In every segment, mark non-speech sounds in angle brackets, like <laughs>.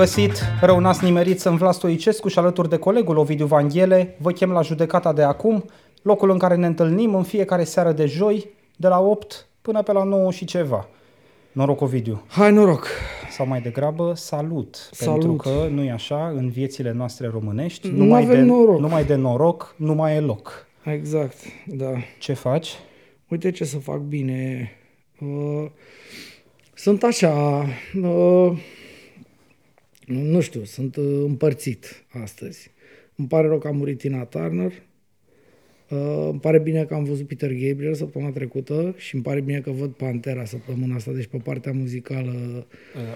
Bun găsit, rău n-ați nimerit, sunt Vlas Stoicescu și alături de colegul Ovidiu Vanghele vă chem la judecata de acum, locul în care ne întâlnim în fiecare seară de joi, de la 8 până pe la 9 și ceva. Noroc, Ovidiu. Hai noroc! Sau mai degrabă, salut. Salut. Pentru că, nu e așa, în viețile noastre românești, Nu numai, avem de, noroc. numai de noroc nu mai e loc. Exact, da. Ce faci? Uite ce să fac bine. Uh, sunt așa, uh, nu știu, sunt uh, împărțit astăzi. Îmi pare rău că a murit Tina Turner. Uh, îmi pare bine că am văzut Peter Gabriel săptămâna trecută și îmi pare bine că văd Pantera săptămâna asta, deci pe partea muzicală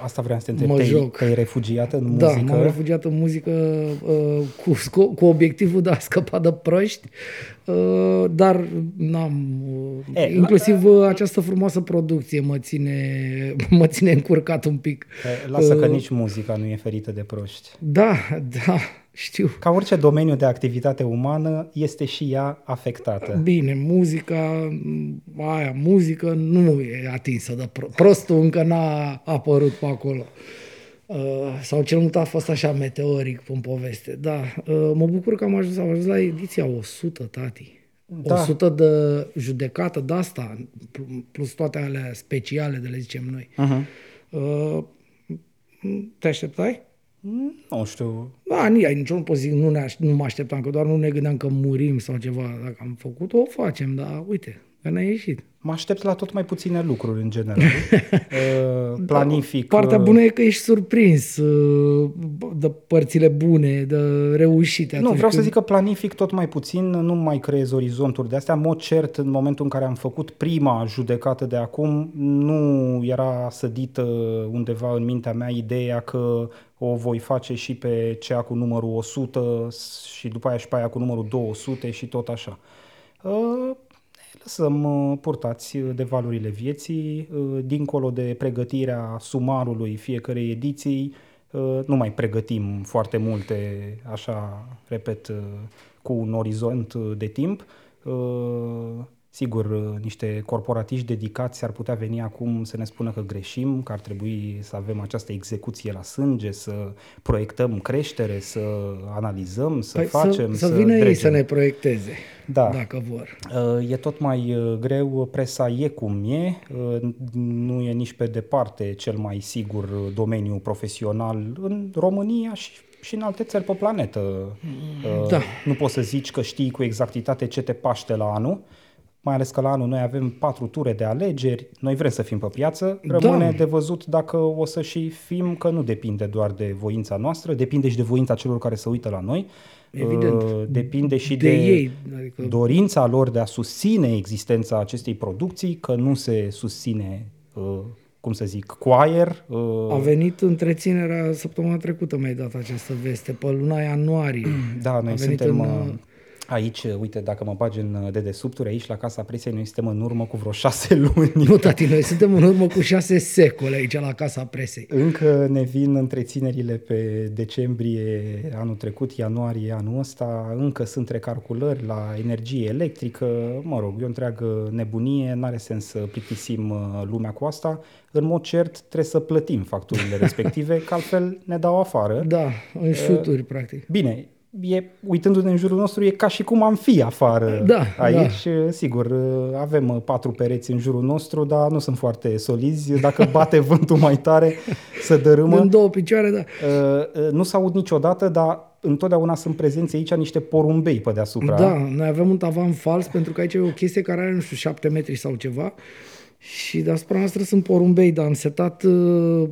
Asta vreau să te Mă întreb, te- joc. că e refugiată în Da, muzică. m-am refugiat în muzică uh, cu, sco- cu obiectivul de a scăpa de proști, uh, dar n-am... Uh, E, inclusiv uh, această frumoasă producție mă ține, <laughs> mă ține încurcat un pic. Eh, Lasă că Uh, nici muzica nu e ferită de proști. Da, <laughs> da, știu. Ca orice domeniu de activitate umană, este și ea afectată. Bine, muzica, m, aia, muzică nu e atinsă de pro- prostul încă n-a apărut pe acolo. Uh, sau cel mult a fost așa meteoric în poveste. Da, uh, mă bucur că am ajuns, am ajuns la ediția 100, tati. Da. 100 de judecată de asta, pl- plus toate alea speciale, de le zicem noi. Uh-huh. Uh, te așteptai? Nu știu. Da, nici aici nu pot zic, nu, ne aș, nu mă așteptam, că doar nu ne gândeam că murim sau ceva. Dacă am făcut-o, o facem, dar uite, că ne-a ieșit. Mă aștept la tot mai puține lucruri în general. <laughs> Uh, Planific. Partea uh, bună e că ești surprins uh, de părțile bune, de reușite. Nu, atunci vreau să când- zic că planific tot mai puțin, nu mai creez orizonturi de astea. În mod cert, în momentul în care am făcut prima judecată de acum, nu era sădită undeva în mintea mea ideea că o voi face și pe cea cu numărul 100 și după aia și pe aia cu numărul 200 și tot așa. Uh, Lăsăm uh, purtați de valorile vieții, uh, dincolo de pregătirea sumarului fiecărei ediții, uh, nu mai pregătim foarte multe, așa, repet, uh, cu un orizont uh, de timp. Uh, Sigur, uh, niște corporatiști dedicați ar putea veni acum să ne spună că greșim, că ar trebui să avem această execuție la sânge, să proiectăm creștere, să analizăm, să Păi facem, să, să vină ei dregem. să ne proiecteze, Da. dacă vor. Uh, E tot mai uh, greu, presa e cum e, uh, nu e nici pe departe cel mai sigur uh, domeniu profesional în România și și în alte țări pe planetă. Uh, Da. Nu poți să zici că știi cu exactitate ce te paște la anul, mai ales că la anul noi avem patru ture de alegeri, noi vrem să fim pe piață, rămâne Da. de văzut dacă o să și fim, că nu depinde doar de voința noastră, depinde și de voința celor care se uită la noi, Evident. Uh, depinde și De de, ei, adică- dorința lor de a susține existența acestei producții, că nu se susține, uh, cum să zic, cu aer. uh, A venit întreținerea săptămâna trecută, mi-ai dat această veste, pe luna ianuarie. Da, noi A venit suntem în, uh, aici, uh, uite, dacă mă bagi în uh, dedesubturi, aici la Casa Presiei, noi suntem în urmă cu vreo <laughs> șase luni. Nu, tati, noi suntem în urmă cu șase secole aici la Casa Presei. Încă ne vin întreținerile pe decembrie anul trecut, ianuarie anul ăsta, încă sunt recalculări la energie electrică, mă rog, e o întreagă nebunie, n-are sens să plictisim uh, lumea cu asta. În mod cert trebuie să plătim facturile <laughs> respective, că altfel ne dau afară. Da, în șuturi, practic. Bine, e, uitându-ne în jurul nostru, e ca și cum am fi afară Da, aici. Sigur, avem uh, patru pereți în jurul nostru, dar nu sunt foarte solizi. Dacă <laughs> bate vântul mai tare, să dărâmă. În două picioare, da. Uh, uh, Nu se aud niciodată, dar întotdeauna sunt prezenți aici niște porumbei pe deasupra. Da, noi avem un tavan fals pentru că aici e o chestie care are, nu știu, șapte metri sau ceva și deasupra noastră sunt porumbei, dar am setat uh,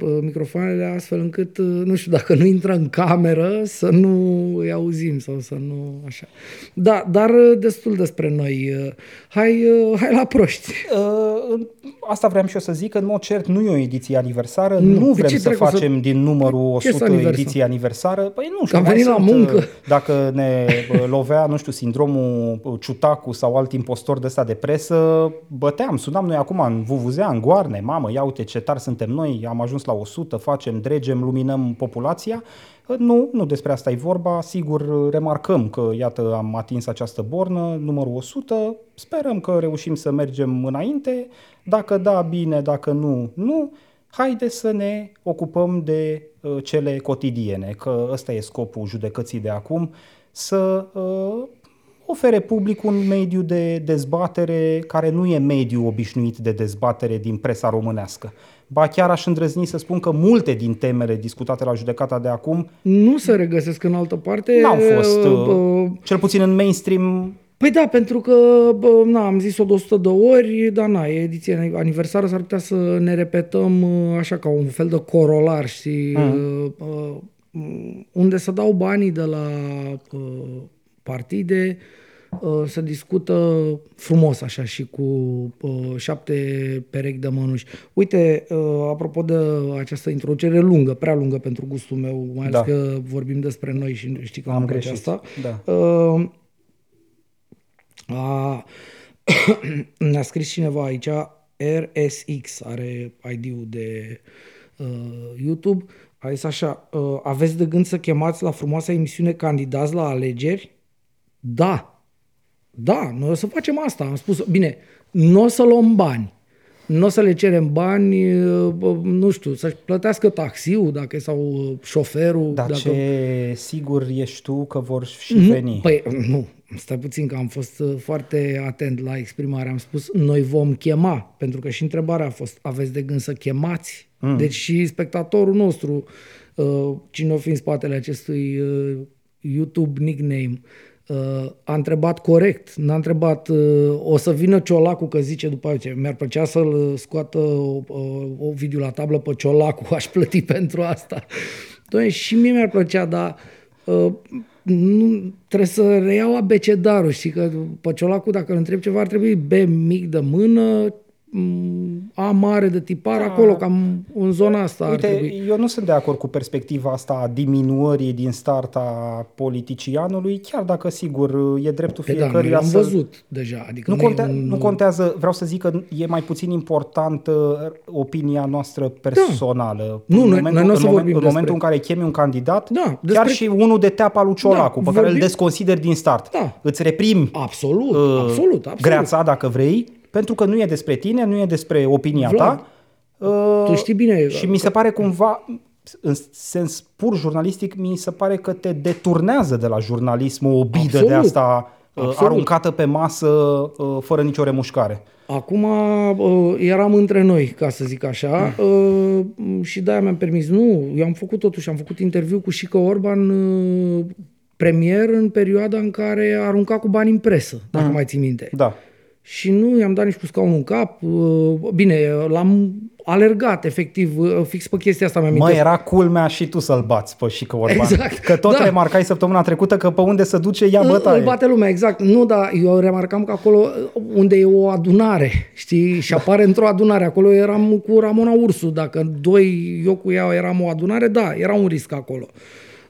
uh, microfoanele astfel încât, uh, nu știu, dacă nu intră în cameră, să nu îi auzim sau să nu, așa. Da, dar uh, destul despre noi. Uh, Hai, uh, hai la proști. Uh, Asta vreau și eu să zic, că în mod cert nu e o ediție aniversară, Nu, nu, pe vrem ce să dracu să- facem din numărul Ce să 100 aniversăm? ediție aniversară. Păi nu știu, am mai venit la sunt, muncă. uh, Dacă ne uh, lovea, nu știu, sindromul uh, Ciutacu sau alt impostor de ăsta de presă, băteam, sunam noi acum în Vuvuzea, în Goarne, mamă, ia uite ce tari suntem noi, am ajuns la 100, facem, dregem, luminăm populația. Uh, Nu, nu despre asta e vorba. Sigur, uh, remarcăm că, iată, am atins această bornă, numărul 100. Sperăm că reușim să mergem înainte. Dacă da, bine, dacă nu, nu. haide să ne ocupăm de uh, cele cotidiene, că ăsta e scopul judecății de acum, să uh, ofere public un mediu de dezbatere care nu e mediu obișnuit de dezbatere din presa românească. Ba chiar aș îndrăzni să spun că multe din temele discutate la judecata de acum Nu se regăsesc în altă parte. n-au fost, uh, uh, cel puțin în mainstream, Păi da, pentru că, bă, na, am zis-o de 100 de ori, dar na, e ediție aniversară, s-ar putea să ne repetăm uh, așa ca un fel de corolar, știi, mm. uh, unde să dau banii de la uh, partide, uh, să discută frumos așa și cu uh, șapte perechi de mănuși. Uite, uh, apropo de această introducere lungă, prea lungă pentru gustul meu, mai ales Da. că vorbim despre noi și știi că Am am place greșit, asta. da. Uh, a, <coughs> ne-a scris cineva aici, RSX, are ID-ul de uh, YouTube, a zis așa, uh, aveți de gând să chemați la frumoasa emisiune candidați la alegeri? Da, da, noi o să facem asta. Am spus, bine, nu o să luăm bani. Nu o să le cerem bani, uh, bă, nu știu, să-și plătească taxiul dacă sau uh, șoferul. dar dacă... ce sigur ești tu că vor și Nu, veni. Păi nu, stai puțin că am fost uh, foarte atent la exprimare. Am spus, noi vom chema, pentru că și întrebarea a fost, aveți de gând să chemați? Mm. Deci și spectatorul nostru, uh, cine o fi în spatele acestui uh, YouTube nickname, uh, a întrebat corect, n-a întrebat uh, o să vină Ciolacu, că zice după aceea, mi-ar plăcea să-l scoată uh, o video la tablă pe Ciolacu, aș plăti <laughs> pentru asta. Doamne, și mie mi-ar plăcea, dar uh, nu, trebuie să reiau abecedarul, știi că pe Ciolacu, dacă îl întreb ceva, ar trebui B mic de mână, m, A mare de tipar, da. acolo, cam în zona asta ar Uite, trebui. eu nu sunt de acord cu perspectiva asta a diminuării din start a politicianului, chiar dacă, sigur, e dreptul Pe da, noi fiecăruia am să... văzut deja. Adică Nu, nu, conte- e un, nu contează, vreau să zic că e mai puțin importantă opinia noastră personală. Nu, în noi- momentul, noi nu o să în, moment, vorbim în momentul în despre- care chemi un candidat, Da, chiar despre- și unul de teapa lui Ciolacu, Da, pe care îl vorbim- desconsideri din start, Da. îți reprimi Absolut, uh, absolut, absolut. greața, dacă vrei, pentru că nu e despre tine, nu e despre opinia Vlad, ta. Uh, tu știi bine Și că- mi se pare cumva, în sens pur jurnalistic, mi se pare că te deturnează de la jurnalism o obidă Absolut. de asta uh, Absolut. aruncată pe masă uh, fără nicio remușcare. Acum uh, eram între noi, ca să zic așa, uh, și de-aia mi-am permis. Nu, eu am făcut totuși, am făcut interviu cu Șică Orban uh, premier în perioada în care a aruncat cu bani în presă, dacă mai ții minte. Da. Și nu i-am dat nici cu scaunul în cap. uh, Bine, l-am alergat, efectiv, uh, fix pe chestia asta mi-am Mă, era culmea și tu să-l bați pe Șică Orban. Exact. Că tot Da. remarcai săptămâna trecută că pe unde se duce ia Îl- bătaie. Îl bate lumea, exact. Nu, dar eu remarcam că acolo unde e o adunare, știi, și apare într-o adunare, acolo eram cu Ramona Ursu, dacă doi, eu cu ea eram o adunare, da, era un risc acolo.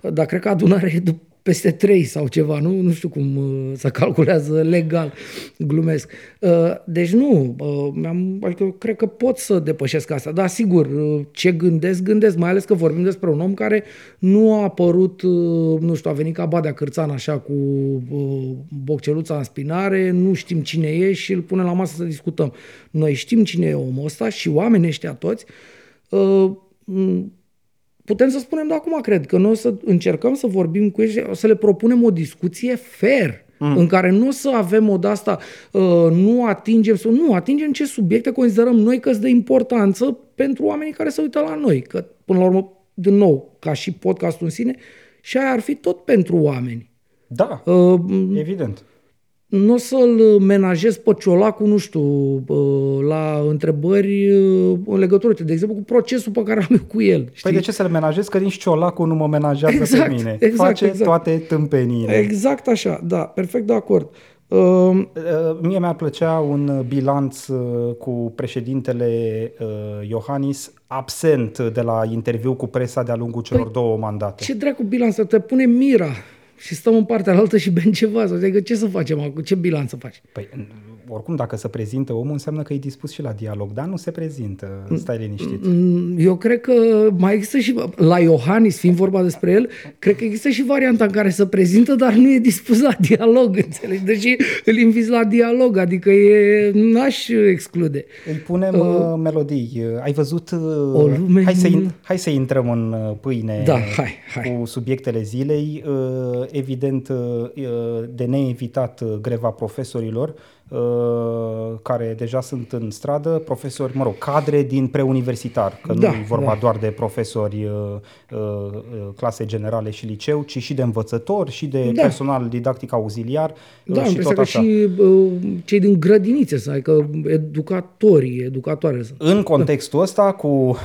Dar cred că adunarea e de peste trei sau ceva, nu, nu știu cum uh, se calculează legal, glumesc. Uh, Deci nu, uh, mi-am, adică eu cred că pot să depășesc asta, dar sigur, uh, ce gândesc, gândesc, mai ales că vorbim despre un om care nu a apărut, uh, nu știu, a venit ca Badea Cârțan așa cu uh, bocceluța în spinare, nu știm cine e și îl punem la masă să discutăm. Noi știm cine e omul ăsta și oamenii ăștia toți uh, m- putem să spunem de acum, cred, că noi o să încercăm să vorbim cu ei, o să le propunem o discuție fair, mm. în care nu o să avem o de-asta, uh, nu atingem, sau nu, atingem ce subiecte considerăm noi că sunt de importanță pentru oamenii care se uită la noi. Că, până la urmă, din nou, ca și podcastul în sine, și aia ar fi tot pentru oameni. Da, Uh, evident. Nu o să-l menajez pe Ciolacu, nu știu, uh, la întrebări uh, în legătură, de exemplu, cu procesul pe care am eu cu el. Știi? Păi de ce să-l menajez? Că nici Ciolacu nu mă menajează Exact, pe mine. exact, Face exact. toate tâmpeniile. Exact așa, da, perfect de acord. Uh, Uh, Mie mi-ar plăcea un bilanț uh, cu președintele uh, Iohannis absent de la interviu cu presa de-a lungul celor două mandate. Păi, ce dracu bilanț să te pune mira și stăm în partea altă și bem ceva. Adică ce să facem acum? Ce bilanț să faci? Păi, oricum, dacă se prezintă omul, înseamnă că e dispus și la dialog, dar nu se prezintă, stai liniștit. Mm, eu cred că mai există și, la Iohannis, fiind vorba despre el, cred că există și varianta în care se prezintă, dar nu e dispus la dialog, <laughs> înțelegi? Deși îl inviți la dialog, adică e, n-aș exclude. Îi punem uh, melodii. Ai văzut? Uh, o lume... hai, să, hai să intrăm în uh, pâine da, hai, hai. cu subiectele zilei. Uh, evident, uh, de neevitat greva profesorilor. Uh, care deja sunt în stradă, profesori, mă rog, cadre din preuniversitar, că da, nu e vorba da. doar de profesori uh, uh, clase generale și liceu, ci și de învățători și de da. personal didactic auxiliar da, și tot așa. și uh, cei din grădinițe, adică educatorii, educatoare. În contextul da. ăsta, cu uh,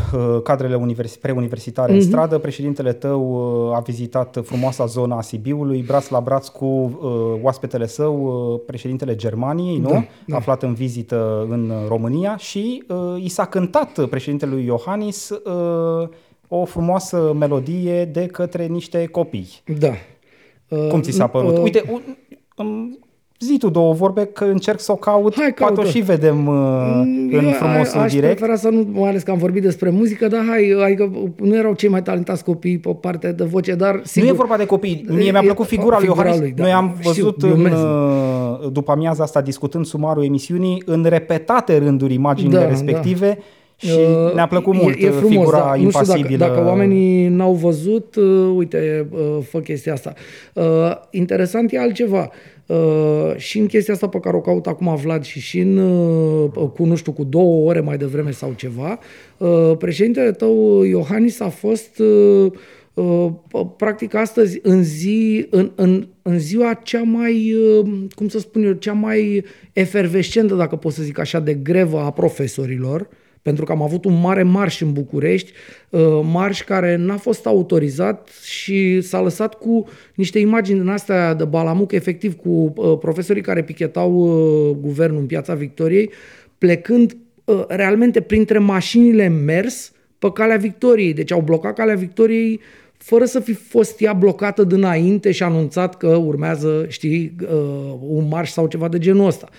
cadrele universi- preuniversitare uh-huh. în mhm. stradă, președintele tău uh, a vizitat frumoasa zona a Sibiului, braț la braț cu uh, oaspetele său, uh, președintele Germaniei, României, nu? Da, da. Aflat în vizită în România și uh, i s-a cântat președintelui Iohannis uh, o frumoasă melodie de către niște copii. Da. Uh, Cum ți s-a părut? Uh, Uite, un, um, Zi tu două vorbe că încerc să o caut, hai, poate o și vedem uh, mm, în frumosul aș direct. prefera să nu, mai ales că am vorbit despre muzică, dar hai, adică nu erau cei mai talentați copii pe parte de voce, dar sigur... Nu e vorba de copii, mie mi-a plăcut figura, lui Iohannis. Lui, da, Noi am văzut știu, în, uh, după amiaza asta, discutând sumarul emisiunii, în repetate rânduri imaginile da, da. respective, da și uh, ne-a plăcut mult e, e frumos, figura da. impasibilă. Nu știu dacă, dacă oamenii n-au văzut, uh, uite, uh, fă chestia asta. Uh, interesant e altceva. Uh, și în chestia asta pe care o caut acum Vlad și și în, uh, cu, nu știu, cu două ore mai devreme sau ceva, uh, președintele tău, Iohannis, a fost uh, uh, practic astăzi în, zi, în, în, în ziua cea mai, uh, cum să spun eu, cea mai efervescentă, dacă pot să zic așa, de grevă a profesorilor, uh, pentru că am avut un mare marș în București, uh, marș care n-a fost autorizat și s-a lăsat cu niște imagini din astea de balamuc, efectiv cu uh, profesorii care pichetau uh, guvernul în Piața Victoriei, plecând realmente printre mașinile mers pe calea Victoriei. Deci au blocat calea Victoriei fără să fi fost ea blocată dinainte și anunțat că urmează, știi, un marș sau ceva de genul ăsta.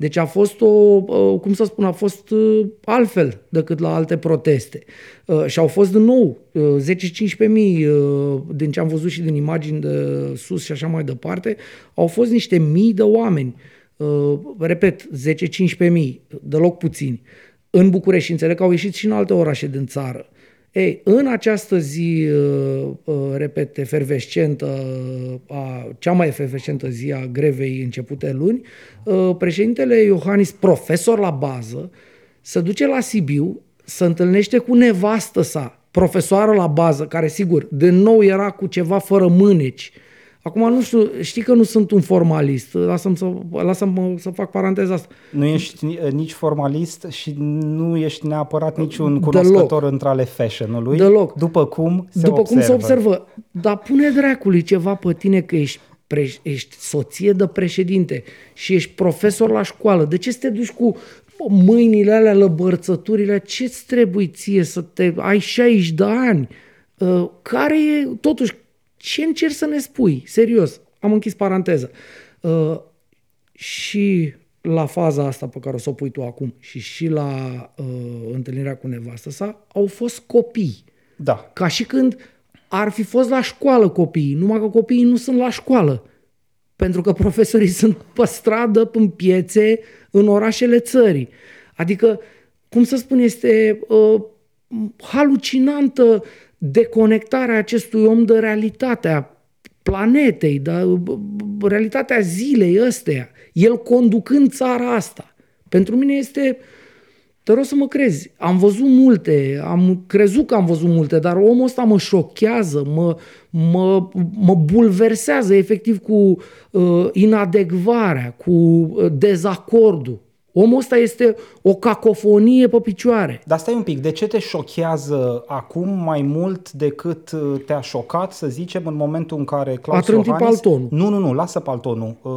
Deci a fost o, cum să spun, a fost uh, altfel decât la alte proteste. Uh, și au fost din nou 10-15 mii, uh, din ce am văzut și din imagini de sus și așa mai departe, au fost niște mii de oameni. Repet, 10-15 mii, deloc puțini. În București, înțeleg că au ieșit și în alte orașe din țară. Ei, în această zi, uh, uh, repet, efervescentă, a, cea mai efervescentă zi a grevei începute luni, uh, președintele Iohannis, profesor la bază, se duce la Sibiu, se întâlnește cu nevastă sa, profesoară la bază, care sigur, de nou era cu ceva fără mâneci, Acum nu știu, știi că nu sunt un formalist, lasă-mă să, lasă să fac paranteza asta. Nu ești nici formalist și nu ești neapărat niciun cunoscător Deloc. între ale fashion-ului. Deloc. După cum se După observă. cum se observă. Dar pune dracului ceva pe tine că ești, pre, ești soție de președinte și ești profesor la școală. De ce să te duci cu mâinile alea, lăbărțăturile? Ce-ți trebuie ție să te... Ai 60 de ani. Uh, care e, totuși, ce încerci să ne spui? Serios, am închis paranteză. Uh, și la faza asta pe care o să o pui tu acum și și la uh, întâlnirea cu nevastă sa, au fost copii. Da. Ca și când ar fi fost la școală copiii, numai că copiii nu sunt la școală. Pentru că profesorii <laughs> sunt pe stradă, în piețe, în orașele țării. Adică, cum să spun, este uh, halucinantă deconectarea acestui om de realitatea planetei, de realitatea zilei ăsteia, el conducând țara asta. Pentru mine este, te rog să mă crezi, am văzut multe, am crezut că am văzut multe, dar omul ăsta mă șochează, mă, mă, mă bulversează efectiv cu uh, inadecvarea, cu uh, dezacordul. Omul ăsta este o cacofonie pe picioare. Dar stai un pic, de ce te șochează acum mai mult decât uh, te-a șocat, să zicem, în momentul în care Claus A Iohannis... paltonul. Nu, nu, nu, lasă paltonul. Uh,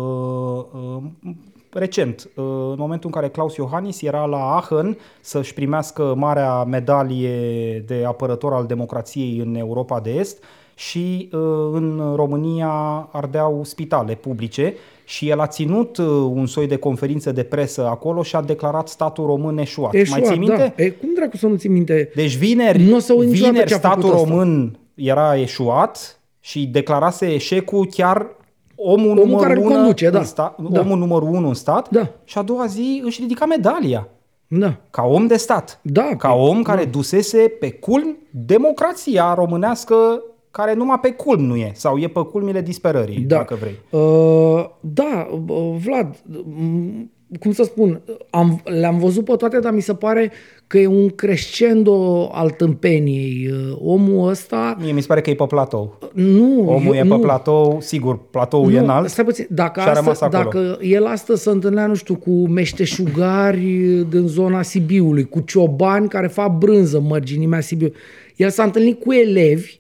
uh, recent, uh, în momentul în care Claus Iohannis era la Aachen să-și primească marea medalie de apărător al democrației în Europa de Est și uh, în România ardeau spitale publice și el a ținut uh, un soi de conferință de presă acolo și a declarat statul român eșuat. Eșuat, Mai ții minte? Da. E, cum dracu să nu ții minte? Deci vineri, Nu o să uit niciodată vineri ce a statul făcut ăsta. român era eșuat și declarase eșecul chiar omul, Omul numărul care îl unu conduce, da. în stat, Da. omul numărul unu în stat Da. și a doua zi își ridica medalia Da. ca om de stat. Da, ca că- om care dusese pe culm democrația românească care numai pe culm nu e sau e pe culmile disperării, Da. dacă vrei. Uh, da, uh, Vlad, m- cum să spun, am, le-am văzut pe toate, dar mi se pare că e un crescendo al tâmpeniei. Uh, Omul ăsta, Mie mi se pare că e pe platou. nu... Omul eu, e pe nu, platou, sigur, platoul e nu, înalt stai puțin, dacă, și a rămas asta, acolo. dacă el astăzi se întâlnea, nu știu, cu meșteșugari din zona Sibiului, cu ciobani care fac brânză în mărginimea Sibiu, el s-a întâlnit cu elevi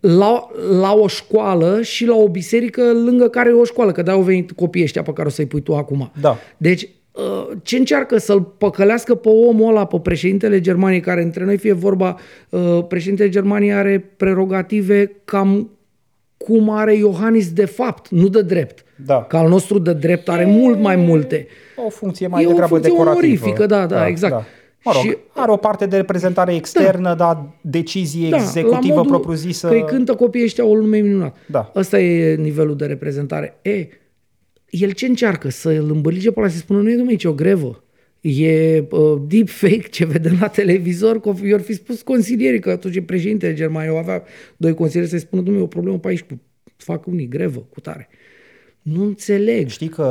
la, la o școală și la o biserică lângă care e o școală, că de au venit copiii ăștia pe care o să-i pui tu acum. Da. Deci, uh, ce încearcă să-l păcălească pe omul ăla, pe președintele Germaniei, care între noi fie vorba, uh, președintele Germaniei are prerogative cam cum are Iohannis de fapt, nu de drept. Da. Că al nostru de drept are mult mai multe. O funcție mai E o degrabă funcție decorativă. onorifică, da, da, exact. Mă rog, Și- are o parte de reprezentare externă, da. dar decizie executivă modul propriu-zisă... Că îi cântă copiii ăștia o lume minunat. Da. Ăsta e nivelul de reprezentare. E, el ce încearcă? Să îl îmbălige pe ăla să spună, nu e domnule, e o grevă. E uh, deepfake ce vedem la televizor, că i-ar fi spus consilierii, că atunci e președintele Germaniei, eu avea doi consilieri să-i spună, domnule, e o problemă pe aici, cu, fac unii grevă, cu tare. Nu înțeleg. Știi că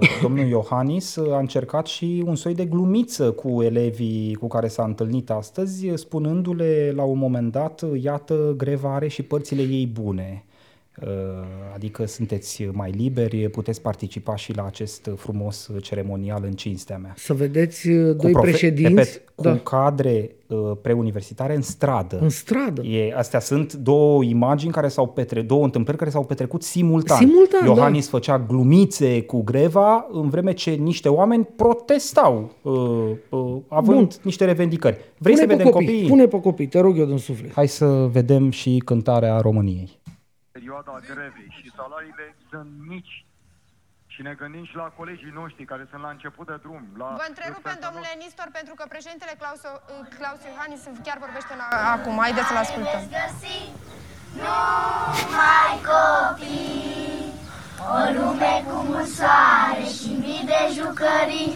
uh, domnul Iohannis uh, a încercat și un soi de glumiță cu elevii cu care s-a întâlnit astăzi, spunându-le la un moment dat, uh, iată, greva are și părțile ei bune. Uh, Adică sunteți mai liberi, puteți participa și la acest frumos ceremonial în cinstea mea. Să vedeți uh, Cu doi profe- președinți repet, da, cu cadre uh, preuniversitare în stradă. în stradă. E, astea sunt două imagini care s-au petre, două întâmplări care s-au petrecut simultan. Simultan, Iohannis făcea glumițe cu greva în vreme ce niște oameni protestau uh, uh, având Bun. niște revendicări. Vrei pune să pe vedem copii, copiii? Pune pe copii, te rog eu din suflet. Hai să vedem și cântarea României. Perioada grevei și salariile sunt mici. Și ne gândim și la colegii noștri care sunt la început de drum. La Vă întrerupem, domnule Nistor, pentru că președintele Claus, Claus Iohannis chiar vorbește în, acum. Haideți să-l ascultăm. găsi numai copii O lume cu mult soare și mii de jucării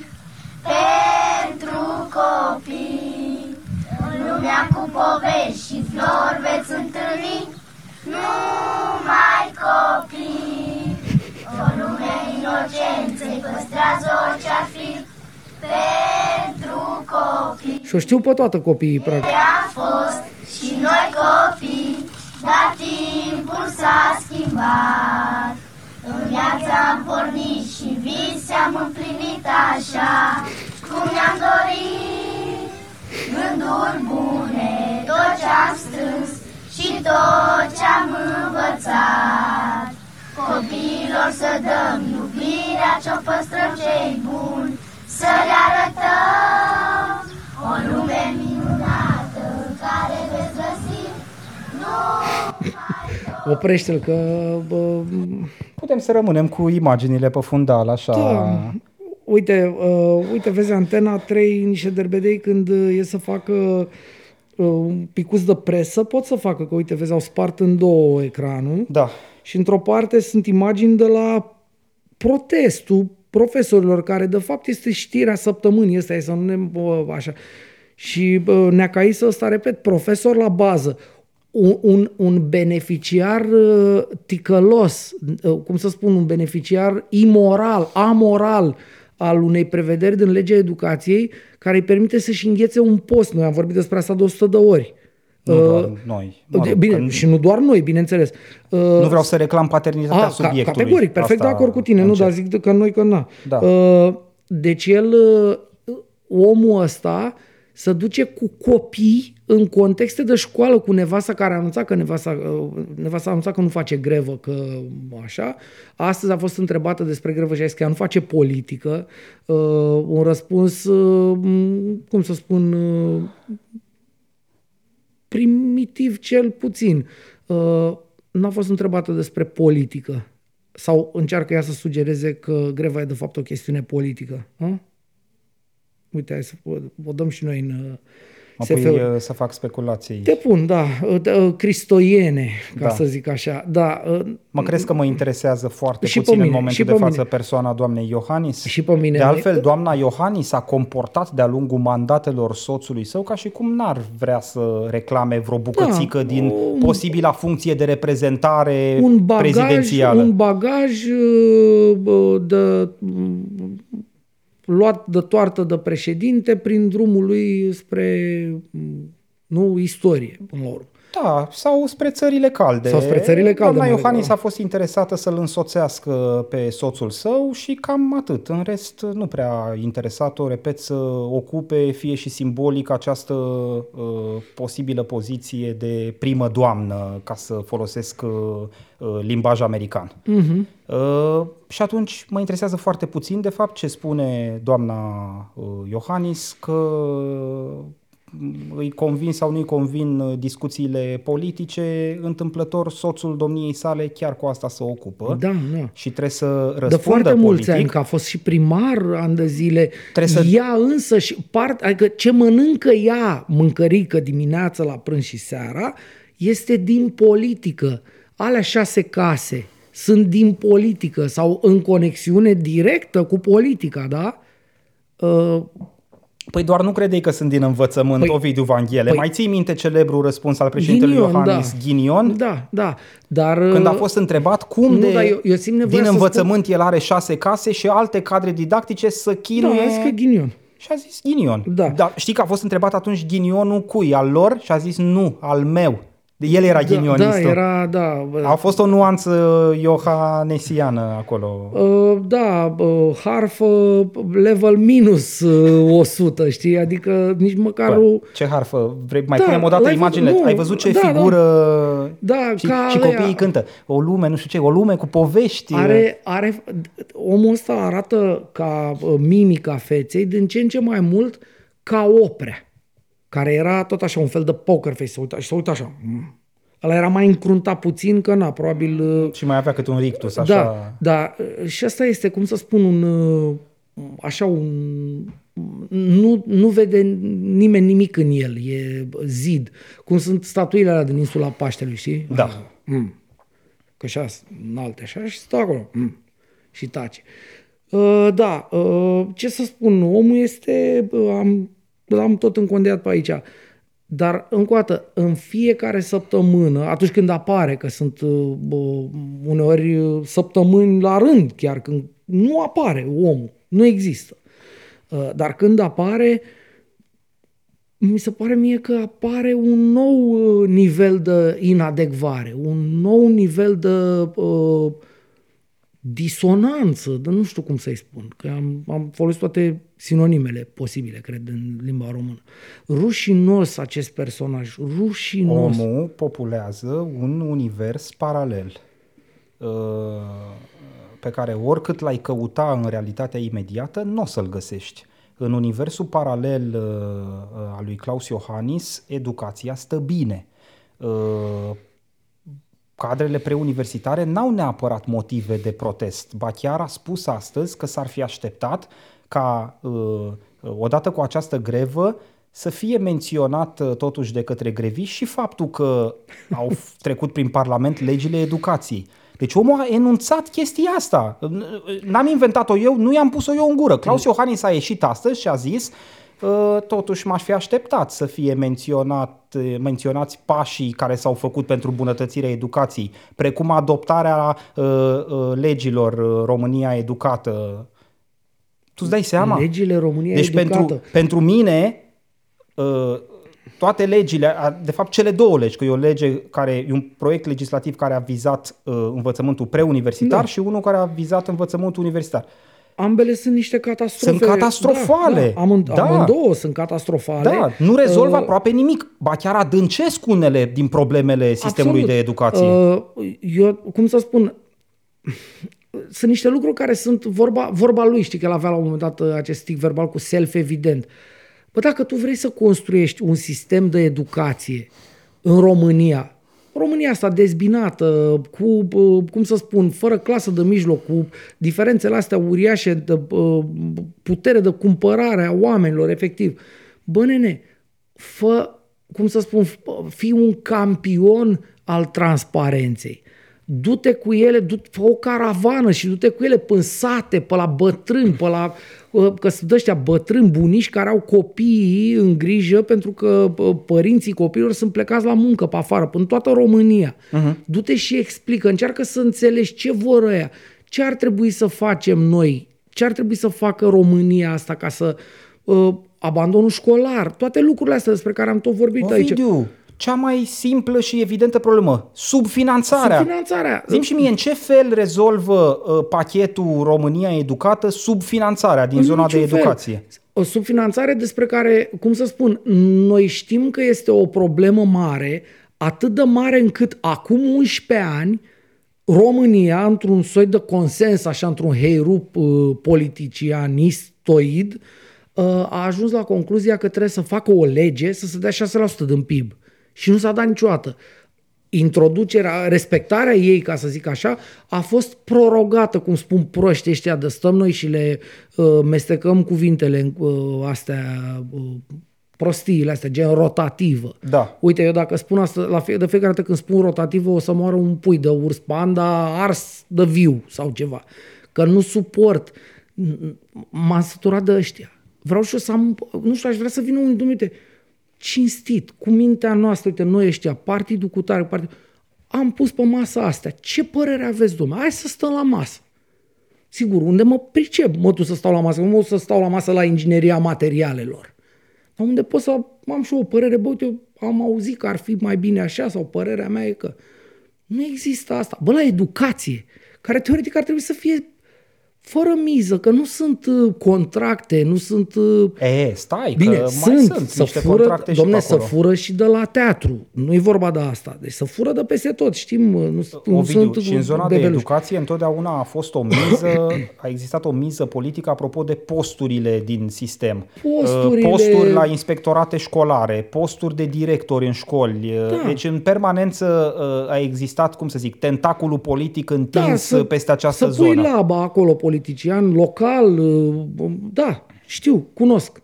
Pentru copii În lumea cu povești și flori Și o știu pe toată copiii, practic. am fost și noi copii, dar timpul s-a schimbat. În viață am pornit și vise am împlinit așa cum ne-am dorit. Gânduri bune, tot ce-am strâns și tot ce-am învățat. Copiilor să dăm iubirea ce-o păstrăm cei buni, să le arătăm Oprește-l că... Bă, Putem să rămânem cu imaginile pe fundal, așa. da. Uite, uh, uite, vezi Antena 3, niște derbedei când uh, e să facă uh, un picuț de presă, pot să facă, că uite, vezi, au spart în două ecranul Da. și într-o parte sunt imagini de la protestul profesorilor, care de fapt este știrea săptămânii, ăsta e să nu ne bă, așa. Și bă, Neacaisă ăsta, repet, profesor la bază, un, un, un beneficiar uh, ticălos, uh, cum să spun, un beneficiar imoral, amoral al unei prevederi din legea educației care îi permite să-și înghețe un post. Noi am vorbit despre asta de 100 de ori. Nu Uh, doar noi. Mă rog, Bine, că și nu doar noi, bineînțeles. Uh, nu vreau să reclam paternitatea a, ca, subiectului. categoric, perfect Asta de acord cu tine, nu, încep. dar zic că noi că na. Da. Uh, Deci el, uh, omul ăsta, se duce cu copii în contexte de școală cu nevasta care a anunțat că nevasta, uh, nevasta a anunțat că nu face grevă, că așa. Astăzi a fost întrebată despre grevă și a zis că ea nu face politică. Uh, Un răspuns, uh, cum să spun, uh, primitiv cel puțin. uh, n-a fost întrebată despre politică. Sau încearcă ea să sugereze că greva e de fapt o chestiune politică. Ha? Uite, hai să o, o dăm și noi în uh, Mă SF-uri. pui uh, să fac speculații. Te pun, da, uh, uh, cristoiene, ca Da. să zic așa. Da, uh, Mă crezi că mă interesează foarte Și pe puțin în mine, momentul și de pe față mine. persoana doamnei Iohannis? Și pe mine. De altfel, doamna Iohannis s-a comportat de-a lungul mandatelor soțului său ca și cum n-ar vrea să reclame vreo bucățică Da, din un- posibila funcție de reprezentare un bagaj, prezidențială. un bagaj uh, bă, de, mm, luat de toartă de președinte prin drumul lui spre mm, nu istorie, până la urmă. Da, sau spre țările calde. Sau spre țările calde, Doamna mai Iohannis degrabă. a fost interesată să-l însoțească pe soțul său și cam atât. În rest, nu prea a interesat-o, repet, să ocupe fie și simbolic această uh, posibilă poziție de primă doamnă, ca să folosesc uh, uh, limbaj american. Mhm. Uh, și atunci mă interesează foarte puțin, de fapt, ce spune doamna uh, Iohannis, că mm, îi convin sau nu îi convin uh, discuțiile politice, întâmplător soțul domniei sale chiar cu asta se ocupă Da, da. și trebuie să De răspundă foarte politic. mulți ani, că a fost și primar ani de zile. Trebuie să- Ea însă și part, adică ce mănâncă ea mâncărică dimineața la prânz și seara, este din politică. Alea șase case sunt din politică sau în conexiune directă cu politica, da? Uh, Păi doar nu credeai că sunt din învățământ, Păi- Ovidiu Vanghele. păi- Mai ții minte celebrul răspuns al președintelui Ghinion, Iohannis da. Ghinion? Da, da. Dar, Când a uh, fost întrebat cum nu, de dar eu- eu simt nevoia din să învățământ el are șase case și alte cadre didactice să Da, chinuie... a zis că ghinion. Și a zis ghinion. Da. Dar știi că a fost întrebat atunci ghinionul cui? Al lor? Și a zis nu, al meu. El era Da, ghinionistul. da, era, da. A fost o nuanță iohanesiană acolo. Uh, da, uh, harfă level minus uh, 100, știi? Adică nici măcar o... Bă, ce harfă? Vrei, mai Da, punem o dată l-ai văzut? imaginile? Nu, Ai văzut ce da, da. figură Da, și, ca și copiii ăia. cântă? O lume, nu știu ce, o lume cu povești. Are, are, omul ăsta arată ca uh, mimica feței din ce în ce mai mult ca oprea, care era tot așa un fel de poker face, se uita, și se uita așa. Mm. Ăla era mai încruntat puțin, că na, probabil... uh, Și mai avea câte un rictus, așa. Da, da. Și asta este, cum să spun, un, uh, așa un... Nu, nu vede nimeni nimic în el, e zid. Cum sunt statuile alea din insula Paștelui, știi? Da. Ah, mm. Că așa, înalte așa și stă acolo. Mm. Și tace. Uh, da, uh, ce să spun, omul este, uh, am, l-am tot încondeat pe aici, dar încă o dată, în fiecare săptămână, atunci când apare, că sunt uh, bă, uneori uh, săptămâni la rând, chiar când nu apare omul, nu există. Uh, dar când apare, mi se pare mie că apare un nou uh, nivel de inadecvare, un nou nivel de uh, disonanță, de nu știu cum să-i spun, că am, am folosit toate sinonimele posibile, cred, în limba română. Rușinos acest personaj, rușinos. Omul populează un univers paralel uh, pe care oricât l-ai căuta în realitatea imediată, nu o să-l găsești. În universul paralel uh, uh, al lui Claus Iohannis, educația stă bine. Uh, cadrele preuniversitare n-au neapărat motive de protest. Ba chiar a spus astăzi că s-ar fi așteptat ca uh, odată cu această grevă să fie menționat uh, totuși de către greviști și faptul că au f- trecut prin Parlament legile educației. Deci omul a enunțat chestia asta. N-am inventat-o eu, nu i-am pus-o eu în gură. Claus Iohannis a ieșit astăzi și a zis Uh, totuși m-aș fi așteptat să fie menționat, uh, menționați pașii care s-au făcut pentru bunătățirea educației, precum adoptarea uh, uh, legilor uh, România Educată. Tu îți dai seama? Legile României Deci educată. pentru, pentru mine, uh, toate legile, a- de fapt cele două legi, că e o lege care, e un proiect legislativ care a vizat uh, învățământul preuniversitar Da. și unul care a vizat învățământul universitar. Ambele sunt niște catastrofe. Sunt catastrofale. Da, da. Amând, Da. Amândouă sunt catastrofale. Da, nu rezolvă Uh, aproape nimic, ba chiar adâncesc unele din problemele sistemului Absolut. de educație. Uh, eu, cum să spun, sunt niște lucruri care sunt vorba, vorba lui, știi că el avea la un moment dat uh, acest stic verbal cu self-evident. Bă, dacă tu vrei să construiești un sistem de educație în România, bă, România asta dezbinată, cu, uh, cum să spun, fără clasă de mijloc, cu diferențele astea uriașe de uh, putere de cumpărare a oamenilor, efectiv. Bă, nene, fă, cum să spun, fii un campion al transparenței du-te cu ele, du fă o caravană și du-te cu ele până sate, pe la bătrâni, pe la, uh, că sunt ăștia bătrâni, bunici care au copii în grijă pentru că uh, părinții copiilor sunt plecați la muncă pe afară, până toată România. Uh-huh. Du-te și explică, încearcă să înțelegi ce vor ăia, ce ar trebui să facem noi, ce ar trebui să facă România asta ca să uh, abandonul școlar, toate lucrurile astea despre care am tot vorbit Ovidiu. aici cea mai simplă și evidentă problemă, subfinanțarea. Subfinanțarea. Zim și mie, în ce fel rezolvă uh, pachetul România Educată subfinanțarea din în zona de niciun educație? Fel. O subfinanțare despre care, cum să spun, noi știm că este o problemă mare, atât de mare încât acum 11 ani România, într-un soi de consens, așa, într-un heirup uh, politicianistoid, uh, a ajuns la concluzia că trebuie să facă o lege să se dea 6% din PIB și nu s-a dat niciodată. Introducerea, respectarea ei, ca să zic așa, a fost prorogată, cum spun proști ăștia de stăm noi și le uh, mestecăm cuvintele uh, astea, uh, prostiile astea, gen rotativă. Da. Uite, eu dacă spun asta, la fie, de fiecare dată când spun rotativă, o să moară un pui de urs panda ars de viu sau ceva. Că nu suport. M-am săturat de ăștia. Vreau și eu să am, nu știu, aș vrea să vină un, dumite, cinstit, cu mintea noastră, uite, noi ăștia, partidul cu tare, partidul, am pus pe masa astea. Ce părere aveți, domnule? Hai să stăm la masă. Sigur, unde mă pricep, mă tu să stau la masă, nu mă să stau la masă la ingineria materialelor. Dar unde pot să am și o părere, bă, uite, eu am auzit că ar fi mai bine așa sau părerea mea e că nu există asta. Bă, la educație, care teoretic ar trebui să fie fără miză, că nu sunt uh, contracte, nu sunt... Uh, e, stai, Bine, că sunt, mai sunt să niște fură, contracte domne, și pe să fură și de la teatru. Nu e vorba de asta. Deci să fură de peste tot, știm. Uh, nu, nu Ovidiu, sunt și în zona bebeluși. de educație întotdeauna a fost o miză, a existat o miză politică apropo de posturile din sistem. Posturile... Posturi la inspectorate școlare, posturi de directori în școli. Da. Deci în permanență a existat, cum să zic, tentaculul politic întins Da, să- peste această să pui zonă. laba acolo, politician, local, uh, da, știu, cunosc.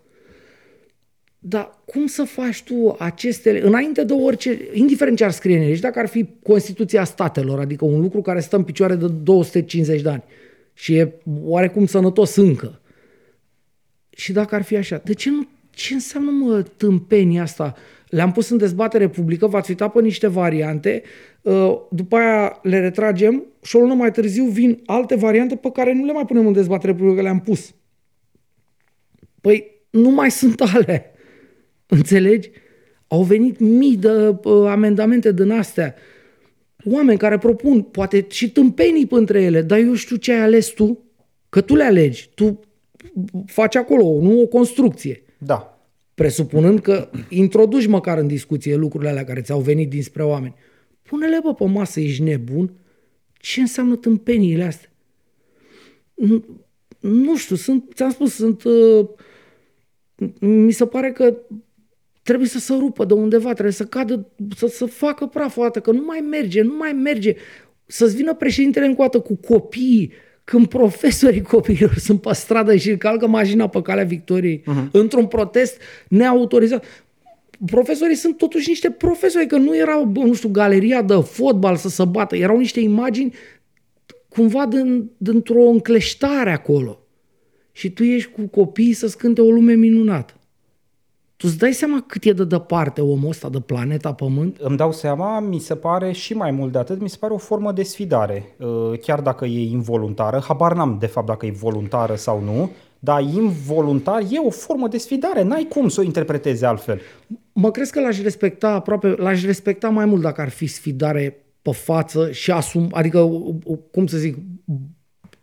Dar cum să faci tu aceste, înainte de orice, indiferent ce ar scrie în ele, și dacă ar fi Constituția statelor, adică un lucru care stă în picioare de 250 de ani și e oarecum sănătos încă, și dacă ar fi așa, de ce nu, ce înseamnă mă tâmpenia asta? Le-am pus în dezbatere publică, v-ați uitat pe niște variante, uh, după aia le retragem și o lună mai târziu vin alte variante pe care nu le mai punem în dezbatere publică, că le-am pus. Păi nu mai sunt ale. Înțelegi? Au venit mii de uh, amendamente din astea. Oameni care propun, poate și tâmpenii între ele, dar eu știu ce ai ales tu, că tu le alegi. Tu faci acolo, nu o construcție. Da. Presupunând că introduci măcar în discuție lucrurile alea care ți-au venit dinspre oameni. Pune-le, bă, pe masă, ești nebun? Ce înseamnă tâmpeniile astea? Nu, nu știu, sunt, ți-am spus, sunt... Uh, mi se pare că trebuie să se rupă de undeva, trebuie să cadă, să, să facă praf o dată, că nu mai merge, nu mai merge. Să-ți vină președintele încoată cu copiii, când profesorii copiilor sunt pe stradă și calcă mașina pe calea victoriei, uh-huh. într-un protest neautorizat. Profesorii sunt totuși niște profesori, că nu erau, bă, nu știu, galeria de fotbal să se bată, erau niște imagini cumva din, dintr-o încleștare acolo. Și tu ești cu copiii să-ți cânte o lume minunată. Tu îți dai seama cât e de departe omul ăsta de planeta Pământ? Îmi dau seama, mi se pare și mai mult de atât, mi se pare o formă de sfidare. Uh, Chiar dacă e involuntară, habar n-am de fapt dacă e voluntară sau nu, dar involuntar e o formă de sfidare, n-ai cum să o interpretezi altfel. Mă crezi că l-aș respecta aproape, l-aș respecta mai mult dacă ar fi sfidare pe față și asum, adică, cum să zic,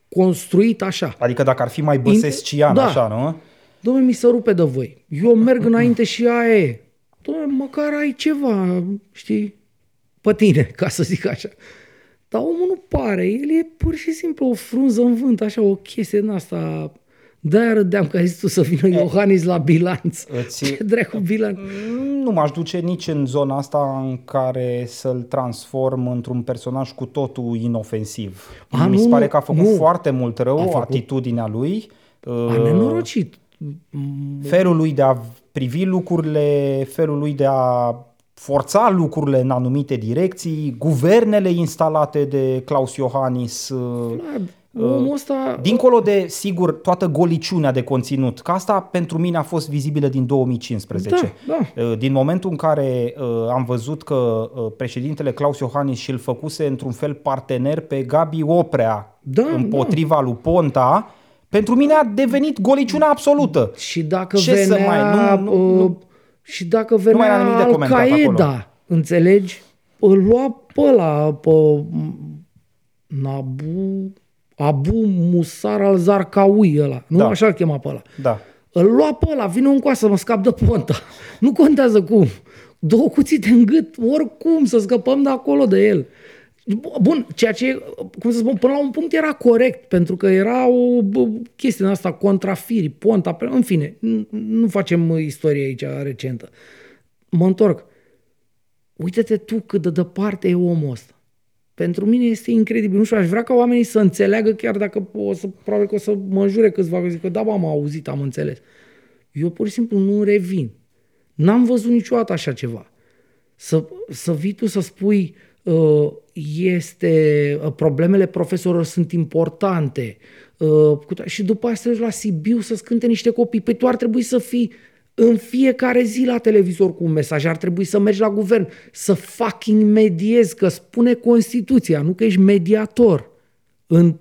construit așa. Adică dacă ar fi mai băsescian, Da. așa, nu? Dom'le, mi se rupe de voi. Eu merg înainte și aia e. Dom'le, măcar ai ceva, știi, pe tine, ca să zic așa. Dar omul nu pare, el e pur și simplu o frunză în vânt, așa, o chestie din asta. De-aia râdeam că ai zis tu să vină Iohannis la bilanț. Îți- <laughs> Ce dracu bilanț? Nu m-aș duce nici în zona asta în care să-l transform într-un personaj cu totul inofensiv. A, Mi nu, se pare nu, că a făcut nu. foarte mult rău A făcut. atitudinea lui. A uh, nenorocit. felul lui de a privi lucrurile, felul lui de a forța lucrurile în anumite direcții, guvernele instalate de Claus Iohannis, uh, Vlad, omul ăsta... dincolo de, sigur, toată goliciunea de conținut, că asta pentru mine a fost vizibilă din 2015. Da, Uh, Din momentul în care uh, am văzut că uh, președintele Claus Iohannis și-l făcuse într-un fel partener pe Gabi Oprea Da, împotriva lui Ponta, pentru mine a devenit goliciuna absolută. Și dacă Ce să venea... mai- nu- nu- uh, nu- și dacă mai era venea nimic de comentat Al-Qaeda, acolo. înțelegi? Îl lua pe ăla, pe Nabu... Abu Musar al Zarqawi ăla. Nu Da. așa îl chema pe ăla. Da. Îl lua pe ăla, vine un coasă, mă scap de ponta. Nu contează cum. Două cuțite în gât, oricum, să scăpăm de acolo de el. Bun, ceea ce, cum să spun, până la un punct era corect, pentru că era o bă, chestie din asta, contrafirii, ponta, pe- în fine, n- nu facem istorie aici recentă. Mă întorc. Uite-te tu cât de departe e omul ăsta. Pentru mine este incredibil. Nu știu, aș vrea ca oamenii să înțeleagă, chiar dacă o să, probabil că o să mă înjure câțiva, că zic că da, bă, am auzit, am înțeles. Eu pur și simplu nu revin. N-am văzut niciodată așa ceva. Să, să vii tu să spui uh, este, uh, problemele profesorilor sunt importante uh, cu to- și după aceea să te duci la Sibiu să scânte niște copii. Păi tu ar trebui să fii în fiecare zi la televizor cu un mesaj, ar trebui să mergi la guvern, să fucking mediezi, că spune Constituția, nu că ești mediator în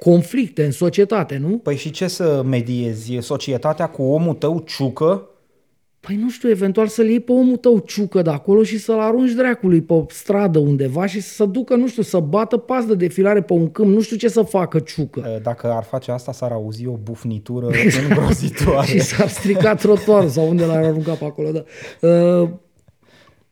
conflicte, în societate, nu? Păi și ce să mediezi? E Societatea cu omul tău ciucă? Păi nu știu, eventual să-l iei pe omul tău ciucă de acolo și să-l arunci dracului pe stradă undeva și să se ducă, nu știu, să bată pas de defilare pe un câmp, nu știu ce să facă ciucă. Dacă ar face asta, s-ar auzi o bufnitură îngrozitoare. <laughs> și s-ar strica trotuarul sau unde l-ar arunca pe acolo, da. Uh,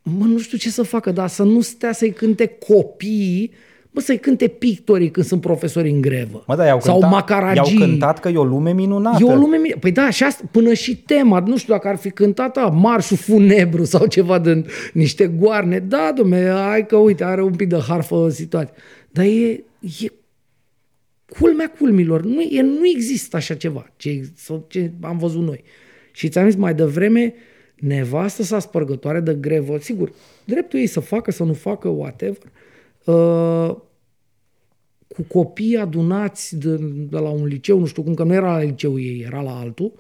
mă, nu știu ce să facă, dar să nu stea să-i cânte copiii, bă, să-i cânte pictorii când sunt profesori în grevă. Mă, da, i-au sau cântat, macaragii. i-au cântat că e o lume minunată. E o lume mine. Păi da, și asta, până și tema, nu știu dacă ar fi cântat a, marșul funebru sau ceva de niște goarne. Da, domne, hai că uite, are un pic de harfă situație. Dar e, e culmea culmilor. Nu, e, nu există așa ceva ce, sau ce am văzut noi. Și ți-am zis mai devreme, nevastă sa spărgătoare de grevă, sigur, dreptul ei să facă, să nu facă, whatever, uh, cu copii adunați de, de la un liceu, nu știu cum, că nu era la liceu ei, era la altul,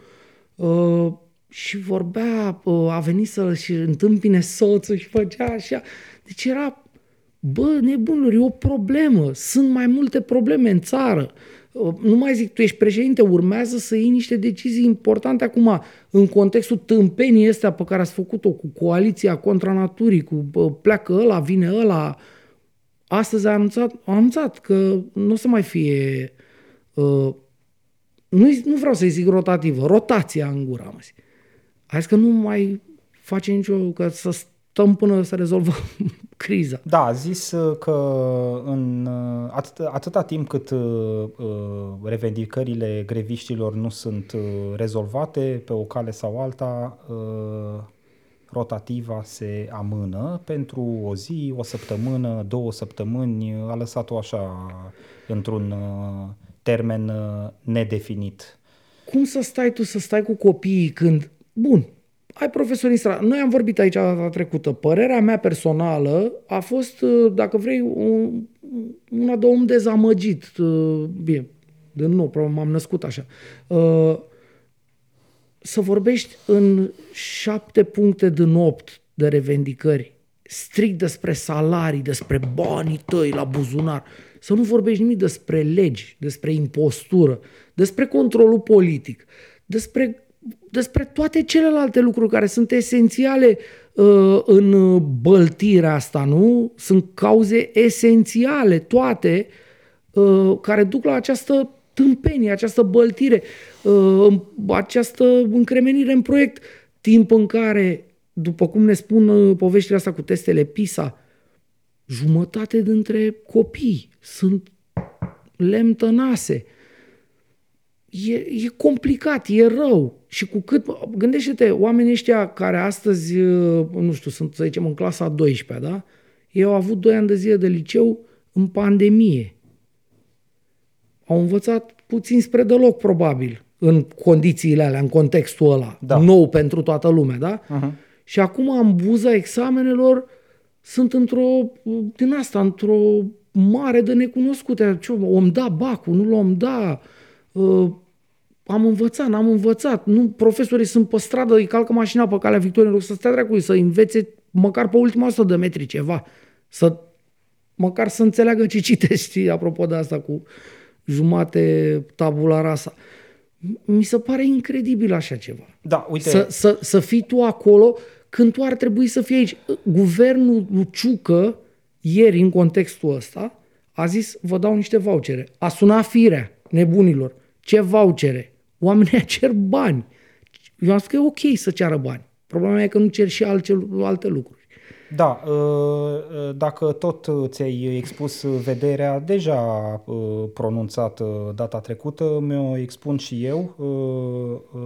uh, și vorbea, uh, a venit să-și întâmpine soțul și făcea așa. Deci era, bă, nebunilor, e o problemă, sunt mai multe probleme în țară. Uh, Nu mai zic, tu ești președinte, urmează să iei niște decizii importante acum, în contextul tâmpenii astea pe care ați făcut-o cu coaliția contra naturii, cu bă, pleacă ăla, vine ăla, astăzi a anunțat, a anunțat că nu o să mai fie, uh, nu, nu vreau să-i zic rotativă, rotația în gura, mă zic. A zis că nu mai face nicio, că să stăm până să rezolvăm <laughs> criza. Da, a zis uh, că în uh, atât, atâta timp cât uh, uh, revendicările greviștilor nu sunt uh, rezolvate pe o cale sau alta, uh, rotativa se amână pentru o zi, o săptămână, două săptămâni, a lăsat-o așa într-un uh, termen uh, nedefinit. Cum să stai tu să stai cu copiii când, bun, ai profesori în stradă. Noi am vorbit aici data trecută. Părerea mea personală a fost, uh, dacă vrei, un, una de om dezamăgit. Uh, Bine, de nou, probabil m-am născut așa. Uh, Să vorbești în șapte puncte din opt de revendicări, strict despre salarii, despre banii tăi la buzunar, să nu vorbești nimic despre legi, despre impostură, despre controlul politic, despre despre toate celelalte lucruri care sunt esențiale uh, în băltirea asta, nu? Sunt cauze esențiale, toate, uh, care duc la această tâmpenie, această băltire, uh, această încremenire în proiect, timp în care, după cum ne spun uh, poveștile astea cu testele PISA, jumătate dintre copii sunt lemn tănase. e, e complicat, e rău. Și cu cât, gândește-te, oamenii ăștia care astăzi, uh, nu știu, sunt, să zicem, în clasa 12 da? Ei au avut 2 ani de zile de liceu în pandemie. Au învățat puțin spre deloc, probabil, în condițiile alea, în contextul ăla, Da. nou pentru toată lumea, da? Uh-huh. Și acum, în buza examenelor, sunt într-o, din asta, într-o mare de necunoscute. Ce, om da bacul, nu l-om da, uh, am învățat, n-am învățat, nu, profesorii sunt pe stradă, îi calcă mașina pe calea Victoriei, în loc să stea dracu, să învețe măcar pe ultima 100 de metri ceva, să măcar să înțeleagă ce citești, știi, <laughs> apropo de asta cu jumate tabula rasa. Mi se pare incredibil așa ceva. Da, uite, Să, să, să fii tu acolo când tu ar trebui să fii aici. Guvernul lui Ciucă, ieri, în contextul ăsta, a zis, vă dau niște vouchere. A sunat firea nebunilor. Ce vouchere? Oamenii cer bani. Eu am spus că e ok să ceară bani. Problema e că nu cer și alte, alte lucruri. Da, uh, dacă tot ți-ai expus vederea deja uh, pronunțată data trecută, mi-o expun și eu, uh,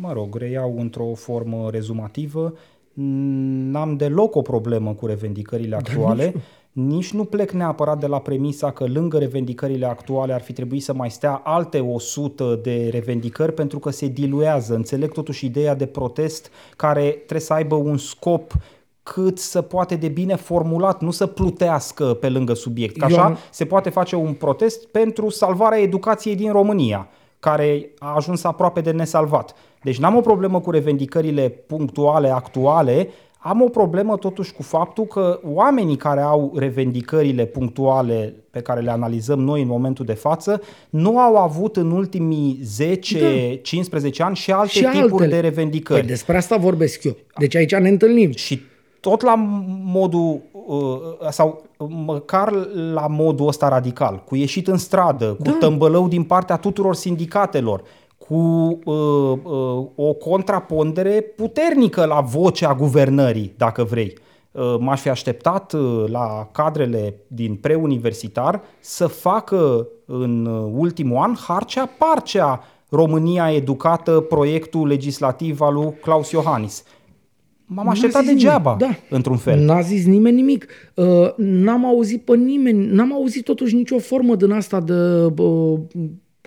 mă rog, reiau într-o formă rezumativă, n-am deloc o problemă cu revendicările actuale, nici nu. Plec neapărat de la premisa că lângă revendicările actuale ar fi trebuit să mai stea alte 100 de revendicări pentru că se diluează. Înțeleg totuși ideea de protest care trebuie să aibă un scop cât să poate de bine formulat, nu să plutească pe lângă subiect. Că Eu așa am- se poate face un protest pentru salvarea educației din România, care a ajuns aproape de nesalvat. Deci n-am o problemă cu revendicările punctuale, actuale, am o problemă totuși cu faptul că oamenii care au revendicările punctuale pe care le analizăm noi în momentul de față nu au avut în ultimii 10-15 ani și alte Da. Și tipuri altele. de revendicări. Păi despre asta vorbesc eu. Deci aici ne întâlnim. Și tot la modul, uh, sau măcar la modul ăsta radical, cu ieșit în stradă, cu Da. tămbălău din partea tuturor sindicatelor, cu uh, uh, o contrapondere puternică la vocea guvernării, dacă vrei. Uh, m-aș fi așteptat uh, la cadrele din preuniversitar să facă în uh, ultimul an harcea parcea România educată proiectul legislativ al lui Claus Iohannis. M-am N-a așteptat zis nimeni. degeaba, Da. într-un fel. N-a zis nimeni nimic. Uh, N-am auzit pe nimeni, n-am auzit totuși nicio formă din asta de, uh,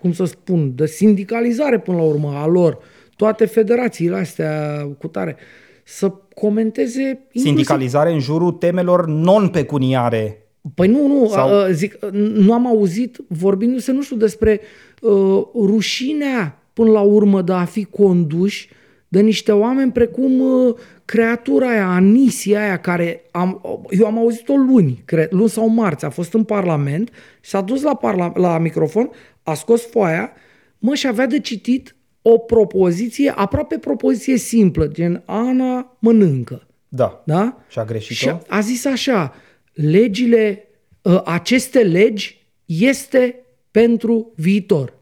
cum să spun, de sindicalizare până la urmă a lor. Toate federațiile astea cu tare să comenteze inclusiv Sindicalizare în jurul temelor non-pecuniare. Păi nu, nu, Sau- Sau... zic, nu am auzit vorbindu-se, nu știu, despre uh, rușinea până la urmă de a fi conduși de niște oameni precum uh, creatura aia, Anisia aia, care am, eu am auzit-o luni, cred, luni sau marți, a fost în Parlament, s-a dus la, parla, la microfon, a scos foaia, mă, și avea de citit o propoziție, aproape propoziție simplă, gen Ana mănâncă. Da. Da? Și a greșit-o? Și a zis așa, legile, ă, aceste legi este pentru viitor.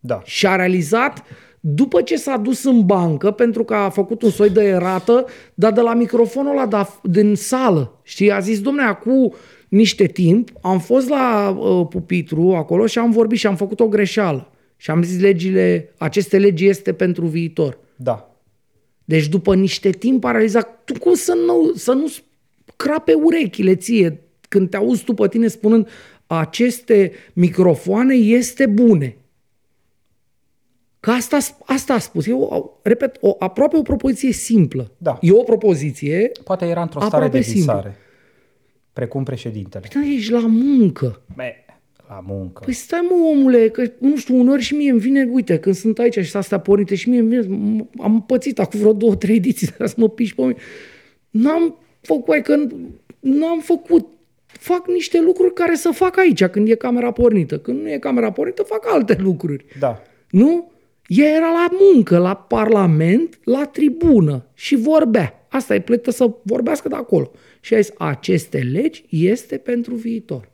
Da. Și a realizat după ce s-a dus în bancă, pentru că a făcut un soi de erată, dar de la microfonul ăla da- din sală, știi, a zis, domne, acum niște timp, am fost la uh, pupitru acolo și am vorbit și am făcut o greșeală. Și am zis, legile, aceste legi este pentru viitor. Da. Deci după niște timp a realizat, tu cum să nu, să nu crape urechile ție când te auzi tu pe tine spunând aceste microfoane este bune. Că asta, asta a spus. Eu, repet, o, aproape o propoziție simplă. Da. E o propoziție, Poate era într-o stare Aproape de simplu. visare. Precum președintele. dar ești la muncă. Be, la muncă. Păi stai mă, omule, că nu știu, uneori și mie îmi vine, uite, când sunt aici și astea pornite și mie îmi vine, m- am pățit acum vreo două, trei ediții <laughs> de să mă piși pe mine. N-am făcut, hai că n-am făcut. Fac niște lucruri care să fac aici când e camera pornită. Când nu e camera pornită, fac alte lucruri. Da. Nu? Ea era la muncă, la parlament, la tribună și vorbea. Asta e plătită să vorbească de acolo. Și a zis, aceste legi este pentru viitor.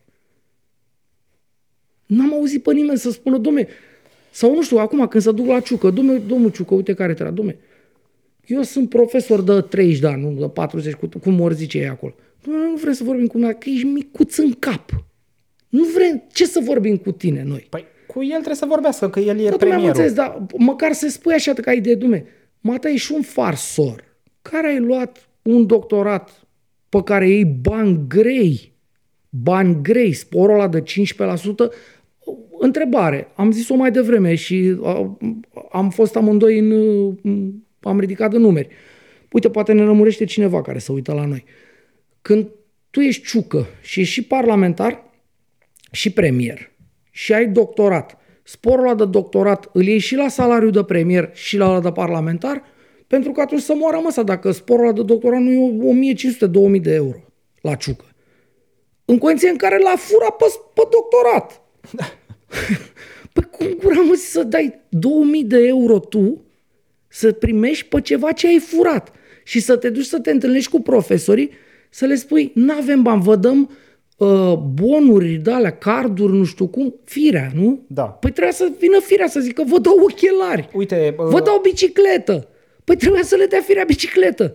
N-am auzit pe nimeni să spună, domne, sau nu știu, acum când se duc la Ciucă, domne, domnul Ciucă, uite care era, domne, eu sunt profesor de 30 de ani, nu de 40, cu- cum ori zice ei acolo. Domne, nu vrem să vorbim cu mine, că ești micuț în cap. Nu vrem, ce să vorbim cu tine noi? Păi, Cu el trebuie să vorbească, că el e Da, dumne, am premierul. înțeles, dar măcar să spui așa ca idee, dume, Mata, ești un farsor. Care ai luat un doctorat pe care iei bani grei, bani grei, sporul ăla de 15%, întrebare, am zis-o mai devreme și a, am fost amândoi în, am ridicat de numeri. Uite, poate ne rămurește cineva care să uită la noi. Când tu ești ciucă și ești și parlamentar și premier și ai doctorat, sporul ăla de doctorat îl iei și la salariul de premier și la ăla de parlamentar, pentru că atunci să moară măsa dacă sporul ăla de doctorat nu e 1500-2000 de euro la ciucă. În condiție în care l-a furat pe, pe doctorat. <laughs> păi cum gura mă să dai 2000 de euro tu să primești pe ceva ce ai furat și să te duci să te întâlnești cu profesorii să le spui, nu avem bani, vă dăm uh, bonuri de alea, carduri, nu știu cum, firea, nu? Da. Păi trebuia să vină firea să zică, vă dau ochelari, Uite, uh, vă dau bicicletă. Păi trebuia să le dea firea bicicletă.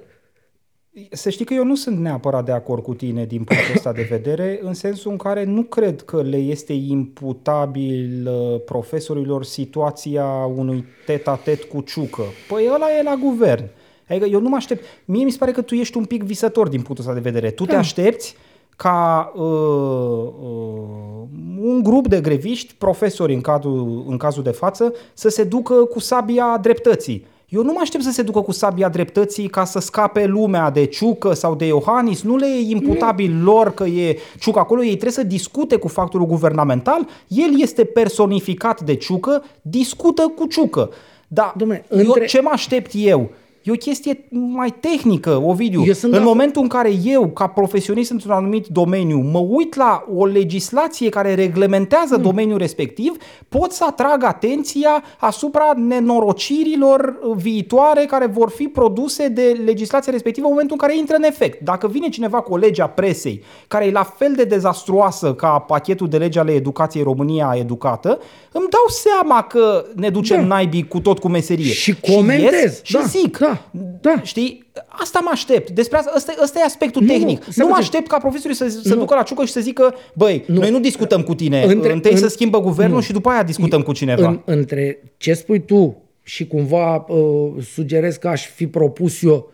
Să știi că eu nu sunt neapărat de acord cu tine din punctul ăsta de vedere, în sensul în care nu cred că le este imputabil uh, profesorilor situația unui tet-a-tet cu ciucă. Păi ăla e la guvern. Adică eu nu mă aștept. Mie mi se pare că tu ești un pic visător din punctul ăsta de vedere. Tu te aștepți ca uh, uh, un grup de greviști, profesori în, cadrul, în cazul de față, să se ducă cu sabia dreptății. Eu nu mă aștept să se ducă cu sabia dreptății ca să scape lumea de Ciucă sau de Iohannis. Nu le e imputabil lor că e Ciucă acolo. Ei trebuie să discute cu factorul guvernamental. El este personificat de Ciucă, discută cu Ciucă. Da, Dom'le, eu, între- ce mă aștept eu? E o chestie mai tehnică, Ovidiu. Eu sunt în de momentul în care eu, ca profesionist într-un anumit domeniu, mă uit la o legislație care reglementează domeniul respectiv, pot să atrag atenția asupra nenorocirilor viitoare care vor fi produse de legislația respectivă în momentul în care intră în efect. Dacă vine cineva cu o lege a presei care e la fel de dezastruoasă ca pachetul de lege ale educației România educată, îmi dau seama că ne ducem Da. naibii cu tot cu meserie. Și comentez, ies și da, zic. da, da. Știi? Asta mă aștept. Despre asta, ăsta, ăsta e aspectul Nu, tehnic. stai Nu mă puțin. aștept ca profesorii să se Nu. ducă la ciucă și să zică, băi, Nu. noi nu discutăm cu tine, Între- întâi în- să schimbă guvernul nu. și după aia discutăm cu cineva. În, între ce spui tu și cumva uh, sugerez că aș fi propus eu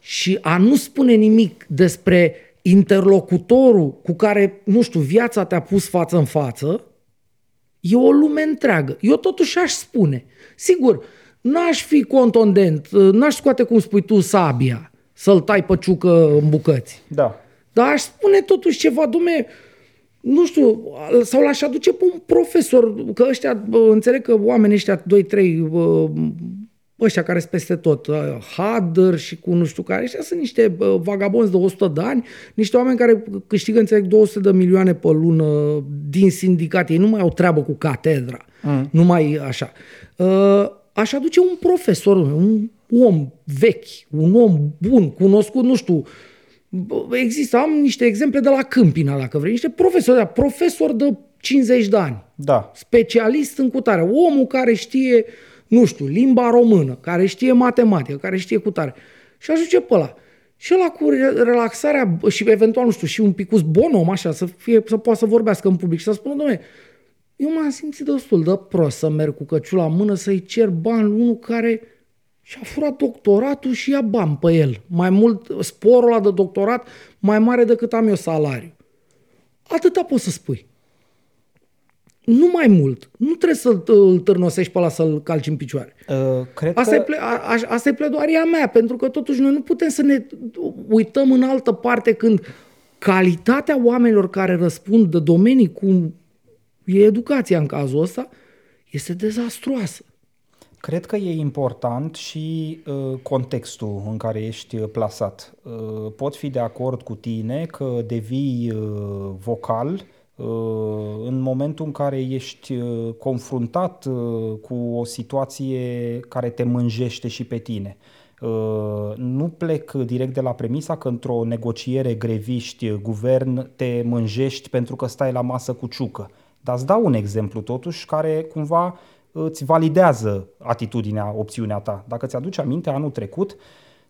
și a nu spune nimic despre interlocutorul cu care, nu știu, viața te-a pus față în față, e o lume întreagă. Eu totuși aș spune. Sigur, n-aș fi contondent, uh, n-aș scoate, cum spui tu, sabia, să-l tai pe ciucă în bucăți. Da. Dar aș spune totuși ceva, dume, nu știu, sau l-aș aduce pe un profesor, că ăștia, bă, înțeleg că oamenii ăștia, doi, trei, bă, ăștia care sunt peste tot, uh, Hader și cu nu știu care, ăștia sunt niște bă, vagabonzi de 100 de ani, niște oameni care câștigă, înțeleg, 200 de milioane pe lună din sindicat, ei nu mai au treabă cu catedra, mm. nu mai așa. Uh, Aș aduce un profesor, un om vechi, un om bun, cunoscut, nu știu, Bă, Există, am niște exemple de la Câmpina, dacă vrei, niște profesori, da, profesor de 50 de ani, Da. specialist în cutare, omul care știe, nu știu, limba română, care știe matematică, care știe cutare. Și ajunge pe ăla. Și ăla cu re- relaxarea bă, și eventual, nu știu, și un picus bonom, așa, să, fie, să poată să vorbească în public și să spună, domnule, eu m-am simțit destul de prost să merg cu căciula în mână să-i cer bani lui unul care și-a furat doctoratul și ia bani pe el. Mai mult, sporul ăla de doctorat mai mare decât am eu salariu. Atâta poți să spui. Nu mai mult. Nu trebuie să-l îl târnosești pe ăla să-l calci în picioare. Uh, cred Asta, că... e, ple- a, a, asta e pledoaria mea, pentru că totuși noi nu putem să ne uităm în altă parte când calitatea oamenilor care răspund de domenii cum e educația în cazul ăsta este dezastruoasă. Cred că e important și uh, contextul în care ești uh, plasat. Uh, pot fi de acord cu tine că devii uh, vocal uh, în momentul în care ești uh, confruntat uh, cu o situație care te mânjește și pe tine. Uh, nu plec direct de la premisa că într-o negociere greviști-guvern te mânjești pentru că stai la masă cu ciucă. Dar îți dau un exemplu totuși care cumva îți validează atitudinea, opțiunea ta. Dacă ți-aduci aminte, anul trecut,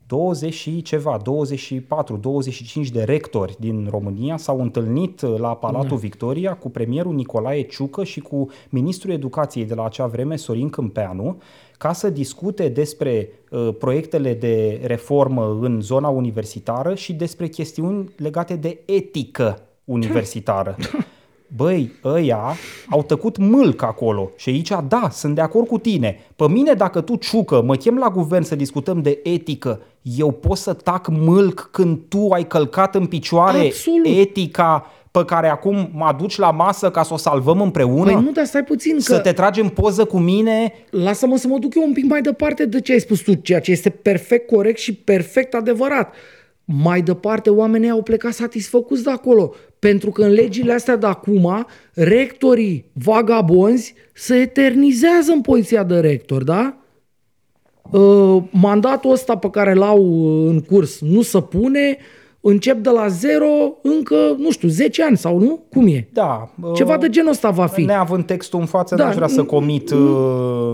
20 și ceva, 24, 25 de rectori din România s-au întâlnit la Palatul da. Victoria cu premierul Nicolae Ciucă și cu ministrul educației de la acea vreme, Sorin Câmpeanu, ca să discute despre uh, proiectele de reformă în zona universitară și despre chestiuni legate de etică universitară. <laughs> Băi, ăia au tăcut mâlc acolo și aici, da, sunt de acord cu tine. Pe mine, dacă tu, ciucă, mă chem la guvern să discutăm de etică, eu pot să tac mâlc când tu ai călcat în picioare Absolut. etica pe care acum mă aduci la masă ca să o salvăm împreună? Păi nu, dar stai puțin Să că... te tragem poză cu mine? Lasă-mă să mă duc eu un pic mai departe de ce ai spus tu, ceea ce este perfect corect și perfect adevărat. Mai departe, oamenii au plecat satisfăcuți de acolo, pentru că în legile astea de acum, rectorii vagabonzi se eternizează în poziția de rector, da? Uh, mandatul ăsta pe care l-au uh, în curs nu se pune, încep de la zero încă, nu știu, 10 ani sau nu? Cum e? Da. Ceva de genul ăsta va fi. Neavând textul în față, Da, n-aș vrea să n- comit... uh,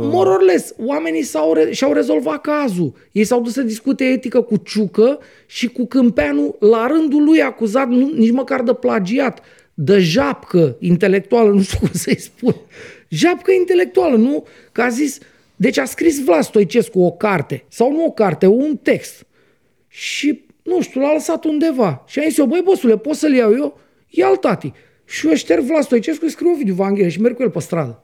More or less, oamenii s-au re- și-au rezolvat cazul. Ei s-au dus să discute etică cu Ciucă și cu Câmpeanu, la rândul lui acuzat nu, nici măcar de plagiat, de japcă intelectuală, <laughs> nu știu cum să-i spun. Japcă intelectuală, nu? Că a zis, deci a scris Vlad Stoicescu o carte, sau nu o carte, un text. Și, nu știu, l-a lăsat undeva. Și a zis eu, băi, bosule, pot să-l iau eu? Ia-l, tati. Și eu șterg Vlad Stoicescu, îi scriu Ovidiu Vanghelie și merg cu el pe stradă.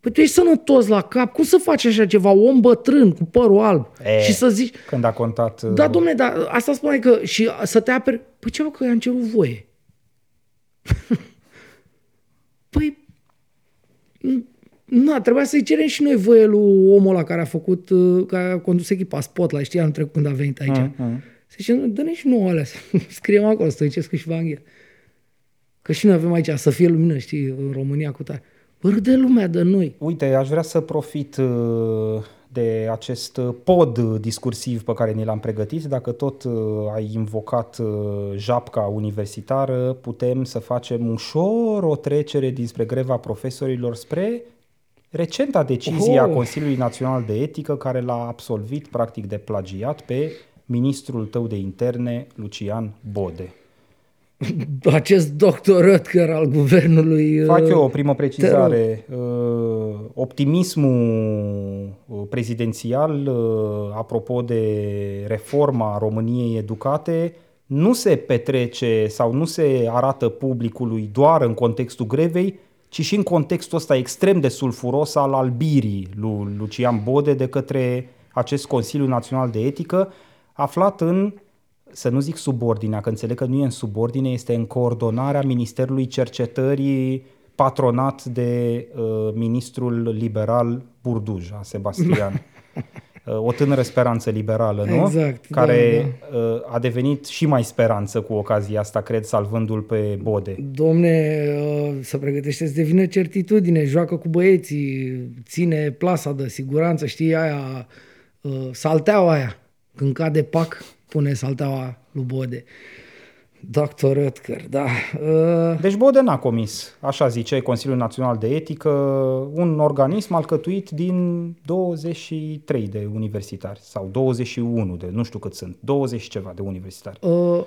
Păi tu ești sănătos la cap, cum să faci așa ceva, om bătrân cu părul alb E, și să zici, Când a contat... uh, da, domne, dar asta spune că și să te aperi, păi ce mă, că i-am cerut voie. <laughs> păi, na, trebuia să-i cerem și noi voie lui omul ăla care a făcut, uh, care a condus echipa Spotlight, știi, anul trecut când a venit aici. Mm-hmm. Să zicem, dă-ne și nouă alea, să <laughs> scriem acolo, Stoicescu și Vanghel. Că și noi avem aici să fie lumină, știi, în România cu tare. Bă, râde lumea de noi. Uite, aș vrea să profit uh, de acest uh, pod discursiv pe care ni l-am pregătit. Dacă tot uh, ai invocat uh, japca universitară, putem să facem ușor o trecere dinspre greva profesorilor spre recenta decizie a Oh. Consiliului Național de Etică care l-a absolvit practic de plagiat pe ministrul tău de interne, Lucian Bode. Acest doctor Röttger al guvernului... <laughs> Fac uh, eu o primă precizare. Uh, Optimismul uh, prezidențial, uh, apropo de reforma României educate, nu se petrece sau nu se arată publicului doar în contextul grevei, ci și în contextul ăsta extrem de sulfuros al albirii lui Lucian Bode de către acest Consiliu Național de Etică, aflat în să nu zic subordinea, că înțeleg că nu e în subordine, este în coordonarea Ministerului Cercetării patronat de uh, ministrul liberal Burduja, Sebastian. <laughs> Uh, o tânără speranță liberală, nu? Exact, da, Care uh, a devenit și mai speranță cu ocazia asta, cred, salvându-l pe Bode. Domne, uh, să pregătește să devină certitudine, joacă cu băieții, ține plasa de siguranță, știi, aia, uh, salteaua aia. Când cade pac, pune salteaua lui Bode. Doctor Röttger, da. Uh, Deci Bode n-a comis, așa zice Consiliul Național de Etică, un organism alcătuit din 23 de universitari sau 21 de, nu știu cât sunt, 20 și ceva de universitari. uh,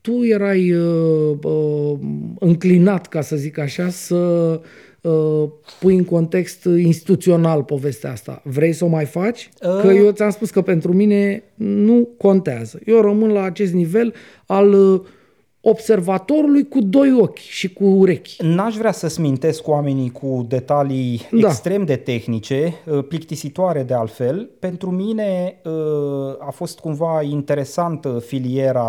tu erai uh, uh, înclinat, ca să zic așa, să uh, pui în context instituțional povestea asta. Vrei să o mai faci? Uh. Că eu ți-am spus că pentru mine nu contează. Eu rămân la acest nivel al uh, observatorului cu doi ochi și cu urechi. N-aș vrea să smintesc oamenii cu detalii Da. extrem de tehnice, uh, plictisitoare de altfel. Pentru mine uh, a fost cumva interesantă filiera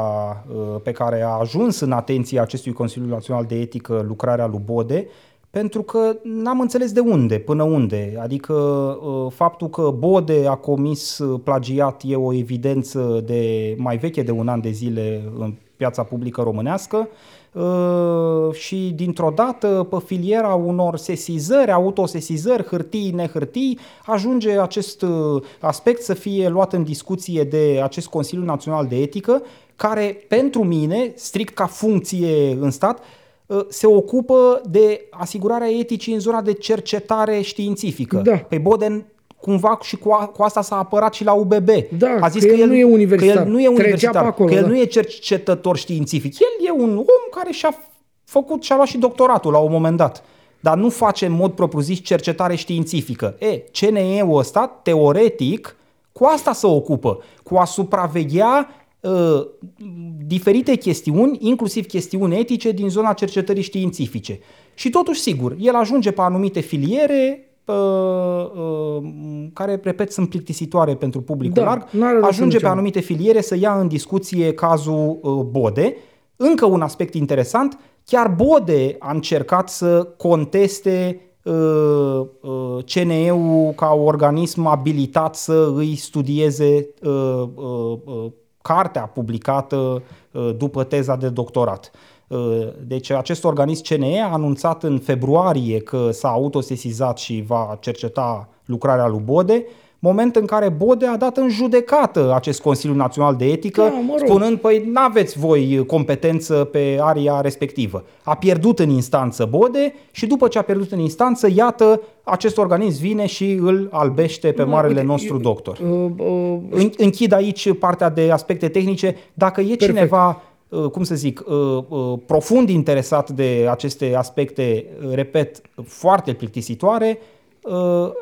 uh, pe care a ajuns în atenția acestui Consiliu Național de Etică lucrarea lui Bode, pentru că n-am înțeles de unde, până unde. Adică uh, faptul că Bode a comis uh, plagiat e o evidență de mai veche de un an de zile în piața publică românească uh, și dintr-o dată pe filiera unor sesizări, autosesizări, hârtii, nehârtii, ajunge acest uh, aspect să fie luat în discuție de acest Consiliu Național de Etică, care pentru mine, strict ca funcție în stat, uh, se ocupă de asigurarea eticii în zona de cercetare științifică. Da. Pe Boden cumva și cu, a, cu asta s-a apărat și la UBB. Da, a zis că el nu e universitar. Că el nu e Trecea universitar, pe acolo, că el da. nu e cercetător științific. El e un om care și-a făcut, și-a luat și doctoratul la un moment dat. Dar nu face în mod propriu-zis cercetare științifică. E, CNE-ul ăsta, teoretic, cu asta se ocupă, cu a supraveghea uh, diferite chestiuni, inclusiv chestiuni etice din zona cercetării științifice. Și totuși, sigur, el ajunge pe anumite filiere uh, uh, care, repet, sunt plictisitoare pentru publicul Da, larg, n-are rost să ajunge pe zicem. anumite filiere să ia în discuție cazul uh, Bode. Încă un aspect interesant, chiar Bode a încercat să conteste uh, uh, CNE-ul ca organism abilitat să îi studieze uh, uh, uh, cartea publicată uh, după teza de doctorat. Uh, Deci acest organism CNE a anunțat în februarie că s-a autosesizat și va cerceta lucrarea lui Bode, moment în care Bode a dat în judecată acest Consiliu Național de Etică, Da, mă rog. spunând, păi n-aveți voi competență pe aria respectivă. A pierdut în instanță Bode și după ce a pierdut în instanță, iată, acest organism vine și îl albește pe Nu, marele uite, nostru eu- doctor. Uh, uh, În- Închid aici partea de aspecte tehnice. Dacă e cineva, uh, cum să zic, uh, uh, profund interesat de aceste aspecte, uh, repet, foarte plictisitoare, uh,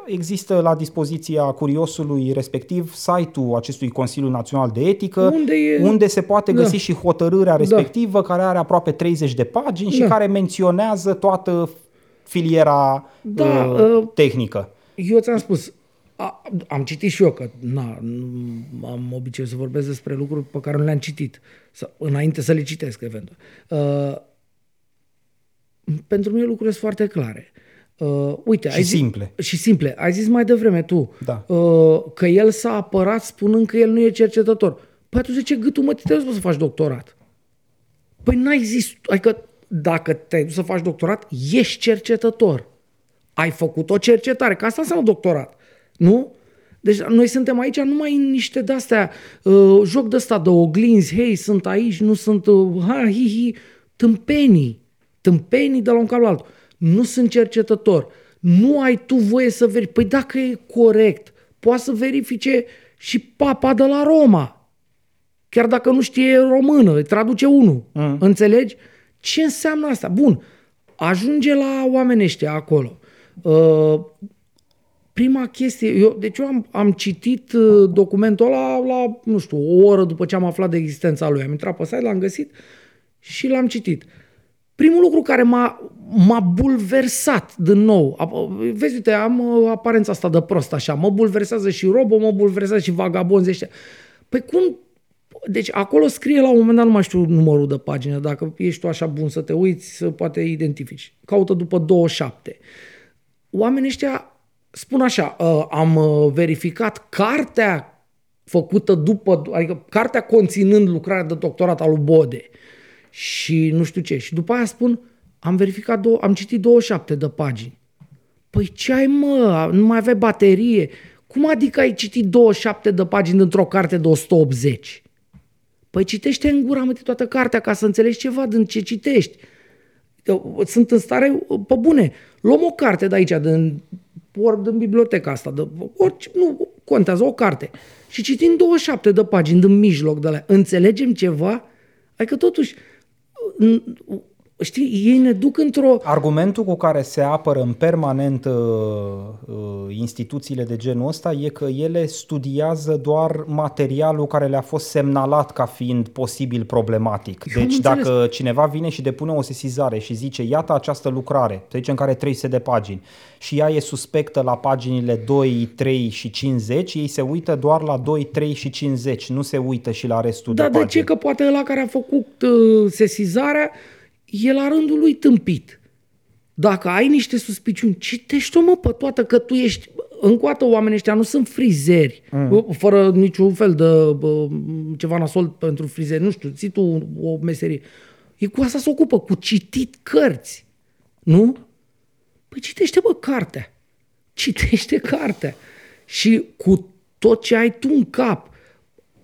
există la dispoziția curiosului respectiv site-ul acestui Consiliu Național de Etică, Unde e- unde se poate Da. găsi și hotărârea respectivă, care are aproape 30 de pagini și Da. care menționează toată filiera Da, uh, uh, tehnică. Eu ți-am spus, a, am citit și eu, că na, nu am obiceiul să vorbesc despre lucruri pe care nu le-am citit, să, înainte să le citesc, eventual. Uh, pentru mine lucrurile sunt foarte clare. Uh, uite, Și ai zis, simple. Și simple. Ai zis mai devreme tu Da. uh, că el s-a apărat spunând că el nu e cercetător. Păi atunci de ce gâtul mă te să faci doctorat? Păi n-ai zis, adică dacă te-ai dus să faci doctorat, ești cercetător. Ai făcut o cercetare, că asta înseamnă doctorat. Nu? Deci noi suntem aici numai în niște de-astea, uh, joc de ăsta de oglinzi, hei, sunt aici, nu sunt, uh, ha, hi, hi, tâmpenii, tâmpenii de la un cap la altul. Nu sunt cercetător. Nu ai tu voie să verifici. Păi dacă e corect, poate să verifice și papa de la Roma. Chiar dacă nu știe română, îi traduce unul. Mm. Înțelegi? Ce înseamnă asta? Bun, ajunge la oamenii ăștia acolo. Uh, prima chestie, eu, deci eu am, am citit uh, documentul ăla la, nu știu, o oră după ce am aflat de existența lui. Am intrat pe site, l-am găsit și l-am citit. Primul lucru care m-a, m-a bulversat din nou, ap- vezi, uite, am uh, aparența asta de prost așa, mă bulversează și robo, mă bulversează și vagabonzi ăștia. Păi cum deci acolo scrie la un moment dat, nu mai știu numărul de pagină, dacă ești tu așa bun să te uiți, să poate identifici. Caută după 27. Oamenii ăștia spun așa, uh, am uh, verificat cartea făcută după, adică cartea conținând lucrarea de doctorat al lui Bode și nu știu ce. Și după aia spun, am verificat, două, am citit 27 de pagini. Păi ce ai mă, nu mai aveai baterie? Cum adică ai citit 27 de pagini dintr-o carte de 180? Păi citește în gura mea toată cartea ca să înțelegi ceva din ce citești. Eu Sunt în stare, pe bune, luăm o carte de aici, din, ori din biblioteca asta, de, orice, nu contează, o carte. Și citim 27 de pagini din mijloc de la înțelegem ceva? Adică totuși, n- știi, ei ne duc într-o... Argumentul cu care se apără în permanent uh, uh, instituțiile de genul ăsta e că ele studiază doar materialul care le-a fost semnalat ca fiind posibil problematic. Eu am deci înțeles. dacă cineva vine și depune o sesizare și zice iată această lucrare, să zicem care are 300 de pagini și ea e suspectă la paginile 2, 3 și 50, ei se uită doar la 2, 3 și 50, nu se uită și la restul Dar de de pagini. ce? Că poate ăla care a făcut uh, sesizarea e la rândul lui tâmpit. Dacă ai niște suspiciuni, citește-o mă pe toată, că tu ești... Încă o dată, oamenii ăștia nu sunt frizeri, mm. fără niciun fel de bă, ceva nasol pentru frizeri. Nu știu, ții tu o meserie. E cu asta se ocupă, cu citit cărți. Nu? Păi citește, bă, cartea. Citește cartea. Și cu tot ce ai tu în cap,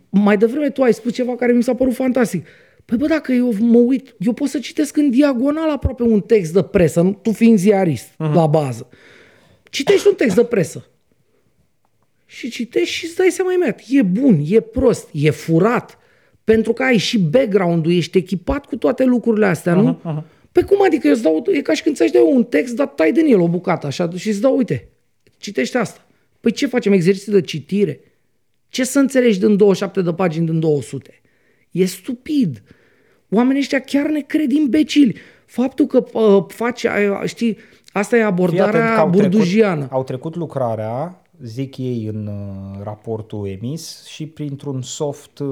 mai devreme tu ai spus ceva care mi s-a părut fantastic. Păi bă, dacă eu mă uit, eu pot să citesc în diagonal aproape un text de presă, nu- tu fiind ziarist uh-huh. la bază. Citești un text de presă. și citești și îți dai seama imediat. E bun, e prost, e furat. Pentru că ai și background-ul, ești echipat cu toate lucrurile astea, nu? aha. Pe cum adică eu îți dau, e ca și când ți-aș da eu un text, dar tai din el o bucată așa și îți dau, uite, citește asta. Păi ce facem, exerciții de citire? Ce să înțelegi din 27 de pagini din 200? E stupid. Oamenii ăștia chiar ne cred imbecili. Faptul că uh, faci, uh, știi, asta e Fii atent că abordarea au trecut, burdujiană. au trecut lucrarea, zic ei în uh, raportul emis, și printr-un soft uh,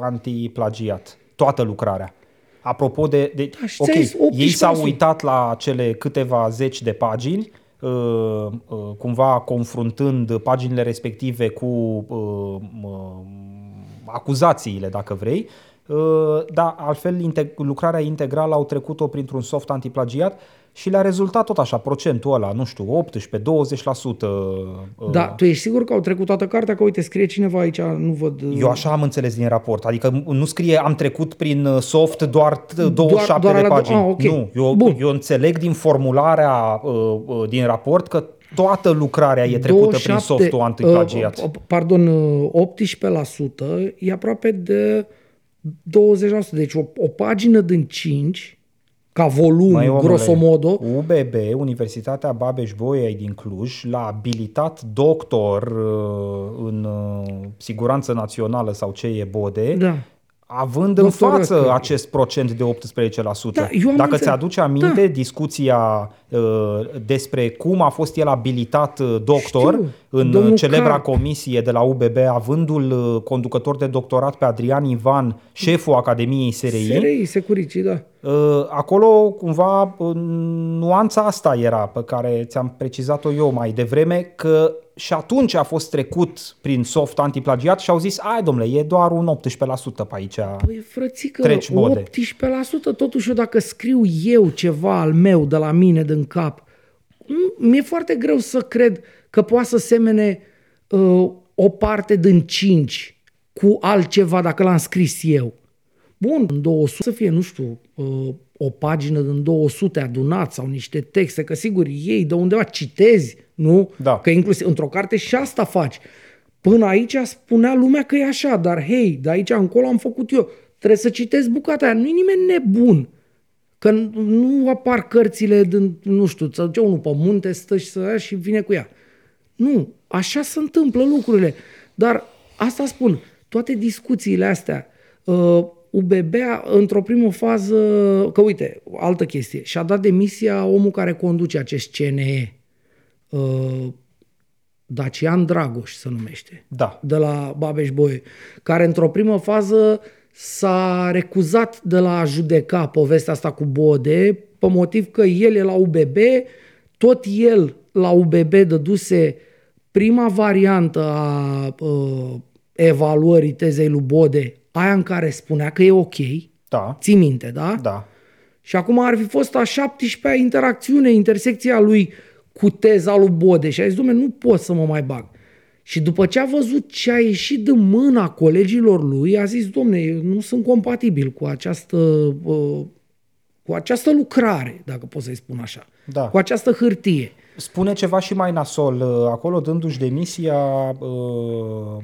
antiplagiat. Toată lucrarea. Apropo de... de Da, și ok, ți-ai zis ei s-au 18%. uitat la cele câteva zeci de pagini, uh, uh, cumva confruntând paginile respective cu uh, uh, acuzațiile, dacă vrei, uh, dar altfel inte- lucrarea integrală au trecut-o printr-un soft antiplagiat și le-a rezultat tot așa, procentul ăla, nu știu, 18-20%. uh, Da, tu ești sigur că au trecut toată cartea? Că uite, scrie cineva aici, nu văd... uh, Eu așa am înțeles din raport, adică nu scrie am trecut prin uh, soft doar t- 27 doar de alea- pagini. ah, ok. Nu, eu, Bun. eu înțeleg din formularea uh, uh, din raport că toată lucrarea e trecută prin 27, softul antiplagiat. uh, uh, pardon, uh, 18% e aproape de 20%. Deci o, o pagină din 5, ca volum, Măi, omule, grosomodo, UBB, Universitatea Babeș-Bolyai din Cluj, l-a abilitat doctor uh, în uh, siguranță națională sau ce e bode, Da. având în Doctor față Răscă. acest procent de 18%. Da, eu am Dacă înțeles. ți-aduce aminte Da. discuția uh, despre cum a fost el abilitat uh, doctor Știu. În Domnul uh, celebra Carp. comisie de la UBB, avându-l uh, conducător de doctorat pe Adrian Ivan, șeful Academiei SRI, SRI, securicii, da. Uh, Acolo, cumva, uh, nuanța asta era pe care ți-am precizat-o eu mai devreme, că și atunci a fost trecut prin soft antiplagiat și au zis, ai domnule, e doar un 18% pe aici. Păi, frățică, Treci bode. 18%, totuși eu dacă scriu eu ceva al meu de la mine din cap, nu- mi-e foarte greu să cred că poate să semene uh, o parte din 5 cu altceva dacă l-am scris eu. Bun, în 200 să fie, nu știu, uh, o pagină din 200 adunat sau niște texte, că sigur ei de undeva citezi, nu? Da. Că inclusiv într-o carte și asta faci. Până aici spunea lumea că e așa, dar hei, de aici încolo am făcut eu. Trebuie să citesc bucata aia. Nu-i nimeni nebun. Că nu apar cărțile din, nu știu, să duce unul pe munte, stă și să ia și vine cu ea. Nu, așa se întâmplă lucrurile. Dar asta spun, toate discuțiile astea, uh, UBB a, într-o primă fază, că uite, altă chestie, și-a dat demisia omul care conduce acest CNE, uh, Dacian Dragoș se numește Da. de la Babeș Bolyai, care într-o primă fază s-a recuzat de la a judeca povestea asta cu Bode, pe motiv că el e la UBB, tot el la UBB dăduse prima variantă a uh, evaluării tezei lui Bode, aia în care spunea că e ok, Da. ții minte, da? Da. Și acum ar fi fost a 17-a interacțiune, intersecția lui cu teza lui Bode și a zis, domnule, nu pot să mă mai bag. Și după ce a văzut ce a ieșit din mâna colegilor lui, a zis, domne, eu nu sunt compatibil cu această, uh, cu această lucrare, dacă pot să-i spun așa, Da. cu această hârtie. Spune ceva și mai nasol, uh, acolo dându-și demisia uh, uh,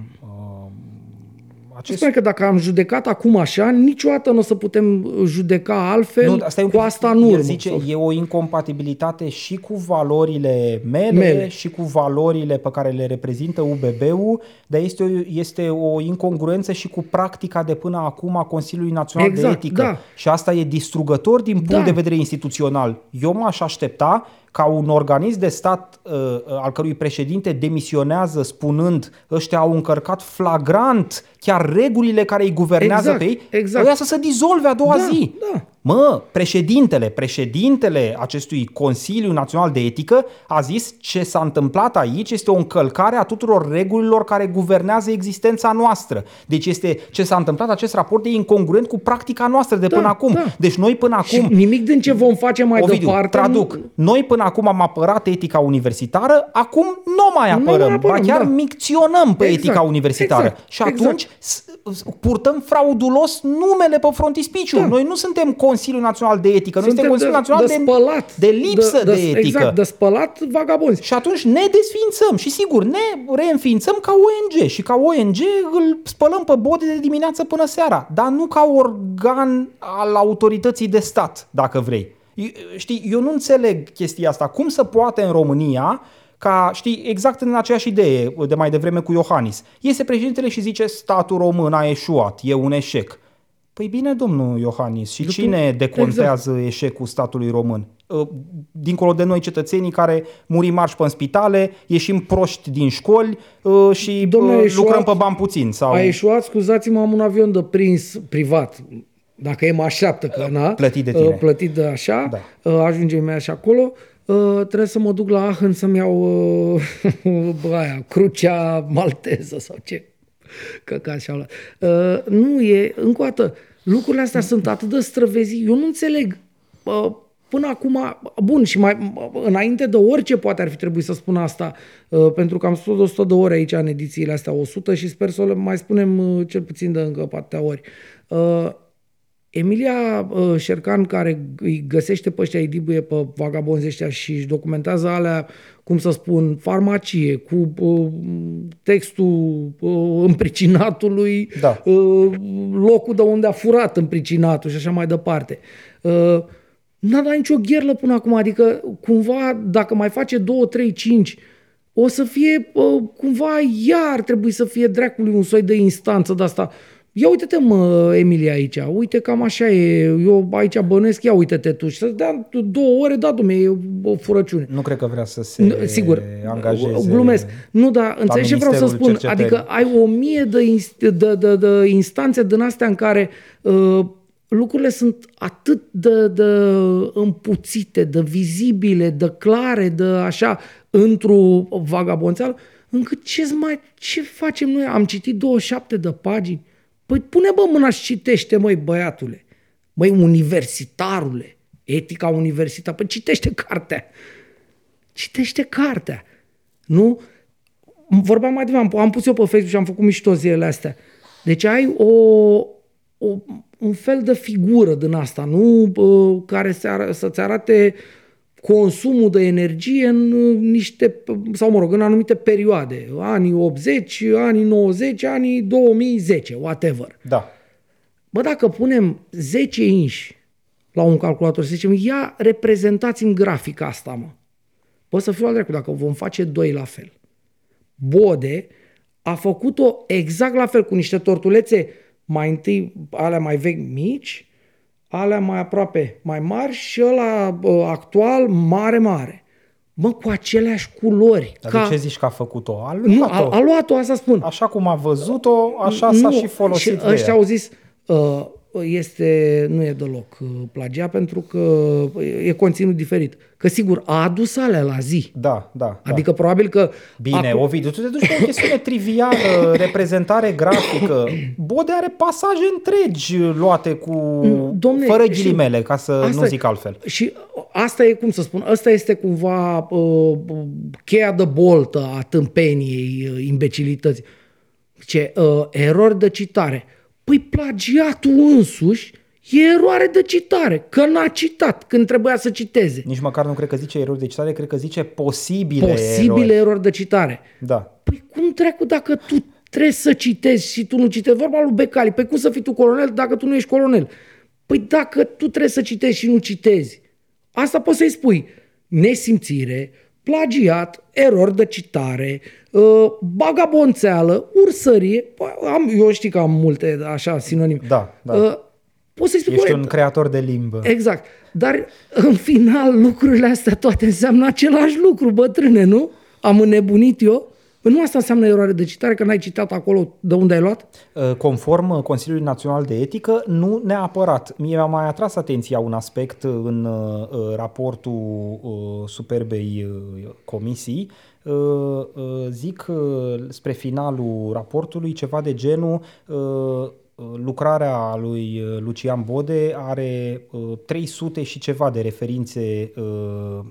acest... Spune că dacă am judecat acum așa, niciodată nu o să putem judeca altfel, Nu, asta e un cu pic- asta în el urmă. zice, Sau- e o incompatibilitate și cu valorile mele, Mele. și cu valorile pe care le reprezintă UBB-ul, dar este o, este o incongruență și cu practica de până acum a Consiliului Național Exact, de Etică. da. Și asta e distrugător din punct Da. de vedere instituțional. Eu m-aș aștepta ca un organism de stat uh, uh, al cărui președinte demisionează spunând ăștia au încărcat flagrant chiar regulile care îi guvernează Exact, pe ei, exact. ăia să se dizolve a doua Da, zi. da. Mă, președintele, președintele acestui Consiliu Național de Etică a zis ce s-a întâmplat aici este o încălcare a tuturor regulilor care guvernează existența noastră. Deci este ce s-a întâmplat acest raport e incongruent cu practica noastră de Da, până acum. da. Deci noi până Și acum nimic din ce vom face mai Ovidiu, departe... traduc. nu- Noi până acum am apărat etica universitară, acum nu mai Nu apărăm, mai apărăm, ba chiar da. micționăm pe Exact, etica universitară. exact, și atunci s- purtăm fraudulos numele pe frontispiciu. Da. Noi nu suntem Consiliul Național de Etică, nu este Suntem Consiliul de, Național de, de, spălat. de lipsă de, etică. Exact, de spălat vagabonzi. Și atunci ne desfințăm și sigur ne reînființăm ca ONG și ca ONG îl spălăm pe bode de dimineață până seara, dar nu ca organ al autorității de stat, dacă vrei. Știi, eu nu înțeleg chestia asta. Cum să poate în România ca, știi, exact în aceeași idee de mai devreme cu Iohannis. Iese președintele și zice statul român a eșuat, e un eșec. Păi bine, domnul Iohannis, și După- cine decontează exact. eșecul statului român? Uh, Dincolo de noi cetățenii care murim marși pe spitale, ieșim proști din școli uh, și Domnule, uh, a eșuat- lucrăm pe bani puțin. Sau... A ieșuat, scuzați-mă, am un avion de prins privat. Dacă e mă așteaptă că, na, Plătit de tine. uh, Plătit de așa, Da. uh, ajungem așa acolo. Uh, trebuie să mă duc la Aachen să-mi iau uh, bă, <laughs> aia, crucea malteză sau ce. Căcat și-au luat. Uh, nu e, încă o dată, lucrurile astea sunt atât de străvezi. Eu nu înțeleg. Uh, până acum, bun, și mai înainte de orice poate ar fi trebuit să spun asta, uh, pentru că am spus de 100 de ori aici în edițiile astea, 100 și sper să le mai spunem uh, cel puțin de încă pattea ori. Uh, Emilia uh, Șercan, care îi găsește pe ăștia, îi dibuie pe vagabonzi ăștia și își documentează alea, cum să spun, farmacie, cu uh, textul uh, împricinatului, Da. uh, locul de unde a furat împricinatul și așa mai departe. Uh, N-a dat nicio gherlă până acum, adică cumva dacă mai face 2, 3, 5, o să fie uh, cumva ea ar trebui să fie dracului un soi de instanță de asta. Ia uite-te mă, Emilia, aici, uite cam așa e, eu aici bănesc, ia uite-te tu și să dea două ore, da, dumne, e o furăciune. Nu cred că vrea să se Nu, Sigur, angajeze. glumesc. Nu, dar înțelegi ce vreau să Ministerul spun? Cercetării. Adică ai o mie de, inst- de, de, de instanțe din astea în care uh, lucrurile sunt atât de, de împuțite, de vizibile, de clare, de așa, într-o vagabonțeală, încât ce mai, ce facem noi? Am citit 27 de pagini. Păi pune bă mâna și citește, măi, băiatule. Măi, universitarule. Etica universitară. Păi citește cartea. Citește cartea. Nu? Vorbeam mai devreme, am, am pus eu pe Facebook și am făcut mișto zilele astea. Deci ai o, o, un fel de figură din asta, nu? Uh, Care să ar, să-ți arate consumul de energie în uh, niște, sau mă rog, în anumite perioade. Anii 80, anii 90, anii 2010, whatever. Da. Bă, dacă punem 10 inși la un calculator, să zicem, ia reprezentați în grafica asta, mă. Bă, să fiu al dracu, dacă vom face doi la fel. Bode a făcut-o exact la fel, cu niște tortulețe mai întâi, alea mai vechi mici, alea mai aproape mai mari și ăla bă, actual mare, mare. Mă, cu aceleași culori. Dar ca... de ce zici că a făcut-o? A Nu, luat-o. a, a luat-o, asta spun. Așa cum a văzut-o, așa s-a și folosit și de ăștia ea. au zis, uh, este, nu e deloc uh, plagia pentru că e conținut diferit. Că sigur, a adus alea la zi. Da, da. Adică probabil că... Bine, acum- Ovidiu, tu te duci pe o chestiune trivială, <coughs> reprezentare grafică. Bode are pasaje întregi luate cu... domne, fără și ghilimele, ca să asta nu e- zic altfel. Și asta e, cum să spun, asta este cumva uh, cheia de boltă a tâmpeniei, uh, imbecilității. Ce uh, erori de citare. Păi plagiatul însuși e eroare de citare, că n-a citat când trebuia să citeze. Nici măcar nu cred că zice erori de citare, cred că zice posibile, Posibile erori. erori de citare. Da. Păi cum trecu dacă tu trebuie să citezi și tu nu citești? Vorba lui Becali. Păi cum să fii tu colonel dacă tu nu ești colonel? Păi dacă tu trebuie să citești și nu citezi, asta poți să-i spui. Nesimțire, plagiat, erori de citare, uh, bagabonțeală, ursărie. Păi, Am, eu știu că am multe așa sinonime. Da, da. Uh, poți să-i spui Ești corect. un creator de limbă. Exact. Dar în final lucrurile astea toate înseamnă același lucru, bătrâne, nu? Am înnebunit eu? Păi nu asta înseamnă eroare de citare, că n-ai citat acolo de unde ai luat? Uh, Conform uh, Consiliului Național de Etică, nu neapărat. Mie mi-a mai atras atenția un aspect uh, în uh, uh, raportul uh, superbei uh, comisii. Uh, uh, zic uh, spre finalul raportului ceva de genul uh, lucrarea lui uh, Lucian Bode are uh, 300 și ceva de referințe uh,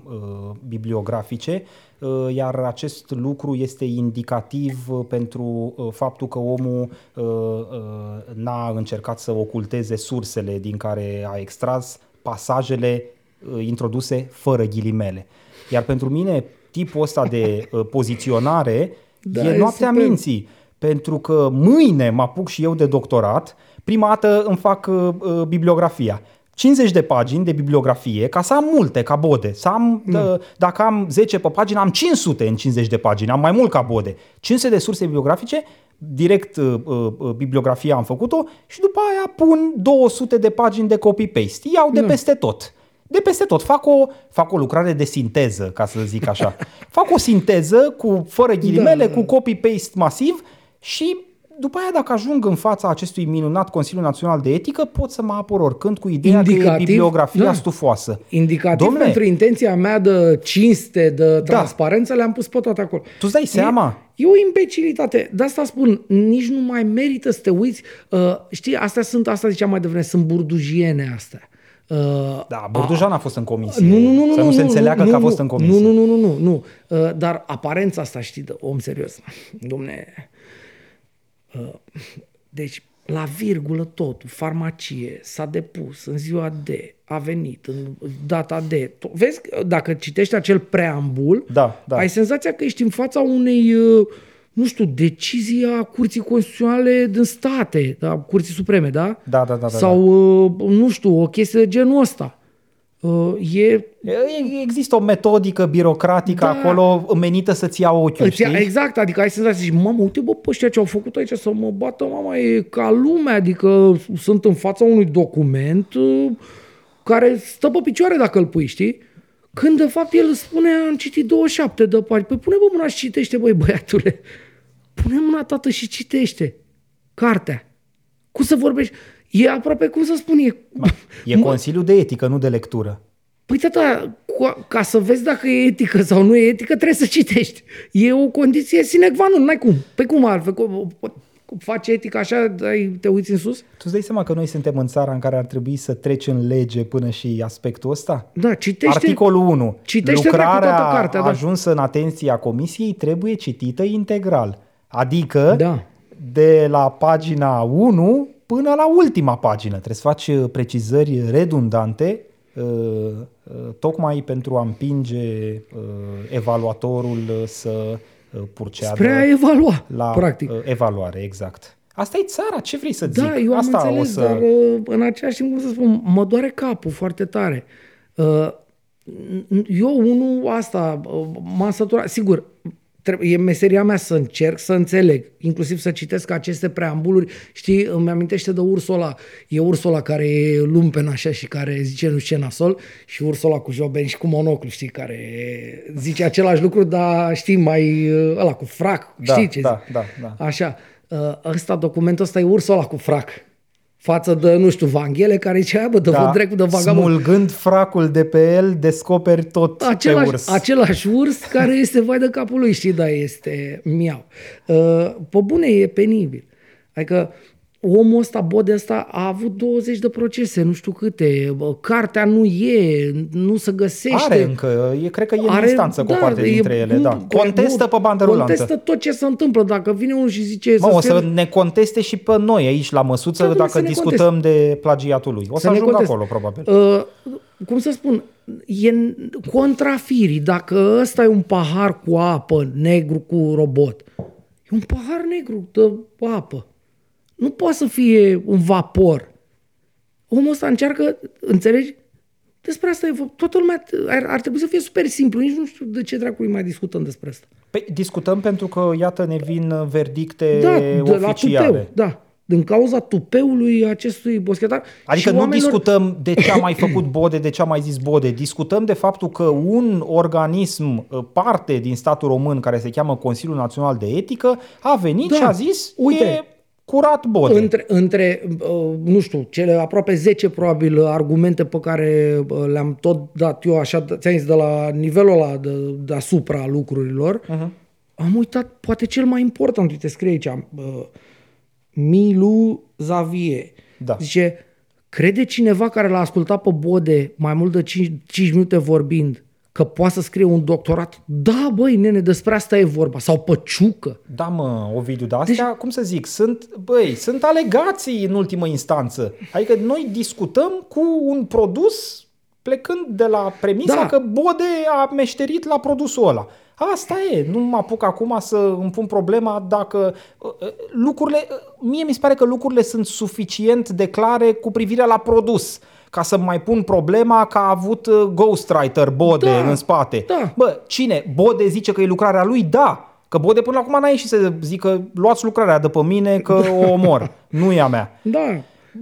uh, bibliografice, uh, iar acest lucru este indicativ uh, pentru uh, faptul că omul uh, uh, n-a încercat să oculteze sursele din care a extras pasajele uh, introduse fără ghilimele. Iar pentru mine tipul ăsta de uh, poziționare Da, e e noaptea super. minții, pentru că mâine mă apuc și eu de doctorat, prima dată îmi fac uh, uh, bibliografia. 50 de pagini de bibliografie, ca să am multe, ca bode. Să am, mm. dacă am 10 pe pagină, am 500 în 50 de pagini, am mai mult ca bode. 500 de surse bibliografice, direct uh, uh, bibliografia am făcut-o și după aia pun 200 de pagini de copy-paste. Iau de peste tot. De peste tot. Fac o, fac o lucrare de sinteză, ca să zic așa. <laughs> fac o sinteză cu fără ghilimele, Da, cu copy-paste masiv și după aia dacă ajung în fața acestui minunat Consiliu Național de Etică, pot să mă apăr oricând cu ideea că e Indicativ, bibliografia da. stufoasă. Indicativ Dom'le, pentru intenția mea de cinste, de Da. transparență, le-am pus pe toate acolo. Tu îți dai seama? E, e o imbecilitate. De asta spun, nici nu mai merită să te uiți. Uh, știi, astea sunt, asta ziceam mai devreme, sunt burdujiene astea. Uh, Da, Bordujan a fost în comisie. nu, nu, nu, să nu, nu, se nu, înțeleagă nu, că a nu, fost în comisie. Nu, nu, nu, nu, nu, nu. Uh, dar aparența asta, știi, de om serios. <laughs> Domne, uh, deci la virgulă totul, farmacie, s-a depus în ziua de, a venit în data de. To- Vezi, dacă citești acel preambul, Da, da. ai senzația că ești în fața unei, uh, nu știu, decizii a Curții Constituționale din state, da, Curții Supreme, da? Da, da, da, da, Sau, uh, nu știu, o chestie de genul ăsta. Uh, E E- Există o metodică birocratică Da. acolo menită să-ți ia ochiul, Îți ia, știi? exact, adică ai senzația, zici, mamă, uite bă, pe ăștia ce au făcut aici să mă bată, mama, e ca lumea, adică sunt în fața unui document uh, care stă pe picioare dacă îl pui, știi? Când de fapt el spune, am citit 27 de pagini. Păi pune bă mâna și citește, băi băiatule. Pune mâna tată și citește cartea. Cum să vorbești? E aproape, cum să spun, e... E <laughs> Consiliu de Etică, nu de lectură. Păi tata, cu- ca să vezi dacă e etică sau nu e etică, trebuie să citești. E o condiție sine qua non, n-ai cum. Păi cum altfel? Cum, cum faci etică așa, dai, te uiți în sus? Tu îți dai seama că noi suntem în țara în care ar trebui să treci în lege până și aspectul ăsta? Da, citește... Articolul 1. citește dracu Lucrarea toată cartea, da. ajunsă în atenția comisiei trebuie citită integral. Adică Da. de la pagina 1 până la ultima pagină. Trebuie să faci uh, precizări redundante uh, uh, tocmai pentru a împinge uh, evaluatorul uh, să uh, purceadă Spre a evalua, la practic. uh, evaluare, exact. Asta e țara, ce vrei să Da, zic? eu am Asta înțeles, o să... dar uh, în același timp, cum să spun, mă doare capul foarte tare. Uh, Eu, unul, asta, uh, m-am săturat. Sigur, trebuie, e meseria mea să încerc să înțeleg, inclusiv să citesc aceste preambuluri. Știi, îmi amintește de Ursula. E Ursula care e lumpen așa și care zice nu știu ce nasol și Ursula cu joben și cu monoclu, știi, care zice același lucru, dar știi, mai uh, ăla cu frac, Da, știi ce da, zic? da, da. Așa, uh, ăsta, documentul ăsta e Ursula cu frac. Față de, nu știu, Vanghele, care zice, "Aia, bă, de da, dracu de vagabond. Smulgând fracul de pe el, descoperi tot pe Același, urs. același urs care este vai de capul lui, știi, da, este miau. Uh, pe bune, e penibil. Adică omul ăsta, bode ăsta, a avut 20 de procese, nu știu câte, bă, cartea nu e, nu se găsește. Are încă, e, cred că e în instanță cu o parte e- dintre ele, nu, da. e- Contestă nu, pe bandă rulantă. Contestă tot ce se întâmplă. Dacă vine unul și zice... Mă, o să fie- ne conteste și pe noi aici la măsuță Da, domnule, dacă să ne discutăm de plagiatul lui. O să, ne ajung conteste. acolo, probabil. Uh, cum să spun, e contrafirii. Dacă ăsta e un pahar cu apă negru cu robot, e un pahar negru de apă. Nu poate să fie un vapor. Omul ăsta încearcă, înțelegi? Despre asta e vorba. Toată lumea ar, ar trebui să fie super simplu. Nici nu știu de ce dracului mai discutăm despre asta. Păi, discutăm pentru că, iată, ne vin verdicte Da, de la oficiale. tupeu, da. Din cauza tupeului acestui boschetar. Adică și nu oamenilor- discutăm de ce a mai făcut <coughs> Bode, de ce a mai zis Bode. Discutăm de faptul că un organism, uh, parte din statul român, care se cheamă Consiliul Național de Etică, a venit Da. și a zis, Uite, e curat Bode. Între, între uh, nu știu, cele aproape 10 probabil argumente pe care uh, le-am tot dat eu așa, ți-am zis, de la nivelul ăla de, deasupra lucrurilor, uh-huh. am uitat poate cel mai important, uite, scrie aici, uh, Milu Zavie. Da. Zice, crede cineva care l-a ascultat pe Bode mai mult de 5, 5 minute vorbind că poate să scrie un doctorat? Da, băi, nene, despre asta e vorba. Sau pe ciucă. Da, mă, Ovidiu, dar astea, deci... cum să zic, sunt, băi, sunt alegații în ultimă instanță. Adică noi discutăm cu un produs plecând de la premisa Da. că Bode a meșterit la produsul ăla. Asta e, nu mă apuc acum să îmi pun problema dacă uh, uh, lucrurile, uh, mie mi se pare că lucrurile sunt suficient de clare cu privire la produs ca să mai pun problema că a avut uh, ghostwriter Bode Da, în spate. da. Bă, cine? Bode zice că e lucrarea lui? Da. Că Bode până acum n-a ieșit să zică luați lucrarea de pe mine că <laughs> o omor. nu e a mea. Da.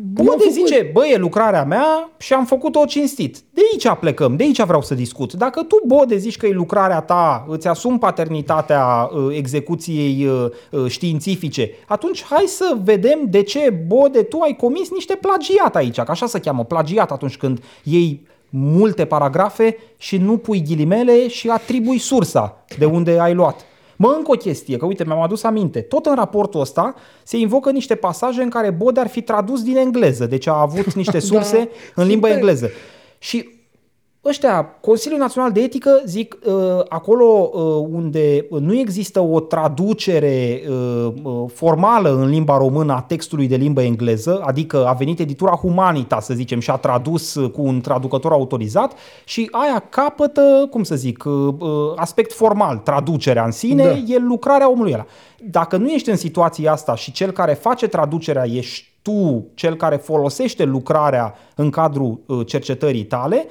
Bode zice, bă, e lucrarea mea și am făcut-o cinstit. De aici plecăm, de aici vreau să discut. Dacă tu, Bode, zici că e lucrarea ta, îți asumi paternitatea uh, execuției uh, uh, științifice, atunci hai să vedem de ce, Bode, tu ai comis niște plagiat aici, că așa se cheamă, plagiat atunci când iei multe paragrafe și nu pui ghilimele și atribui sursa de unde ai luat. Mă, încă o chestie, că uite, mi-am adus aminte. Tot în raportul ăsta se invocă niște pasaje în care Bode ar fi tradus din engleză, deci a avut niște <laughs> surse Da, în limba super. engleză. Și ăștia, Consiliul Național de Etică, zic, uh, acolo uh, unde nu există o traducere uh, uh, formală în limba română a textului de limbă engleză, adică a venit editura Humanita, să zicem, și a tradus uh, cu un traducător autorizat și aia capătă, cum să zic, uh, uh, aspect formal, traducerea în sine, Da. e lucrarea omului ăla. Dacă nu ești în situația asta și cel care face traducerea ești tu, cel care folosește lucrarea în cadrul uh, cercetării tale,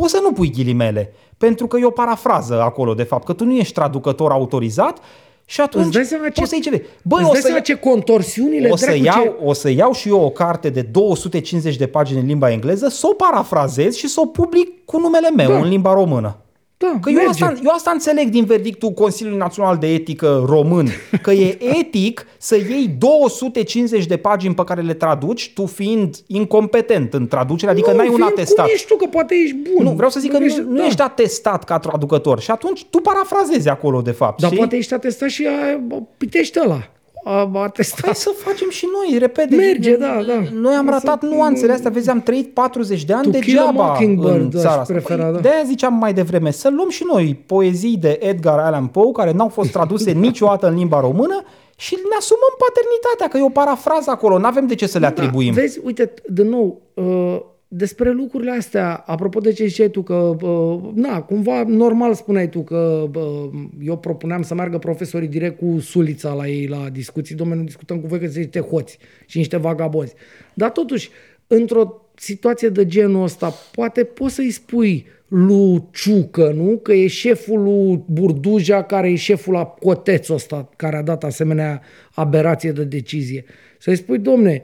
poți să nu pui ghilimele, pentru că e o parafrază acolo, de fapt, că tu nu ești traducător autorizat și atunci Îți dai seama ce, poți să-i cere. Băi, îți o dai să, seama ia- ce contorsiunile o, să dracu, iau, ce... o să iau și eu o carte de 250 de pagini în limba engleză, să o parafrazez și să o public cu numele meu Da. în limba română. Da, Că eu merge. asta, eu asta înțeleg din verdictul Consiliului Național de Etică român, <laughs> că e etic să iei 250 de pagini pe care le traduci, tu fiind incompetent în traducere, adică nu, n-ai un fiind atestat. Cum ești tu, că poate ești bun. Nu, vreau să zic că ești, nu, nu da. ești atestat ca traducător și atunci tu parafrazezi acolo, de fapt. Dar știi? poate ești atestat și a, pitește ăla. A, a atestat. Hai să facem și noi, repede. Merge, da, da. Noi am Să- ratat nuanțele astea, vezi, am trăit 40 de ani To Kill a degeaba Mockingbird în aș țara asta. prefera, Păi, da. De-aia ziceam mai devreme, să luăm și noi poezii de Edgar Allan Poe, care n-au fost traduse <laughs> niciodată în limba română, și ne asumăm paternitatea, că e o parafrază acolo, nu avem de ce să le atribuim. Da, vezi, uite, din nou, uh, despre lucrurile astea, apropo de ce ziceai tu, că, uh, na, cumva normal spuneai tu că uh, eu propuneam să meargă profesorii direct cu sulița la ei la discuții, domnule, nu discutăm cu voi că sunteți niște hoți și niște vagabozi. Dar totuși, într-o situație de genul ăsta, poate poți să-i spui lui Ciucă, nu? Că e șeful lui Burduja, care e șeful la cotețul ăsta, care a dat asemenea aberație de decizie. Să-i spui, domne,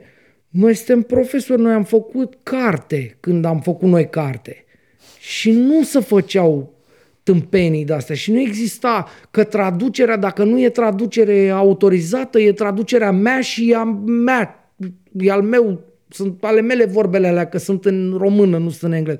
noi suntem profesori, noi am făcut carte când am făcut noi carte. Și nu se făceau tâmpenii de astea și nu exista că traducerea, dacă nu e traducere autorizată, e traducerea mea și e a mea, e al meu, sunt ale mele vorbele alea, că sunt în română, nu sunt în engleză.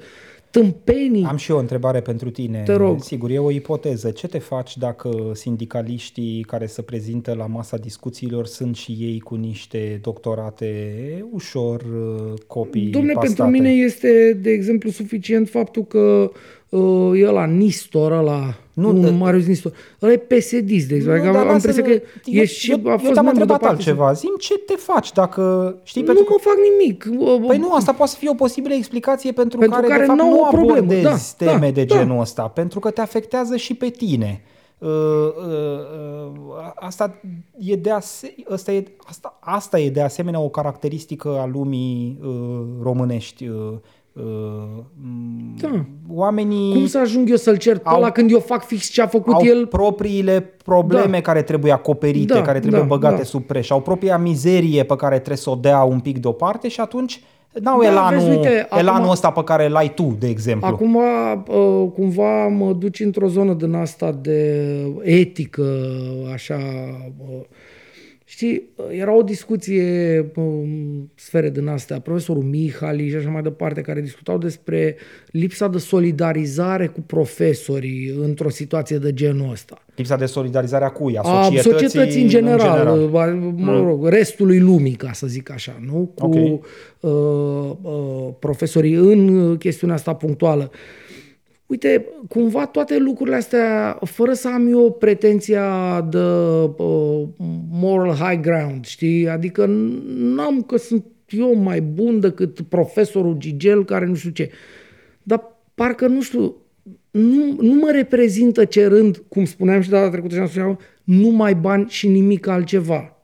Tâmpenii. Am și eu o întrebare pentru tine. Te rog. Sigur, e o ipoteză. Ce te faci dacă sindicaliștii care se prezintă la masa discuțiilor sunt și ei cu niște doctorate ușor uh, copii Domne, pastate? pentru mine este, de exemplu, suficient faptul că uh, e ăla Nistor, ăla, Nu, nu, de- nu Marius Nistor, ăla e PSD, de exemplu. Nu, am, dar am impresia lasă-mă. că eu, e și, eu, a eu fost te-am membru de întrebat partid. altceva. Zim ce te faci dacă... Știi, Nu pentru mă că... fac nimic. Păi nu, asta poate să fie o posibilă explicație pentru, Pentru care, care de fapt, n-au nu o problemă. abordezi Da, teme da, de da. genul ăsta, pentru că te afectează și pe tine. Uh, uh, uh, asta e de ase- asta, e, asta, asta e de asemenea o caracteristică a lumii uh, românești. Uh, uh, m, Da. Oamenii Cum să ajung eu să-l cer pe Au- ăla când eu fac fix ce a făcut au el? propriile probleme Da. care trebuie acoperite, Da, care trebuie da, băgate da. sub preș, au propria mizerie pe care trebuie să o dea un pic deoparte și atunci n-au Da, elanul, vezi, uite, elanul acum- ăsta pe care l-ai tu, de exemplu. Acum, uh, cumva mă duci într-o zonă din asta de etică, așa, uh, Știi, era o discuție în sfere din astea, profesorul Mihali și așa mai departe, care discutau despre lipsa de solidarizare cu profesorii într-o situație de genul ăsta. Lipsa de solidarizare a cui? A A societății, societății în general, în general. a- mă rog, restului lumii, ca să zic așa, nu? Cu Ok. uh, uh, profesorii în chestiunea asta punctuală. Uite, cumva toate lucrurile astea, fără să am eu pretenția de uh, moral high ground, știi? Adică n-am că sunt eu mai bun decât profesorul Gigel care nu știu ce. Dar parcă, nu știu, nu, nu mă reprezintă cerând, cum spuneam și data trecută și am spus, numai bani și nimic altceva.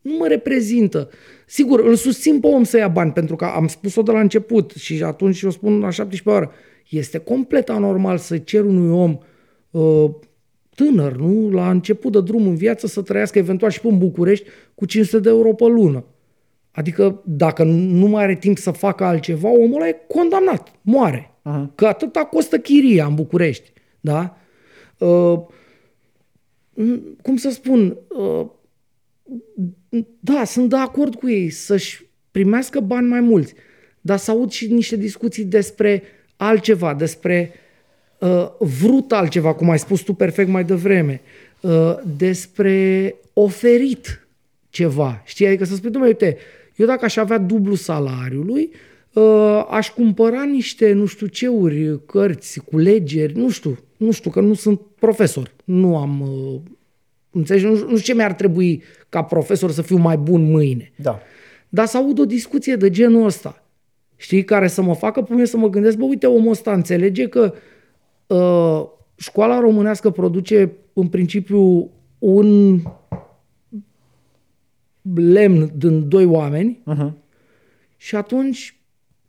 Nu mă reprezintă. Sigur, îl susțin pe om să ia bani, pentru că am spus-o de la început și atunci eu spun la 17 oră. Este complet anormal să cer unui om uh, tânăr, nu? La început de drum în viață să trăiască eventual și pe în București cu 500 de euro pe lună. Adică dacă nu mai are timp să facă altceva, omul ăla e condamnat, moare. Uh-huh. Că atâta costă chiria în București. Da? Uh, n- cum să spun, uh, da, sunt de acord cu ei să-și primească bani mai mulți, dar să aud și niște discuții despre altceva, despre uh, vrut altceva, cum ai spus tu perfect mai devreme, uh, despre oferit ceva. Știi? Adică să spui, domnule, uite, eu dacă aș avea dublu salariului, uh, aș cumpăra niște, nu știu ceuri, cărți, culegeri, nu știu, nu știu, că nu sunt profesor, nu am... Uh, înțelegi? Nu, nu știu ce mi-ar trebui ca profesor să fiu mai bun mâine. Da. Dar să aud o discuție de genul ăsta, știi, care să mă facă pe mine să mă gândesc, bă, uite, omul ăsta înțelege că uh, școala românească produce în principiu un lemn din doi oameni Uh-huh. și atunci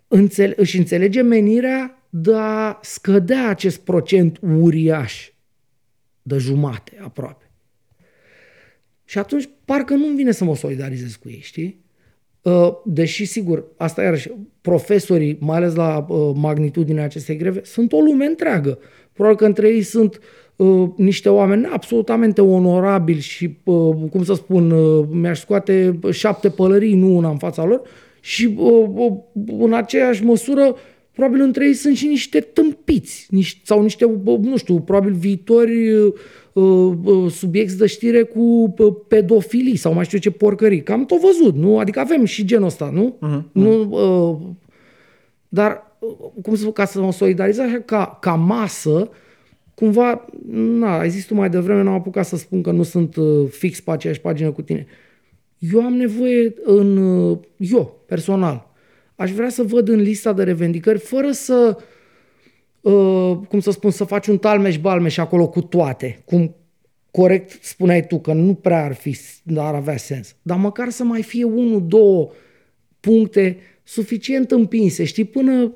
înțele- își înțelege menirea de a scădea acest procent uriaș de jumate aproape. Și atunci parcă nu-mi vine să mă solidarizez cu ei, știi? Uh, Deși, sigur, asta iarăși, profesorii, mai ales la uh, magnitudinea acestei greve, sunt o lume întreagă. Probabil că între ei sunt uh, niște oameni absolutamente onorabili și, uh, cum să spun, uh, mi-aș scoate șapte pălării, nu una în fața lor, și uh, uh, în aceeași măsură probabil între ei sunt și niște tâmpiți niște, sau niște, uh, nu știu, probabil viitori uh, uh, subiecti de știre cu uh, pedofilii sau mai știu ce porcării. Cam tot văzut, nu? Adică avem și genul ăsta, nu? Uh-huh. nu uh, dar, uh, cum să spun, ca să mă solidarizez așa, ca, ca masă, cumva, na, ai zis tu mai devreme, n-am apucat să spun că nu sunt uh, fix pe aceeași pagină cu tine. Eu am nevoie în, uh, eu, personal, aș vrea să văd în lista de revendicări, fără să, uh, cum să spun, să faci un talmeș-balmeș acolo cu toate, cum corect spuneai tu, că nu prea ar, fi, ar avea sens, dar măcar să mai fie unul, două puncte suficient împinse, știi, până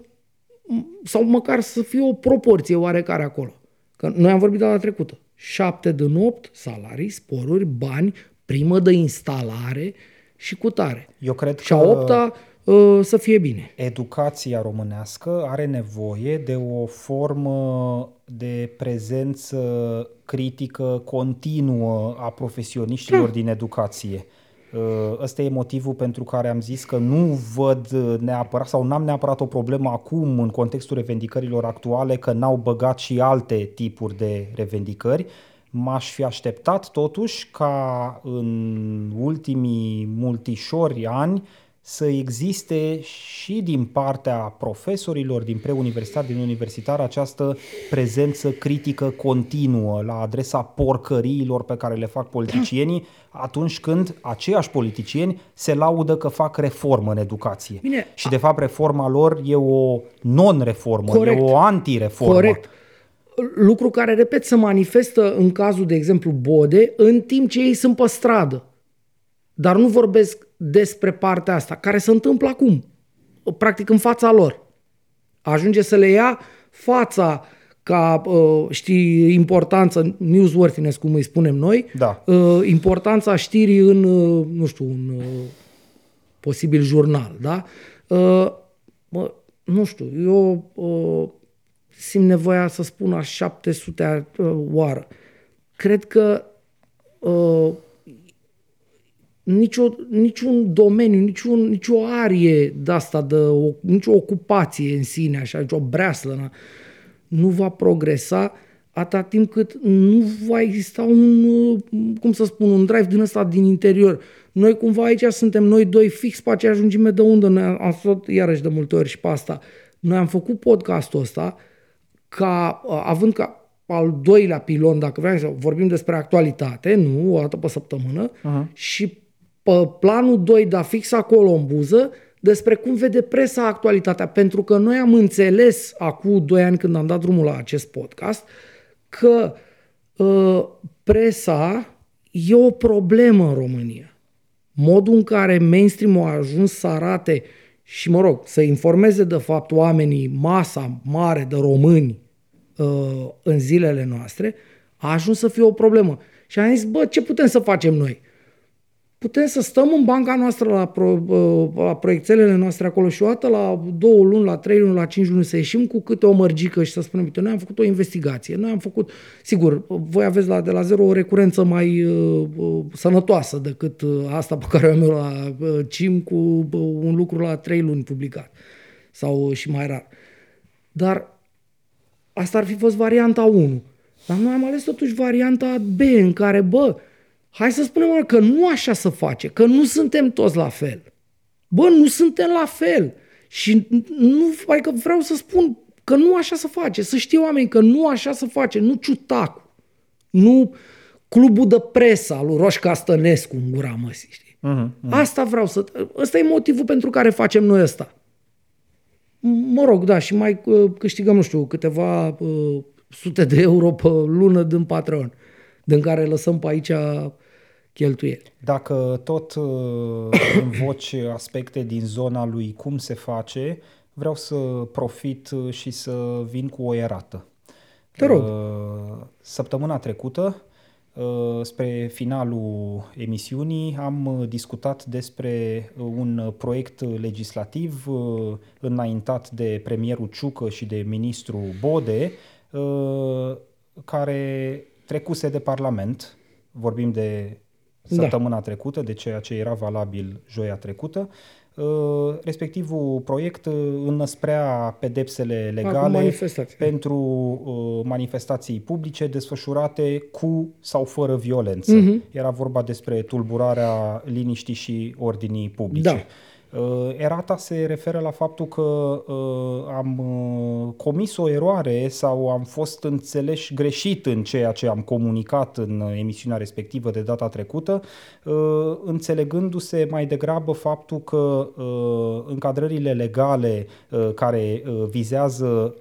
sau măcar să fie o proporție oarecare acolo. Că noi am vorbit data trecută. 7 din 8, salarii, sporuri, bani, primă de instalare și cutare. Eu cred Și a că opta uh, să fie bine. educația românească are nevoie de o formă de prezență critică continuă a profesioniștilor din educație. Uh, Ăsta e motivul pentru care am zis că nu văd neapărat sau n-am neapărat o problemă acum în contextul revendicărilor actuale că n-au băgat și alte tipuri de revendicări. M-aș fi așteptat totuși ca în ultimii multișori ani să existe și din partea profesorilor din preuniversitar, din universitar, această prezență critică continuă la adresa porcăriilor pe care le fac politicienii atunci când aceiași politicieni se laudă că fac reformă în educație. Bine. Și de fapt reforma lor e o non-reformă, Corect. e o antireformă. Corect. Lucru care, repet, se manifestă în cazul, de exemplu, Bode, în timp ce ei sunt pe stradă. Dar nu vorbesc despre partea asta, care se întâmplă acum, practic în fața lor. Ajunge să le ia fața ca, uh, știi, importanță, newsworthiness, cum îi spunem noi, Da. uh, importanța știrii în, uh, nu știu, un uh, posibil jurnal, da? Uh, Mă, nu știu, eu uh, simt nevoia să spun a 700 uh, oară. Cred că uh, nicio, niciun domeniu, niciun, nicio arie de asta, de o, nicio ocupație în sine, așa, nicio breaslă, nu va progresa atâta timp cât nu va exista un, cum să spun, un drive din ăsta din interior. Noi cumva aici suntem noi doi fix pe aceeași lungime de undă, noi am fost iarăși de multe ori și pe asta. Noi am făcut podcastul ăsta ca, având ca al doilea pilon, dacă vrei să vorbim despre actualitate, nu, o dată pe săptămână, uh-huh. și pe planul 2, dar fix acolo în buză, despre cum vede presa actualitatea. Pentru că noi am înțeles acum 2 ani când am dat drumul la acest podcast că uh, presa e o problemă în România. Modul în care mainstream a ajuns să arate și, mă rog, să informeze de fapt oamenii, masa mare de români uh, în zilele noastre, a ajuns să fie o problemă. Și am zis, bă, ce putem să facem noi? Putem să stăm în banca noastră la, pro, la proiectelele noastre acolo și o dată la două luni, la trei luni, la cinci luni să ieșim cu câte o mărgică și să spunem, uite, noi am făcut o investigație, noi am făcut, sigur, voi aveți la, de la zero o recurență mai uh, uh, sănătoasă decât uh, asta pe care o am eu la uh, CIM cu uh, un lucru la trei luni publicat sau uh, și mai rar. Dar asta ar fi fost varianta 1. Dar noi am ales totuși varianta B în care, bă, Hai să spunem că nu așa să face, că nu suntem toți la fel. Bă, nu suntem la fel. Și nu, adică vreau să spun că nu așa să face, să știe oamenii că nu așa să face, nu ciutacu, nu clubul de presă al lui Roșca Stănescu în gura măsii, știi? Uh-huh, uh-huh. Asta vreau să... Ăsta e motivul pentru care facem noi asta. Mă rog, da, și mai uh, câștigăm, nu știu, câteva uh, sute de euro pe lună din Patreon, din care lăsăm pe aici cheltuieli. Dacă tot uh, <coughs> învoci aspecte din zona lui cum se face, vreau să profit uh, și să vin cu o erată. Te rog. Uh, săptămâna trecută, spre finalul emisiunii, am discutat despre un proiect legislativ înaintat de premierul Ciucă și de ministrul Bode, care trecuse de Parlament, vorbim de da. Săptămâna da. trecută, de ceea ce era valabil joia trecută. Uh, respectivul proiect uh, înăsprea pedepsele legale pentru uh, manifestații publice desfășurate cu sau fără violență. Uh-huh. Era vorba despre tulburarea liniștii și ordinii publice. Da. Uh, erata se referă la faptul că uh, am uh, comis o eroare sau am fost înțeleși greșit în ceea ce am comunicat în emisiunea respectivă de data trecută, înțelegându-se mai degrabă faptul că încadrările legale care vizează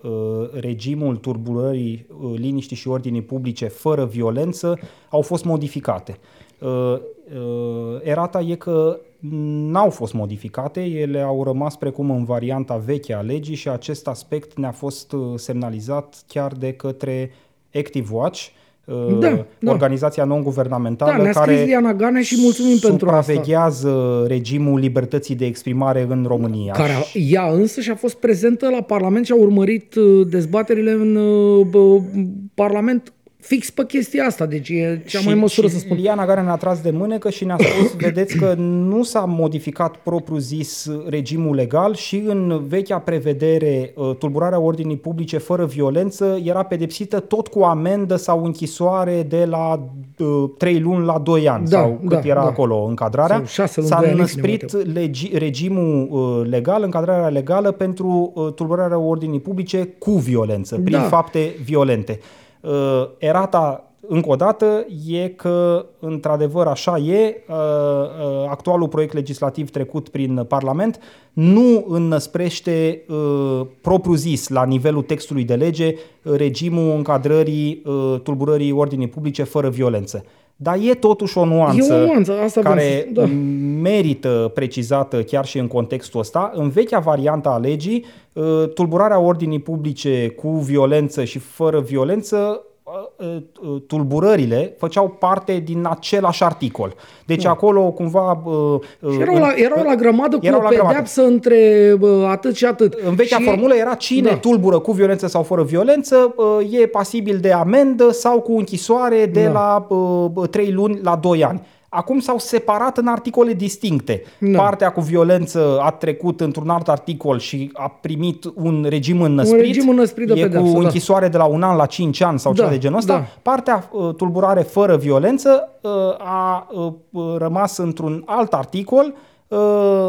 regimul turburării liniștii și ordinii publice fără violență au fost modificate. Erata e că n-au fost modificate, ele au rămas precum în varianta veche a legii și acest aspect ne-a fost uh, semnalizat chiar de către Active Watch, uh, da, da. organizația non-guvernamentală da, care Liana Gane și mulțumim pentru supraveghează regimul libertății de exprimare în România. Care ea însă și-a fost prezentă la Parlament și a urmărit uh, dezbaterile în Parlament fix pe chestia asta, deci e cea mai măsură și să spun. Liana Gare ne-a tras de mânecă și ne-a spus, <coughs> vedeți că nu s-a modificat propriu zis regimul legal și în vechea prevedere uh, tulburarea ordinii publice fără violență era pedepsită tot cu amendă sau închisoare de la uh, 3 luni la 2 ani da, sau cât da, era da. acolo încadrarea. S-a năsprit legi, regimul uh, legal, încadrarea legală pentru uh, tulburarea ordinii publice cu violență, prin da. fapte violente. Uh, erata încă o dată e că, într-adevăr, așa e, uh, uh, actualul proiect legislativ trecut prin Parlament nu înăsprește propriu-zis, la nivelul textului de lege, regimul încadrării tulburării ordinii publice fără violență. Dar e totuși o nuanță, e o nuanță asta care da. merită precizată chiar și în contextul ăsta. În vechea variantă a legii, uh, tulburarea ordinii publice cu violență și fără violență uh, uh, tulburările făceau parte din același articol. Deci da. acolo cumva... Uh, și erau la, erau la grămadă cu o la pedeapsă grămadă. între uh, atât și atât. În vechea și formulă era cine da. tulbură cu violență sau fără violență uh, e pasibil de amendă sau cu închisoare de da. la uh, 3 luni la 2 ani. Acum s-au separat în articole distincte. Da. Partea cu violență a trecut într-un alt articol și a primit un regim înăsprit. regim înăsprit de e pedeapsă, cu da. închisoare de la un an la 5 ani sau Da, ceva de genul ăsta. da. Partea uh, tulburare fără violență uh, a uh, rămas într-un alt articol uh,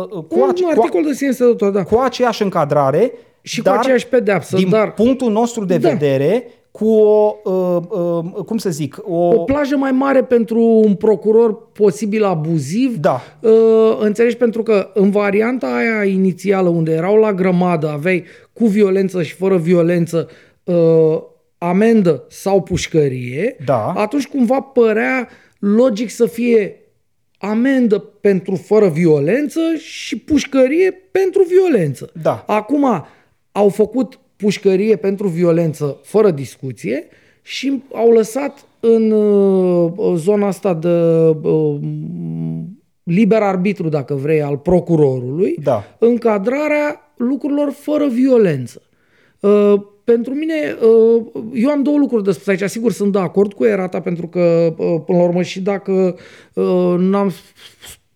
cu, Un ace- cu, articol de sine stătător, da. cu aceeași încadrare Și cu aceeași pedeapsă, din dar- punctul nostru de Da. vedere cu o, uh, uh, cum să zic, o, O plajă mai mare pentru un procuror posibil abuziv. Da. Uh, înțelegi? Pentru că în varianta aia inițială, unde erau la grămadă, aveai cu violență și fără violență uh, amendă sau pușcărie, Da. atunci cumva părea logic să fie amendă pentru fără violență și pușcărie pentru violență. Da. Acum au făcut pușcărie pentru violență fără discuție și au lăsat în uh, zona asta de uh, liber arbitru, dacă vrei, al procurorului, Da. încadrarea lucrurilor fără violență. Uh, pentru mine, uh, eu am două lucruri de spus aici. Sigur, sunt de acord cu erata, pentru că, uh, până la urmă, și dacă uh, n-am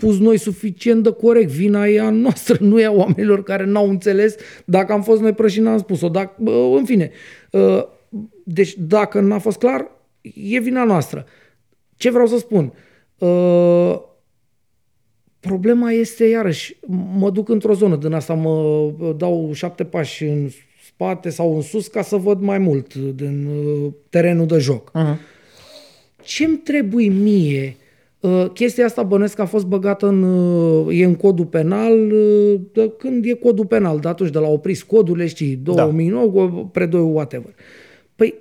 spus noi suficient de corect, vina e a noastră, nu e a oamenilor care n-au înțeles. Dacă am fost noi prăși n-am spus-o. Dacă, uh, în fine, uh, deci dacă n-a fost clar, e vina noastră. Ce vreau să spun? Uh, Problema este, iarăși, mă duc într-o zonă din asta, mă dau șapte pași în spate sau în sus ca să văd mai mult din uh, terenul de joc. uh-huh. Ce-mi trebuie mie? Uh, Chestia asta bănesc că a fost băgată în, uh, e în codul penal, uh, de când e codul penal, de atunci, de la opris codurile, știi, 2009, pre 2 whatever. Păi,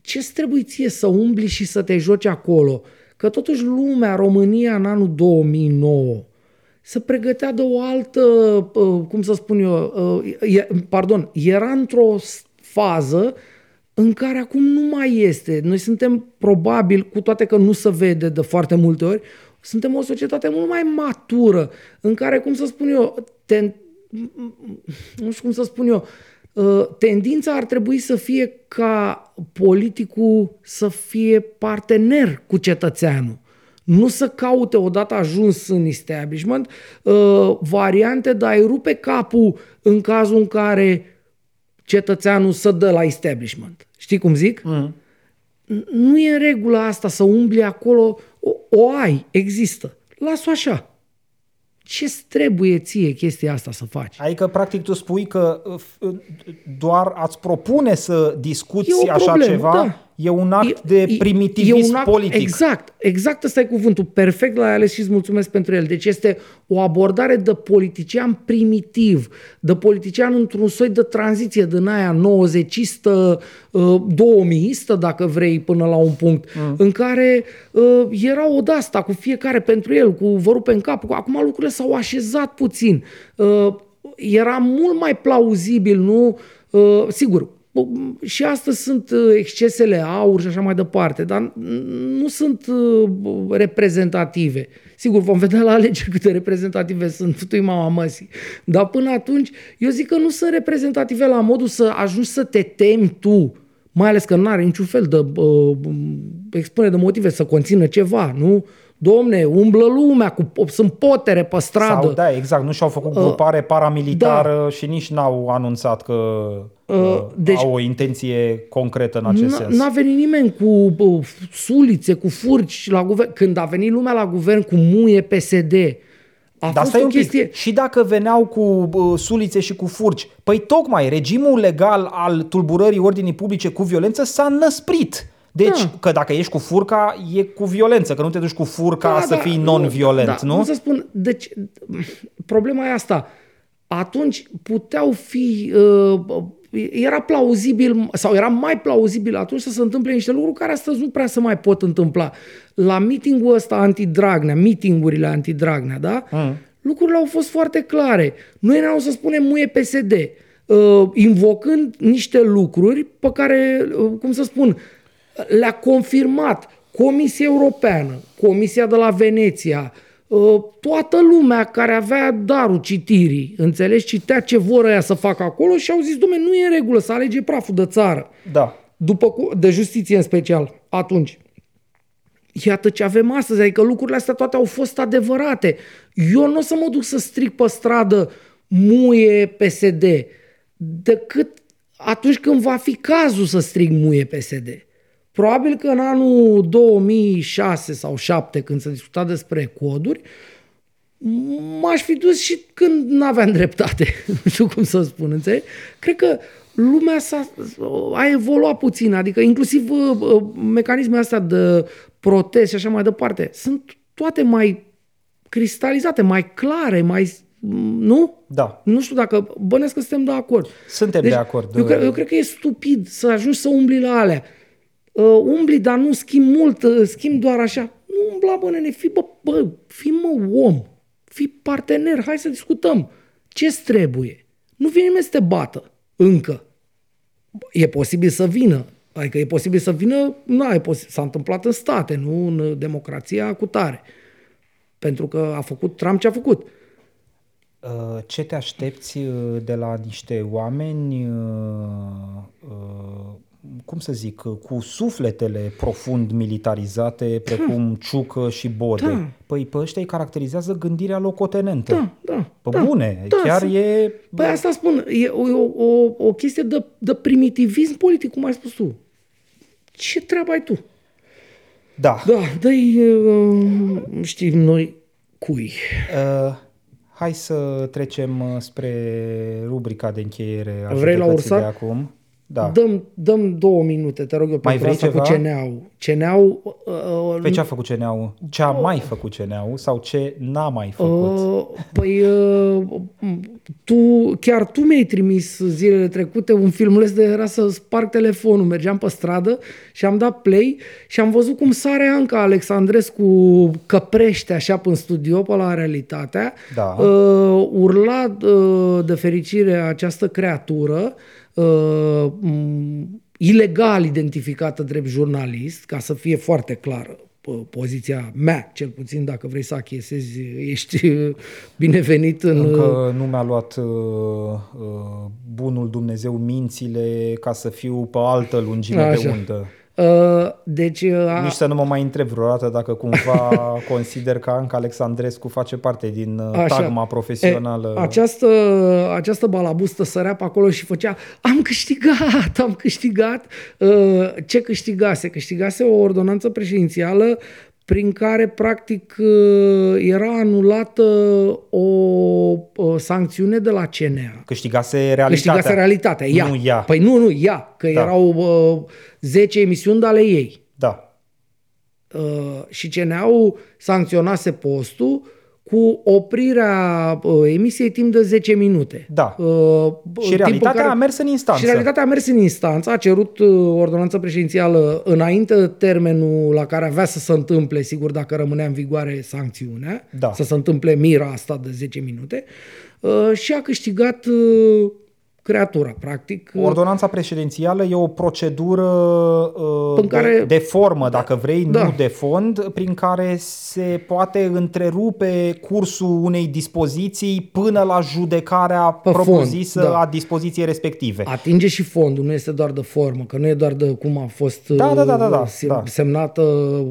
ce-ți trebuie ție să umbli și să te joci acolo? Că totuși lumea, România în anul 2009, se pregătea de o altă, uh, cum să spun eu, uh, e- pardon, era într-o s- fază în care acum nu mai este. Noi suntem probabil, cu toate că nu se vede de foarte multe ori, suntem o societate mult mai matură, în care, cum să spun eu, ten, nu știu cum să spun eu, uh, tendința ar trebui să fie ca politicul să fie partener cu cetățeanul. Nu să caute odată ajuns în establishment uh, variante de a-i rupe capul în cazul în care cetățeanul să dă la establishment. Știi cum zic? Mm. Nu e în regulă asta să umbli acolo, o, o ai, există. Las-o așa. Ce trebuie ție chestia asta să faci? Adică, practic, tu spui că uh, f- doar ați propune să discuți E o așa problemă, ceva, da. E un act E- de e- primitivism e un act- politic. Exact, exact ăsta e cuvântul. Perfect l-ai ales și îți mulțumesc pentru el. Deci este o abordare de politician primitiv, de politician într-un soi de tranziție din aia 90-istă, 2000-istă, dacă vrei, până la un punct, mm. în care uh, era o asta cu fiecare pentru el, cu vărul pe în cap. Acum lucrurile s-au așezat puțin. Uh, era mult mai plauzibil, nu? Uh, sigur, și astăzi sunt uh, excesele aur și așa mai departe, dar nu sunt uh, reprezentative. Sigur, vom vedea la alegeri câte reprezentative sunt, tu mama măsii. Dar până atunci, eu zic că nu sunt reprezentative la modul să ajungi să te temi tu, mai ales că nu are niciun fel de uh, expune de motive să conțină ceva, nu? Domne, umblă lumea, cu, sunt potere pe stradă. Sau, da, exact, nu și-au făcut grupare paramilitară da. și nici n-au anunțat că uh, deci- au o intenție concretă în acest N- sens. N-a venit nimeni cu bă, sulițe, cu furci la guvern. Când a venit lumea la guvern cu muie PSD, a Dar fost stai o un pic, chestie... și dacă veneau cu uh, sulițe și cu furci, păi tocmai regimul legal al tulburării ordinii publice cu violență s-a năsprit. Deci, Da. că dacă ești cu furca, e cu violență, că nu te duci cu furca Da, să da, fii non-violent, da, nu? Cum să spun, deci, problema e asta. Atunci puteau fi... Uh, era plauzibil, sau era mai plauzibil atunci să se întâmple niște lucruri care astăzi nu prea se mai pot întâmpla. La meetingul ăsta anti-Dragnea, meetingurile anti-Dragnea, da? Mm. Lucrurile au fost foarte clare. Nu erau să spunem muie PSD, uh, invocând niște lucruri pe care, uh, cum să spun, le-a confirmat Comisia Europeană, Comisia de la Veneția, uh, toată lumea care avea darul citirii, înțelegi, citea ce vor ăia să facă acolo și au zis, domne, nu e în regulă să alege praful de țară, Da. după cu, de justiție în special, atunci. iată ce avem astăzi, adică lucrurile astea toate au fost adevărate. Eu nu o să mă duc să stric pe stradă muie PSD, decât atunci când va fi cazul să strig muie PSD. Probabil că în anul 2006 sau 2007, când se discuta despre coduri, m-aș fi dus și când nu aveam dreptate, <laughs> nu știu cum să spun, înțeleg? Cred că lumea s-a, a evoluat puțin, adică inclusiv uh, mecanismele astea de protest și așa mai departe, sunt toate mai cristalizate, mai clare, mai nu? Da. Nu știu dacă bănesc că suntem de acord. Suntem deci, de acord. Eu, cred, eu cred că e stupid să ajungi să umbli la alea. Uh, umbli, dar nu schimbi mult, uh, schimbi doar așa. Nu umbla, bă, nene, fi, bă, bă, fi, mă, om. Fii partener, hai să discutăm. Ce-ți trebuie? Nu vine nimeni să te bată, încă. E posibil să vină. Adică e posibil să vină, nu, e posibil. s-a întâmplat în state, nu în democrația cu tare. Pentru că a făcut Trump ce a făcut. Uh, ce te aștepți uh, de la niște oameni, uh, cum să zic, cu sufletele profund militarizate, precum da. Ciucă și Bode? Da. Păi pe ăștia îi caracterizează gândirea locotenentă. Da, da. Pe da, bune, da, chiar sunt... e... Păi asta spun, e o, o, o chestie de, de primitivism politic, cum ai spus tu. Ce treabă ai tu? Da. Da, dă uh, știm noi cui. Uh, Hai să trecem uh, spre rubrica de încheiere a Vrei la Ursa? de acum. Da. Dăm, dăm două minute, te rog eu, Mai pentru asta vrei cu CNA-ul. CNA-ul... Uh, pe ce a făcut CNA-ul? Ce a mai făcut CNA-ul sau ce n-a mai făcut? Uh, păi, uh, tu, chiar tu mi-ai trimis zilele trecute un filmuleț de era să sparg telefonul. Mergeam pe stradă și am dat play și am văzut cum sare Anca Alexandrescu căprește așa în studio pe la realitatea. Da. Uh, urla uh, de fericire această creatură uh, ilegal identificată drept jurnalist, ca să fie foarte clară poziția mea, cel puțin dacă vrei să achiesezi, ești binevenit în... Încă nu mi-a luat uh, uh, bunul Dumnezeu mințile ca să fiu pe altă lungime Așa. de undă. Uh, deci, uh, Nici să nu mă mai întreb vreodată dacă cumva <laughs> consider că Anca Alexandrescu face parte din uh, Așa. tagma profesională. E, această, această balabustă sărea pe acolo și făcea am câștigat, am câștigat. Uh, ce câștigase? Câștigase o ordonanță președințială prin care practic uh, era anulată o, o sancțiune de la CNA. Câștigase realitatea. Câștigase realitatea, ea. Nu ea. Păi nu, nu, ea, că da. erau uh, 10 emisiuni de ale ei. Da. Uh, și CNA-ul sancționase postul cu oprirea uh, emisiei timp de 10 minute. Da. Uh, și realitatea care, a mers în instanță. Și realitatea a mers în instanță, a cerut uh, ordonanță președințială înainte termenul la care avea să se întâmple, sigur, dacă rămânea în vigoare sancțiunea, da. să se întâmple mira asta de 10 minute, uh, și a câștigat uh, creatura, practic. Ordonanța președințială e o procedură uh, în care, de, de formă, dacă vrei, da. nu de fond, prin care se poate întrerupe cursul unei dispoziții până la judecarea Pe propusă da. a dispoziției respective. Atinge și fondul, nu este doar de formă, că nu e doar de cum a fost da, da, da, da, da, da. semnată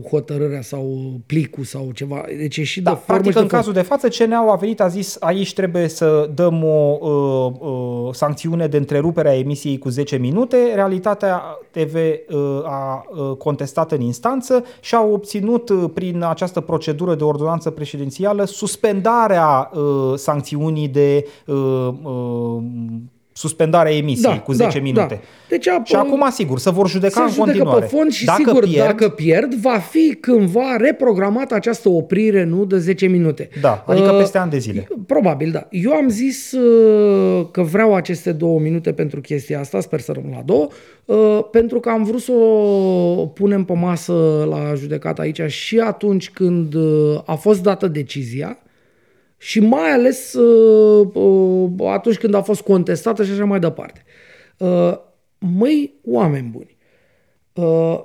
hotărârea sau plicul sau ceva. Deci e și da, de formă practic, și de în cazul de față, CNA-ul a venit, a zis, aici trebuie să dăm o uh, uh, sancțiune sancțiune de întrerupere a emisiei cu 10 minute, realitatea TV uh, a uh, contestat în instanță și a obținut uh, prin această procedură de ordonanță președințială suspendarea sancțiunii de suspendarea emisiei da, cu 10 da, minute. Da. Deci, a, și acum, sigur, să vor judeca în continuare. pe fond și dacă sigur, pierd, dacă pierd, va fi cândva reprogramată această oprire, nu, de 10 minute. Da, adică uh, peste ani de zile. Probabil, da. Eu am zis uh, că vreau aceste două minute pentru chestia asta, sper să rămân la două, uh, pentru că am vrut să o punem pe masă la judecat aici și atunci când uh, a fost dată decizia, și mai ales uh, uh, atunci când a fost contestată și așa mai departe. Uh, măi, oameni buni,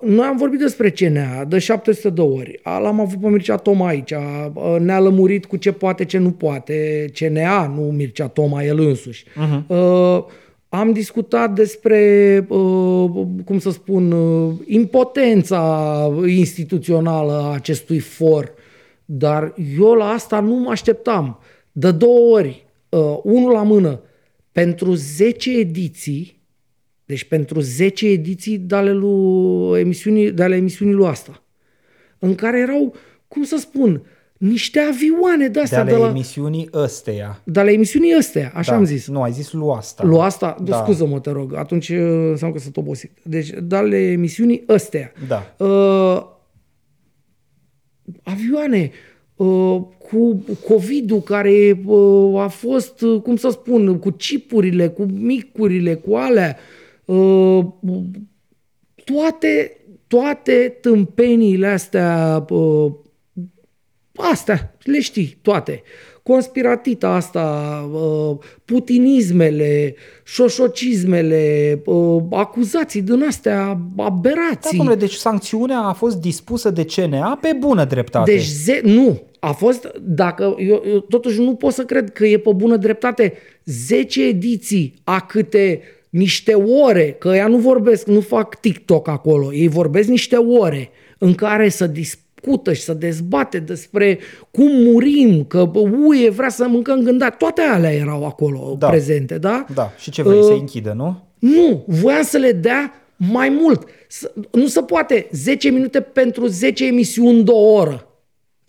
noi am vorbit despre CNA de 700 de ori. L-am avut pe Mircea Toma aici. Ne-a lămurit cu ce poate, ce nu poate. CNA, nu Mircea Toma, el însuși. Uh-huh. am discutat despre, uh, cum să spun, uh, impotența instituțională a acestui for, dar eu la asta nu mă așteptam. De două ori, uh, unul la mână, pentru 10 ediții, deci pentru 10 ediții de ale, lui emisiunii, de ale emisiunii lui asta, în care erau, cum să spun, niște avioane de De astea ale de la, emisiunii ăsteia. de la emisiunii astea, așa Da. am zis. Nu, ai zis lu asta. Lu asta, da. Da. scuză-mă, te rog, atunci uh, înseamnă că sunt obosit. Deci, de ale emisiunii astea. Da. Uh, avioane uh, cu COVID-ul care uh, a fost, uh, cum să spun, cu chipurile, cu micurile, cu alea, uh, toate, toate tâmpeniile astea, uh, astea, le știi, toate. Conspiratita asta, uh, putinismele, șoșocismele, uh, acuzații din astea, Da, aberații. domnule, deci sancțiunea a fost dispusă de CNA pe bună dreptate. Deci, ze- nu, a fost, dacă, eu, eu totuși nu pot să cred că e pe bună dreptate 10 ediții a câte niște ore, că ea nu vorbesc, nu fac TikTok acolo, ei vorbesc niște ore în care să discută și să dezbate despre cum murim, că bă, uie vrea să mâncăm gândat, toate alea erau acolo Da. prezente, da? Da, și ce vrei, Uh, să închidă, nu? Nu, voiam să le dea mai mult. Să- Nu se poate 10 minute pentru 10 emisiuni de o oră.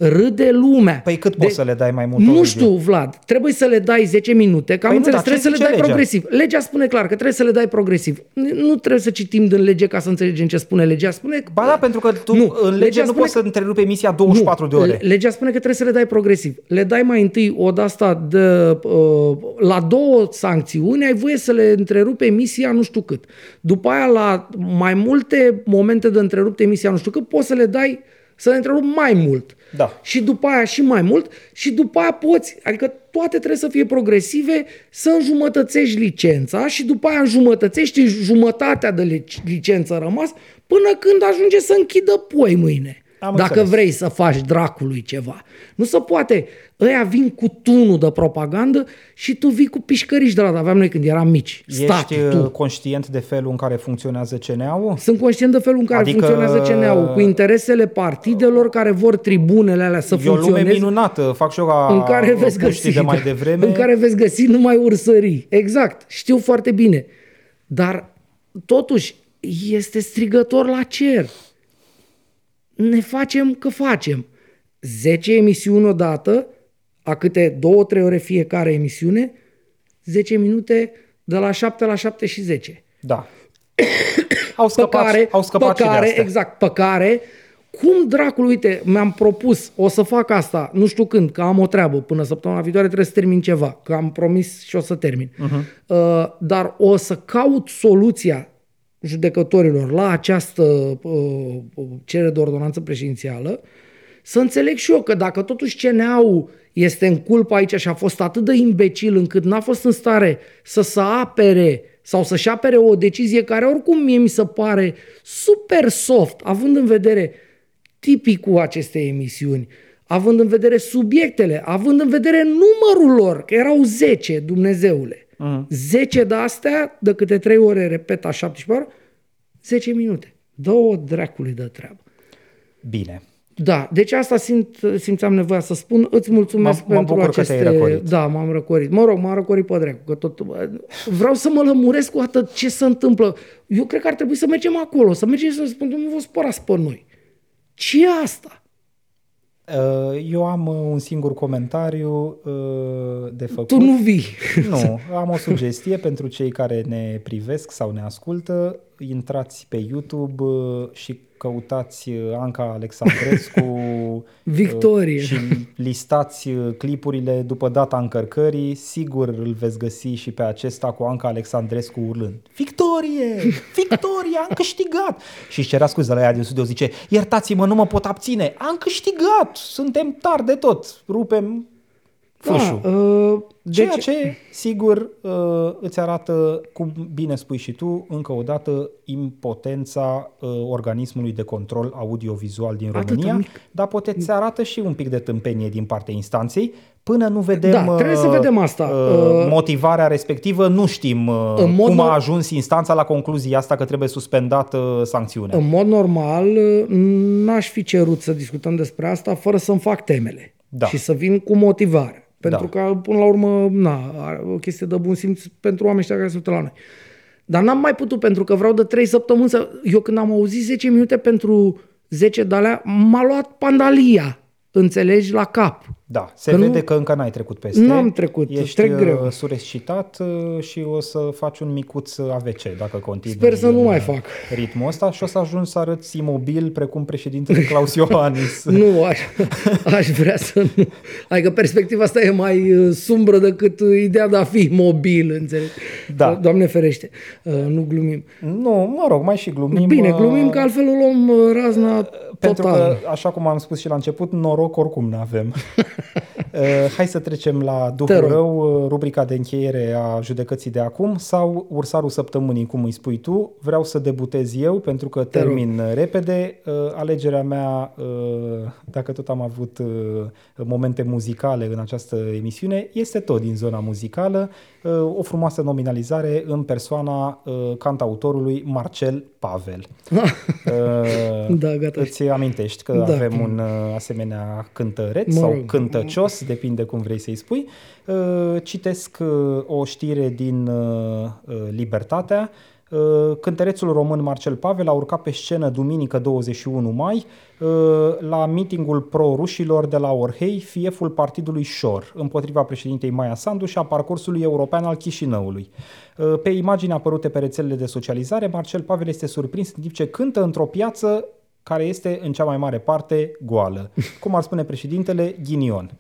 Râde lumea. Păi cât De- poți să le dai mai mult? Nu Ovidiu? știu, Vlad. Trebuie să le dai 10 minute, că am Păi nu, înțeles. dar ce trebuie să le zice dai legea? progresiv. Legea spune clar că trebuie să le dai progresiv. Nu trebuie să citim din lege ca să înțelegem ce spune legea. Spune că- Ba da, pentru că tu Nu, în legea lege nu spune poți că- să întrerupi emisia 24 de ore. le- Legea spune că trebuie să le dai progresiv. Le dai mai întâi o de asta de, uh, la două sancțiuni, ai voie să le întrerupi emisia nu știu cât. După aia la mai multe momente de întrerupt emisia nu știu cât, poți să le dai să le întrerupi mai mult. Da. Și după aia și mai mult și după aia poți, adică toate trebuie să fie progresive, să înjumătățești licența și după aia înjumătățești jumătatea de lic- licență rămas până când ajunge să închidă poi mâine. Am dacă înțeles. vrei să faci dracului ceva. Nu se poate. Ăia vin cu tunul de propagandă și tu vii cu pișcăriși de la aveam noi când eram mici. Stati, Ești tu. uh, conștient de felul în care funcționează CNA-ul? Sunt conștient de felul în care Adică- funcționează CNA-ul, cu interesele partidelor care vor tribunele alea să E o lume funcționeze. minunată, fac și eu ca în care veți puștii găsi, de mai da, devreme. în care veți găsi numai ursării. Exact, știu foarte bine. Dar totuși este strigător la cer. Ne facem că facem. 10 emisiuni odată, a câte 2-3 ore fiecare emisiune, 10 minute de la 7 la 7 și 10 Da. au scăpat, pe care, au scăpat pe și care, de astea. exact, pe care, cum dracul, uite, mi-am propus, o să fac asta, nu știu când, că am o treabă, până săptămâna viitoare trebuie să termin ceva, că am promis și o să termin. Uh-huh. Uh, dar o să caut soluția judecătorilor la această uh, cerere de ordonanță președințială, să înțeleg și eu că dacă totuși CNA-ul este în culpa aici și a fost atât de imbecil încât n-a fost în stare să se apere sau să-și apere o decizie care oricum mie mi se pare super soft, având în vedere tipicul acestei emisiuni, având în vedere subiectele, având în vedere numărul lor, că erau 10, Dumnezeule. Mm. 10 de astea, de câte 3 ore, repet, a 17 ore, 10 minute. Două dracului de treabă. Bine. Da, deci asta simt, simțeam nevoia să spun. Îți mulțumesc Mă- mă pentru bucur că aceste... te-ai răcorit. Da, m-am răcorit. Mă rog, m-am răcorit pe dracu, că tot... Vreau să mă lămuresc cu atât ce se întâmplă. Eu cred că ar trebui să mergem acolo, să mergem și să spunem, nu vă spărați pe noi. ce e asta? Uh, Eu am uh, un singur comentariu uh, de făcut. Tu nu vii. Nu, <laughs> am o sugestie pentru cei care ne privesc sau ne ascultă. Intrați pe YouTube uh, și căutați uh, Anca Alexandrescu <laughs> Victorie. uh, și listați uh, clipurile după data încărcării. Sigur îl veți găsi și pe acesta cu Anca Alexandrescu urlând Victorie! Victorie! Am câștigat! Și își cerea scuze la ea din studio, zice Iertați-mă, nu mă pot abține! Am câștigat! Suntem tari de tot! Rupem fâșul. Da, uh, Ceea ce, sigur, uh, îți arată, cum bine spui și tu, încă o dată, impotența uh, organismului de control audiovizual din Atâta România, mic. dar poate ți arată și un pic de tâmpenie din partea instanței. Până nu vedem Da, trebuie să uh, vedem asta. Uh, motivarea respectivă, nu știm uh, în mod cum a nor- ajuns instanța la concluzia asta că trebuie suspendată sancțiunea. În mod normal, n-aș fi cerut să discutăm despre asta fără să-mi fac temele Da. și să vin cu motivare. Pentru Da. că, până la urmă, na, are o chestie de bun simț pentru oamenii ăștia care se uită la noi. Dar n-am mai putut pentru că vreau de 3 săptămâni să... Eu când am auzit 10 minute pentru 10 de alea, m-a luat pandalia, înțelegi, la cap. Da, se Că nu- vede că încă n-ai trecut peste. N-am trecut, Ești trec uh, greu. surescitat uh, și o să faci un micuț AVC dacă continui. Sper să nu în, mai uh, fac. Ritmul ăsta și o să ajungi să arăți imobil precum președintele <laughs> Claus Iohannis. <laughs> Nu, aș, aș vrea să nu. Adică perspectiva asta e mai uh, sumbră decât uh, ideea de a fi mobil, înțelegi? Da. Doamne ferește, uh, nu glumim. Nu, mă rog, mai și glumim. Bine, uh, glumim că altfel o luăm uh, razna Pentru total. că, așa cum am spus și la început, noroc oricum nu avem. <laughs> <laughs> Hai să trecem la Te Duhul rog. Rău, uh, rubrica de încheiere a judecății de acum sau Ursarul Săptămânii, cum îi spui tu. Vreau să debutez eu pentru că Te rog. termin uh, repede. Uh, Alegerea mea, uh, dacă tot am avut uh, momente muzicale în această emisiune, este tot din zona muzicală. Uh, O frumoasă nominalizare în persoana uh, cantautorului Marcel Pavel. <laughs> Uh, Da, gata. Îți amintești că Da. avem un uh, asemenea cântăreț Mă sau rog. cântăcios, depinde cum vrei să-i spui. Uh, Citesc uh, o știre din uh, uh, Libertatea. Uh, Cântărețul român Marcel Pavel a urcat pe scenă duminică 21 mai uh, la mitingul pro-rușilor de la Orhei, fieful partidului Șor, împotriva președintei Maia Sandu și a parcursului european al Chișinăului. Uh, Pe imagini apărute pe rețelele de socializare, Marcel Pavel este surprins în timp ce cântă într-o piață care este în cea mai mare parte goală. <laughs> Cum ar spune președintele, ghinion.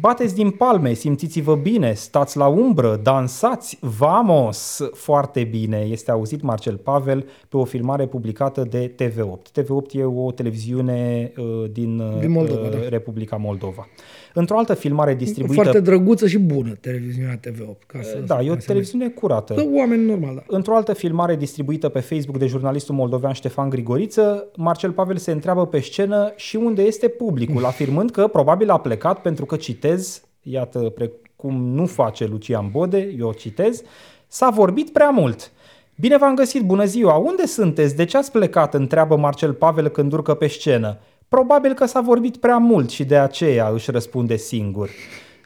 Bateți din palme, simțiți-vă bine, stați la umbră, dansați, vamos! Foarte bine, este auzit Marcel Pavel pe o filmare publicată de TV8. TV8 e o televiziune uh, din, uh, Din Moldova, uh, da. Republica Moldova. Într-o altă filmare distribuită... Foarte drăguță și bună televiziunea TV8. Ca să da, e o ca să televiziune curată. mai- Da, oameni normal, da. Într-o altă filmare distribuită pe Facebook de jurnalistul moldovean Ștefan Grigoriță, Marcel Pavel se întreabă pe scenă și unde este publicul, afirmând că probabil a plecat pentru că citez, iată precum nu face Lucian Bode, eu citez, s-a vorbit prea mult. Bine v-am găsit, bună ziua! Unde sunteți? De ce ați plecat? Întreabă Marcel Pavel când urcă pe scenă. Probabil că s-a vorbit prea mult și de aceea își răspunde singur.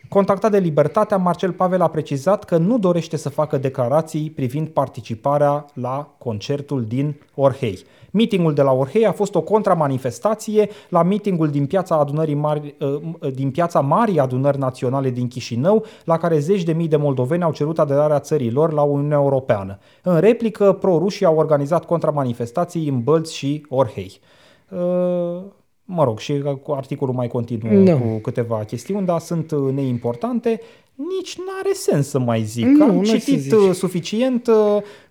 Contactat de Libertatea, Marcel Pavel a precizat că nu dorește să facă declarații privind participarea la concertul din Orhei. Meetingul de la Orhei a fost o contramanifestație la meetingul din piața, adunării mari, uh, din piața Marii Adunări Naționale din Chișinău, la care zeci de mii de moldoveni au cerut aderarea țării lor la Uniunea Europeană. În replică, pro-rușii au organizat contramanifestații în Bălți și Orhei. Uh, Mă rog, și cu articolul mai continuă Da. cu câteva chestiuni, dar sunt uh, neimportante. Nici nu are sens să mai zic. Nu, Am n-ai să citit zici. uh, suficient. uh,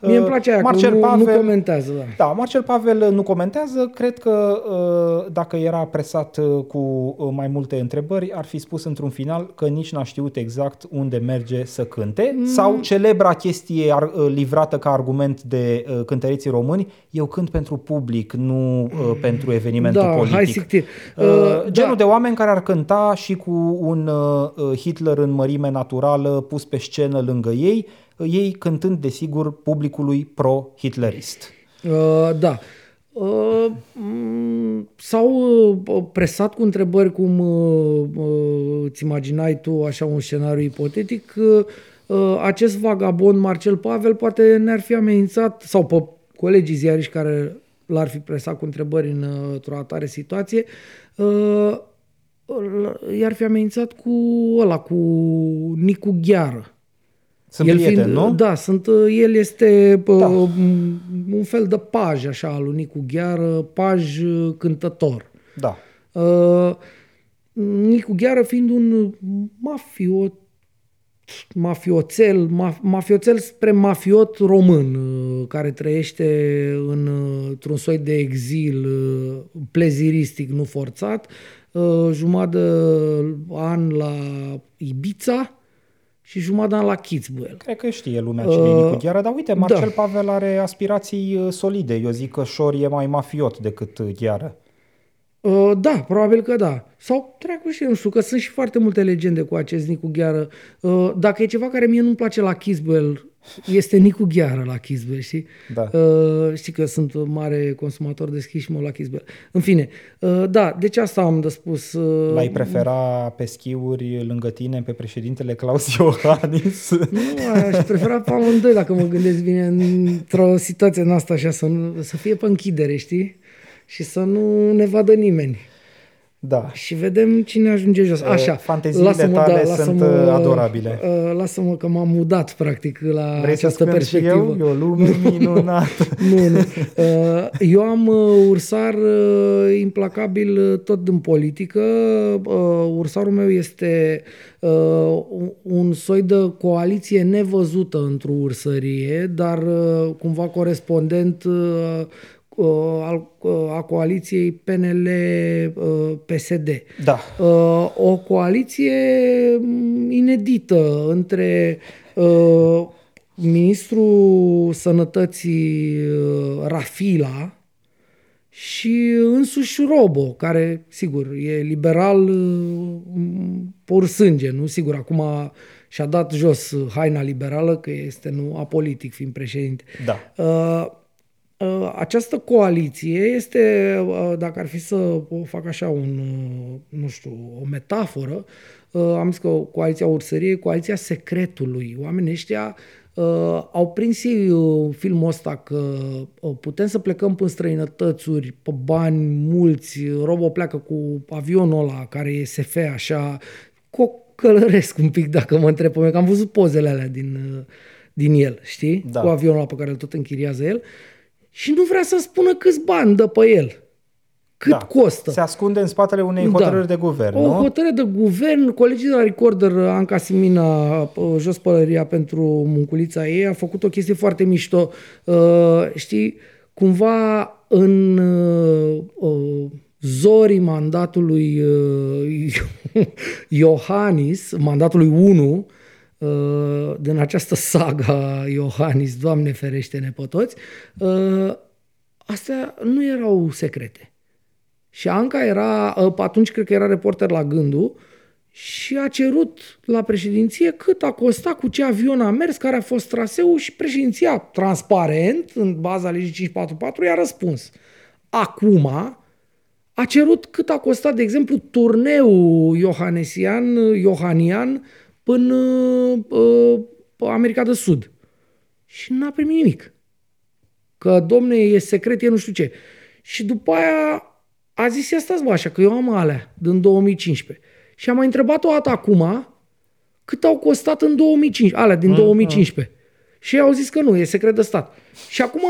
Mie îmi uh, place aia, Marcel că nu, Pavel, nu comentează, da. da, Marcel Pavel uh, nu comentează. Cred că uh, dacă era presat uh, cu uh, mai multe întrebări, ar fi spus într-un final că nici n-a știut exact unde merge să cânte. Mm. Sau celebra chestie ar- uh, livrată ca argument de uh, cântăreții români, eu cânt pentru public, nu uh, pentru evenimentul Da, politic. hai sictir. Uh, Uh, genul da. de oameni care ar cânta și cu un uh, uh, Hitler în mărime naturală pus pe scenă lângă ei, uh, ei cântând, desigur, publicului pro-hitlerist. Uh, da. Uh, m, s-au uh, presat cu întrebări cum uh, uh, îți imaginai tu așa un scenariu ipotetic. Uh, uh, acest vagabond Marcel Pavel poate ne-ar fi amenințat, sau pe colegii ziariști care l-ar fi presat cu întrebări în, uh, într-o atare situație, uh, l- i-ar fi amenințat cu ăla, cu Nicu Gheară. Sunt prieteni, nu? Da, sunt, el este Da. da. un fel de paj așa al lui Nicu Gheară, paj uh, cântător. Da. Uh, Nicu Gheară fiind un mafioțel, ma, mafioțel spre mafiot român, uh, care trăiește în, uh, într-un soi de exil uh, pleziristic, nu forțat, jumătate an la Ibiza și jumătate an la Kitzbühel. Cred că știe lumea cine uh, e Nicu Gheară, dar uite, Marcel da. Pavel are aspirații solide. Eu zic că Șor e mai mafiot decât Gheară. Uh, da, probabil că da. Sau treacu și nu știu, că sunt și foarte multe legende cu acest Nicu Gheară. Uh, dacă e ceva care mie nu-mi place la Kisbel, este Nicu Gheară la Kisbel, știi? Da. Uh, știi că sunt mare consumator de schișmă la Kisbel. În fine, uh, da, deci asta am de spus. Uh, L-ai prefera pe schiuri lângă tine pe președintele Claus Iohannis? Nu, aș prefera pe amândoi dacă mă gândesc bine într-o situație în asta așa, să, să fie pe închidere, știi? Și să nu ne vadă nimeni. Da. Și vedem cine ajunge jos. Așa. Fanteziile lasă-mă, tale da, sunt uh, adorabile. Uh, lasă-mă că m-am mudat practic la Vrei această să perspectivă. eu? E o lume minunată. <laughs> nu, nu. Uh, eu am ursar implacabil tot în politică. Ursarul meu este un soi de coaliție nevăzută într-o ursărie, dar cumva corespondent Uh, uh, a coaliției PNL-PSD. Uh, da. O coaliție mm, inedită între ministrul sănătății Rafila și însuși Robo, care, sigur, e liberal pur sânge, nu? Sigur, acum și-a dat jos haina liberală, că este nu apolitic fiind președinte. Da. Uh, această coaliție este, uh, dacă ar fi să o fac așa un, uh, nu știu, o metaforă, am zis că coaliția ursăriei, coaliția secretului. Oamenii ăștia au prins ei filmul ăsta că putem să plecăm în străinătățuri pe bani mulți, Robo pleacă cu avionul ăla care e SF așa, cu călăresc un pic dacă mă întreb pe mine, că am văzut pozele alea din, din el, știi? Da. Cu avionul ăla pe care îl tot închiriază el. Uh, și nu vrea să spună câți bani dă pe el. Cât da. costă. Se ascunde în spatele unei da. hotărâri de guvern, O nu? hotărâre de guvern. Colegii de la Recorder, Anca Simina, jos pălăria pentru munculița ei, a făcut o chestie foarte mișto. Uh, știi, cumva în uh, uh, zorii mandatului uh, <laughs> Iohannis, mandatului 1, Uh, din această saga Iohannis, Doamne ferește-ne pe toți, uh, astea nu erau secrete. Și Anca era, uh, atunci cred că era reporter la Gândul, și a cerut la președinție cât a costat, cu ce avion a mers, care a fost traseul și președinția, transparent, în baza legii 544, i-a răspuns. Acum a cerut cât a costat, de exemplu, turneul iohanesian, iohanian până uh, America de Sud. Și n-a primit nimic. Că, domne, e secret, e nu știu ce. Și după aia a zis, ia stați bă, așa, că eu am alea din 2015. Și am mai întrebat o dată acum cât au costat în 2015, alea din mm, 2015. Mm. Și ei au zis că nu, e secret de stat. Și acum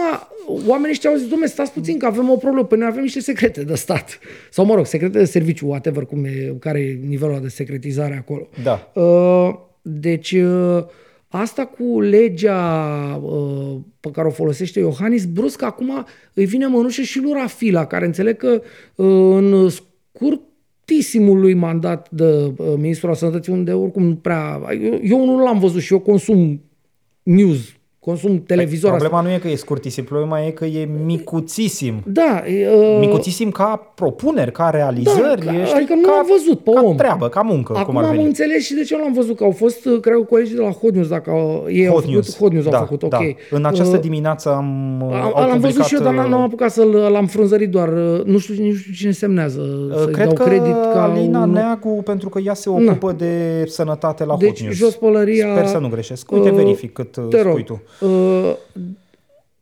oamenii ăștia au zis, domnule, stați puțin că avem o problemă, păi noi avem niște secrete de stat. Sau mă rog, secrete de serviciu, whatever, cum e, care e nivelul de secretizare acolo. Da. Uh, deci uh, asta cu legea uh, pe care o folosește Iohannis, brusc acum îi vine mănușă și lui Rafila, care înțeleg că în scurt lui mandat de uh, ministrul al sănătății, unde oricum nu prea... Eu, eu nu l-am văzut și eu consum news consum televizor. Problema asta. nu e că e scurtisim, problema e că e micuțisim. Da. Uh, micuțisim ca propuneri, ca realizări. Da, ca, adică nu ca, am văzut pe ca om. treabă, ca muncă, Acum cum ar am veni. înțeles și de ce l-am văzut, că au fost, uh, cred că colegii de la Hot News, dacă ei Hot au făcut, News. Hot News da, au făcut, ok. Da. În această uh, dimineață am uh, Am, am văzut și eu, dar n-am apucat să l-am frunzărit doar, nu știu, nu știu cine semnează, să Cred dau că credit ca Alina un... Neagu, pentru că ea se ocupă Na. de sănătate la deci, Hot News. jos pălăria... Sper să nu greșesc. Uite, verific cât te spui rog, tu. Uh,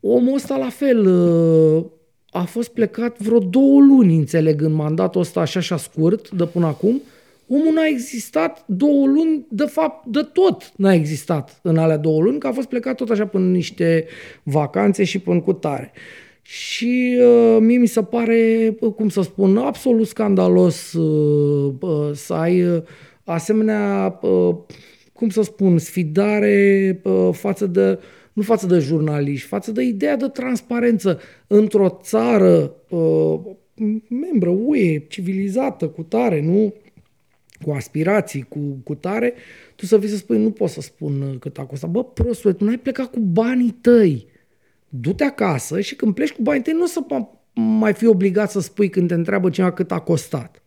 Omul ăsta la fel uh, a fost plecat vreo două luni, înțeleg, în mandatul ăsta așa așa scurt de până acum. Omul n-a existat două luni, de fapt, de tot n-a existat în alea două luni, că a fost plecat tot așa până niște vacanțe și până cu tare. Și uh, mie mi se pare, cum să spun, absolut scandalos uh, uh, să ai uh, asemenea uh, cum să spun, sfidare uh, față de, nu față de jurnaliști, față de ideea de transparență într-o țară uh, membră UE, civilizată, cu tare, nu cu aspirații, cu, cu tare, tu să vii să spui, nu pot să spun uh, cât a costat. Bă, prostule, tu n-ai plecat cu banii tăi. Du-te acasă și când pleci cu banii tăi, nu o să mai fi obligat să spui când te întreabă cineva cât a costat.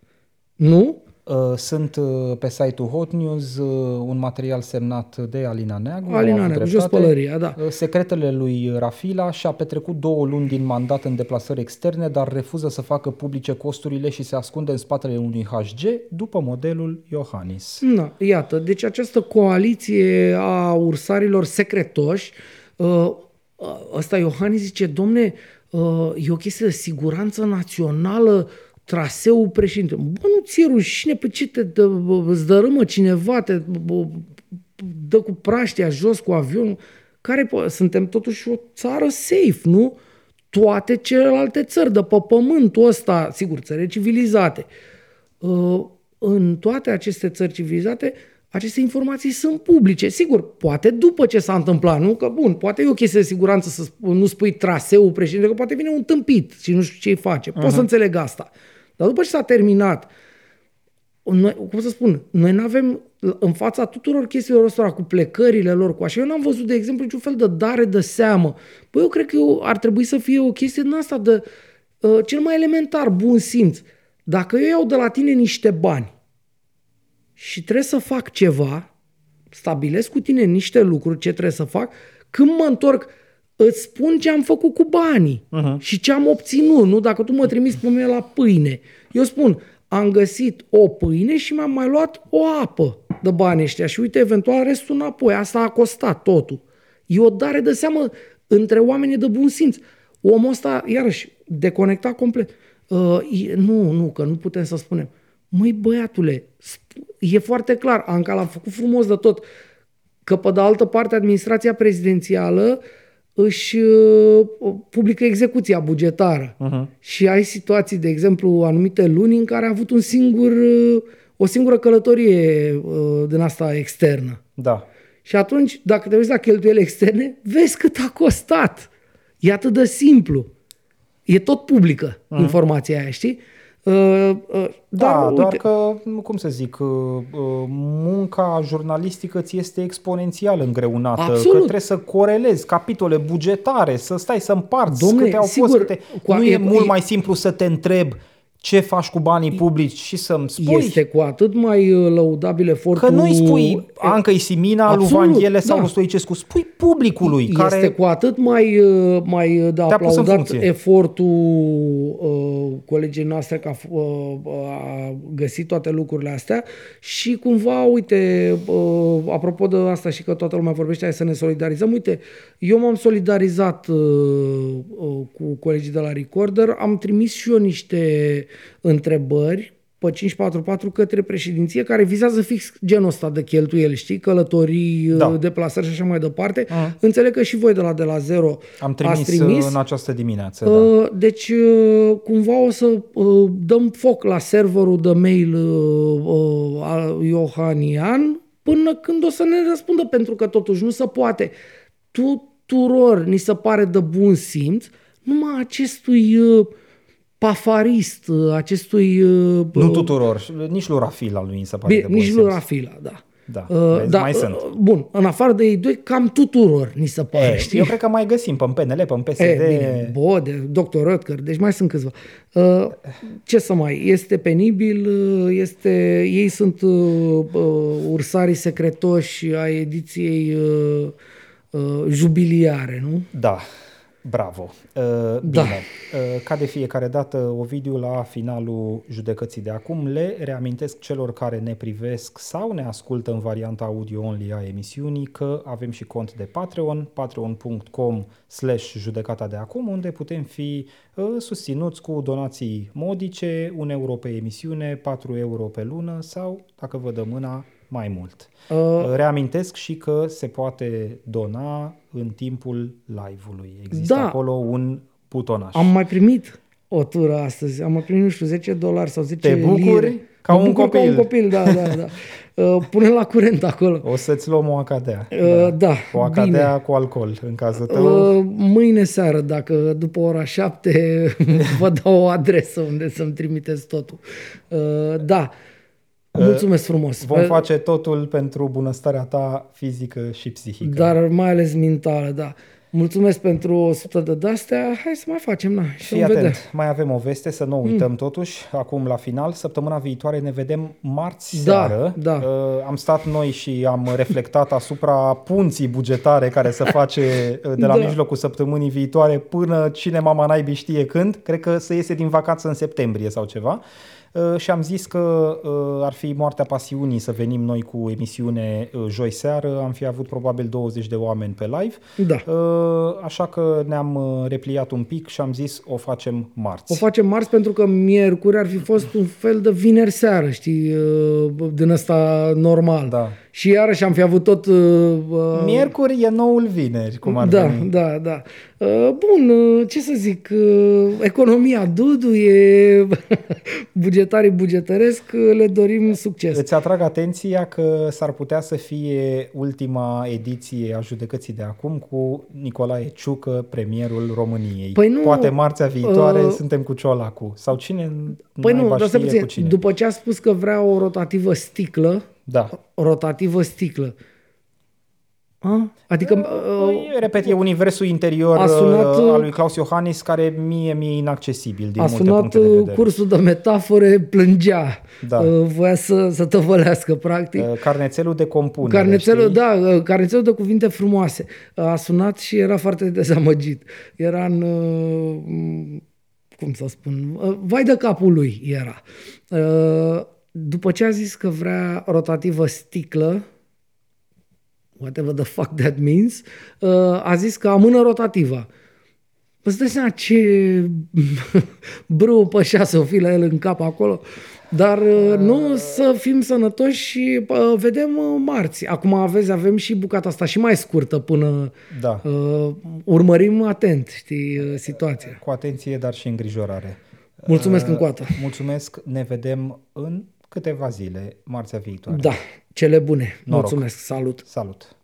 Nu? Uh, sunt uh, pe site-ul Hot News uh, un material semnat de Alina Neagu. Alina Neagu, jos pălăria, da. Secretele lui Rafila și-a petrecut două luni din mandat în deplasări externe, dar refuză să facă publice costurile și se ascunde în spatele unui HG după modelul Iohannis. Da, iată, deci această coaliție a ursarilor secretoși, ăsta Iohannis zice, domne, e o chestie de siguranță națională traseul președinte. Bă, nu ți-e rușine pe ce te dă, îți dărâmă cineva, te bă, dă cu praștia jos cu avionul. Care suntem totuși o țară safe, nu? Toate celelalte țări de pe pământul ăsta, sigur, țări civilizate. Uh, în toate aceste țări civilizate, aceste informații sunt publice. Sigur, poate după ce s-a întâmplat, nu? Că bun, poate e o chestie de siguranță să nu spui traseul președinte, că poate vine un tâmpit și nu știu ce-i face. Pot uh-huh. să înțeleg asta. Dar după ce s-a terminat, noi, cum să spun, noi nu avem în fața tuturor chestiilor astea cu plecările lor, cu așa. Eu n-am văzut, de exemplu, niciun fel de dare de seamă. Păi eu cred că eu, ar trebui să fie o chestie din asta de uh, cel mai elementar, bun simț. Dacă eu iau de la tine niște bani și trebuie să fac ceva, stabilesc cu tine niște lucruri, ce trebuie să fac, când mă întorc, îți spun ce am făcut cu banii uh-huh. și ce am obținut, nu? Dacă tu mă trimiți pe mine la pâine, eu spun, am găsit o pâine și mi-am mai luat o apă de bani ăștia și uite, eventual restul înapoi. Asta a costat totul. E o dare de seamă între oamenii de bun simț. Omul ăsta, iarăși, deconectat complet. Uh, e, nu, nu, că nu putem să spunem. Măi, băiatule, e foarte clar, Anca l-a făcut frumos de tot, că pe de altă parte administrația prezidențială uh, își uh, publică execuția bugetară. Uh-huh. Și ai situații, de exemplu, anumite luni în care a avut un singur, uh, o singură călătorie uh, din asta externă. Da. Și atunci, dacă te uiți la cheltuielile externe, vezi cât a costat. E atât de simplu. E tot publică uh-huh. informația aia, știi? Uh, uh, dar, da, uite, doar că, cum să zic, uh, munca jurnalistică ți este exponențial îngreunată, Absolut. că trebuie să corelezi capitole bugetare, să stai să împarți Domne, câte au sigur, fost, câte... Nu e, e mult mai simplu să te întrebi ce faci cu banii publici și să-mi spui. Este cu atât mai uh, lăudabil efortul... Că nu-i spui Anca Simina, Absolut, lui Vanghele sau da. lui Stoicescu, spui publicului. Este care este cu atât mai, uh, mai uh, de aplaudat efortul uh, colegii noastre că a, uh, a găsit toate lucrurile astea și cumva, uite, uh, apropo de asta și că toată lumea vorbește, hai să ne solidarizăm, uite, eu m-am solidarizat uh, uh, cu colegii de la Recorder, am trimis și eu niște întrebări pe 544 către președinție care vizează fix genul ăsta de cheltuieli, știi, călătorii, da. Uh, deplasări și așa mai departe. Uh-huh. Înțeleg că și voi de la de la zero Am trimis, ați trimis. în această dimineață. Uh, da. Deci, uh, cumva o să dăm foc la serverul de mail al Iohanian până când o să ne răspundă, pentru că totuși nu se poate. Tuturor ni se pare de bun simț, numai acestui uh, pafarist uh, acestui... Uh, nu tuturor, nici lui Rafila lui se pare bine, de Nici lui Rafila, da. Da, uh, da, mai sunt. Bun, în afară de ei doi, cam tuturor ni se pare, e, știi? Eu cred că mai găsim pe PNL, pe PSD. E, bine, Bode, Dr. Röttger, deci mai sunt câțiva. Uh, ce să mai, este penibil, este, ei sunt uh, ursarii secretoși a ediției uh, uh, jubiliare, nu? Da. Bravo. Uh, bine. Da. Uh, ca de fiecare dată, Ovidiu, la finalul judecății de acum, le reamintesc celor care ne privesc sau ne ascultă în varianta audio-only a emisiunii că avem și cont de Patreon, patreon.com slash judecata de acum, unde putem fi uh, susținuți cu donații modice, 1 euro pe emisiune, 4 euro pe lună sau, dacă vă dă mâna, mai mult. Uh, Reamintesc și că se poate dona în timpul live-ului. Există da, acolo un butonaș. Am mai primit o tură astăzi. Am mai primit, nu știu, 10 dolari sau 10 Te bucuri? lire. Ca Mă un bucur Ca copil. un copil, da, da, da. <laughs> Uh, pune la curent acolo. O să-ți luăm o acadea. Uh, da, O acadea bine. cu alcool în cazul tău. Uh, mâine seară, dacă după ora șapte <laughs> vă dau o adresă unde să-mi trimiteți totul. Uh, da, mulțumesc frumos. Vom Uh, face totul pentru bunăstarea ta fizică și psihică. Dar mai ales mentală, da. Mulțumesc pentru 100 de de-astea. Hai să mai facem, na, și Fii vom vedea. atent, mai avem o veste, să nu uităm mm. totuși, acum la final, săptămâna viitoare ne vedem marți Da, seară. da. Uh, am stat noi și am reflectat asupra punții bugetare care se face uh, de la Da. mijlocul săptămânii viitoare până cine mama naibii știe când. Cred că se iese din vacanță în septembrie sau ceva. Uh, și am zis că uh, ar fi moartea pasiunii să venim noi cu emisiune uh, joi seară. Am fi avut probabil 20 de oameni pe live. Da. Uh, Așa că ne-am uh, repliat un pic și am zis o facem marți. O facem marți pentru că miercuri ar fi fost un fel de vineri seară, știi, uh, din ăsta normal. Da. Și iarăși am fi avut tot... uh, uh, Miercuri e noul vineri, cum ar da, veni. da, da. Uh, Bun, uh, ce să zic, uh, economia Dudu e <laughs> bugetarii bugetăresc, uh, le dorim succes. Îți atrag atenția că s-ar putea să fie ultima ediție a judecății de acum cu Nicolae Ciucă, premierul României. Păi nu, Poate marțea viitoare uh, suntem cu Ciolacu. Sau cine Păi naiba nu, dar să știe puțin, cu cine. după ce a spus că vrea o rotativă sticlă, Da. rotativă sticlă, a? Adică... uh, Păi, repet, e universul interior A sunat, uh, uh, al lui Claus Iohannis care mie mi-e inaccesibil din a multe sunat puncte de uh, vedere. cursul de metafore, plângea. Da. Uh, Voia să, să tăvălească, practic. Uh, Carnețelul de compunere, Carnețelul, știi? da, uh, carnețelul de cuvinte frumoase. Uh, A sunat și era foarte dezamăgit. Era în, uh, m, cum să spun, uh, vai de capul lui era. Uh, După ce a zis că vrea rotativă sticlă, whatever the fuck that means, uh, a zis că amână rotativa. Îți dai seama ce <laughs> brâu pășea să o fi la el în cap acolo? Dar uh, nu să fim sănătoși și uh, vedem uh, marți. Acum aveți, avem și bucata asta și mai scurtă până Da. uh, urmărim atent, știi, uh, situația. Cu atenție, dar și îngrijorare. Mulțumesc Uh, încă o dată. Mulțumesc, ne vedem în câteva zile, marțea viitoare. Da, cele bune. Noroc. Mulțumesc, salut! Salut!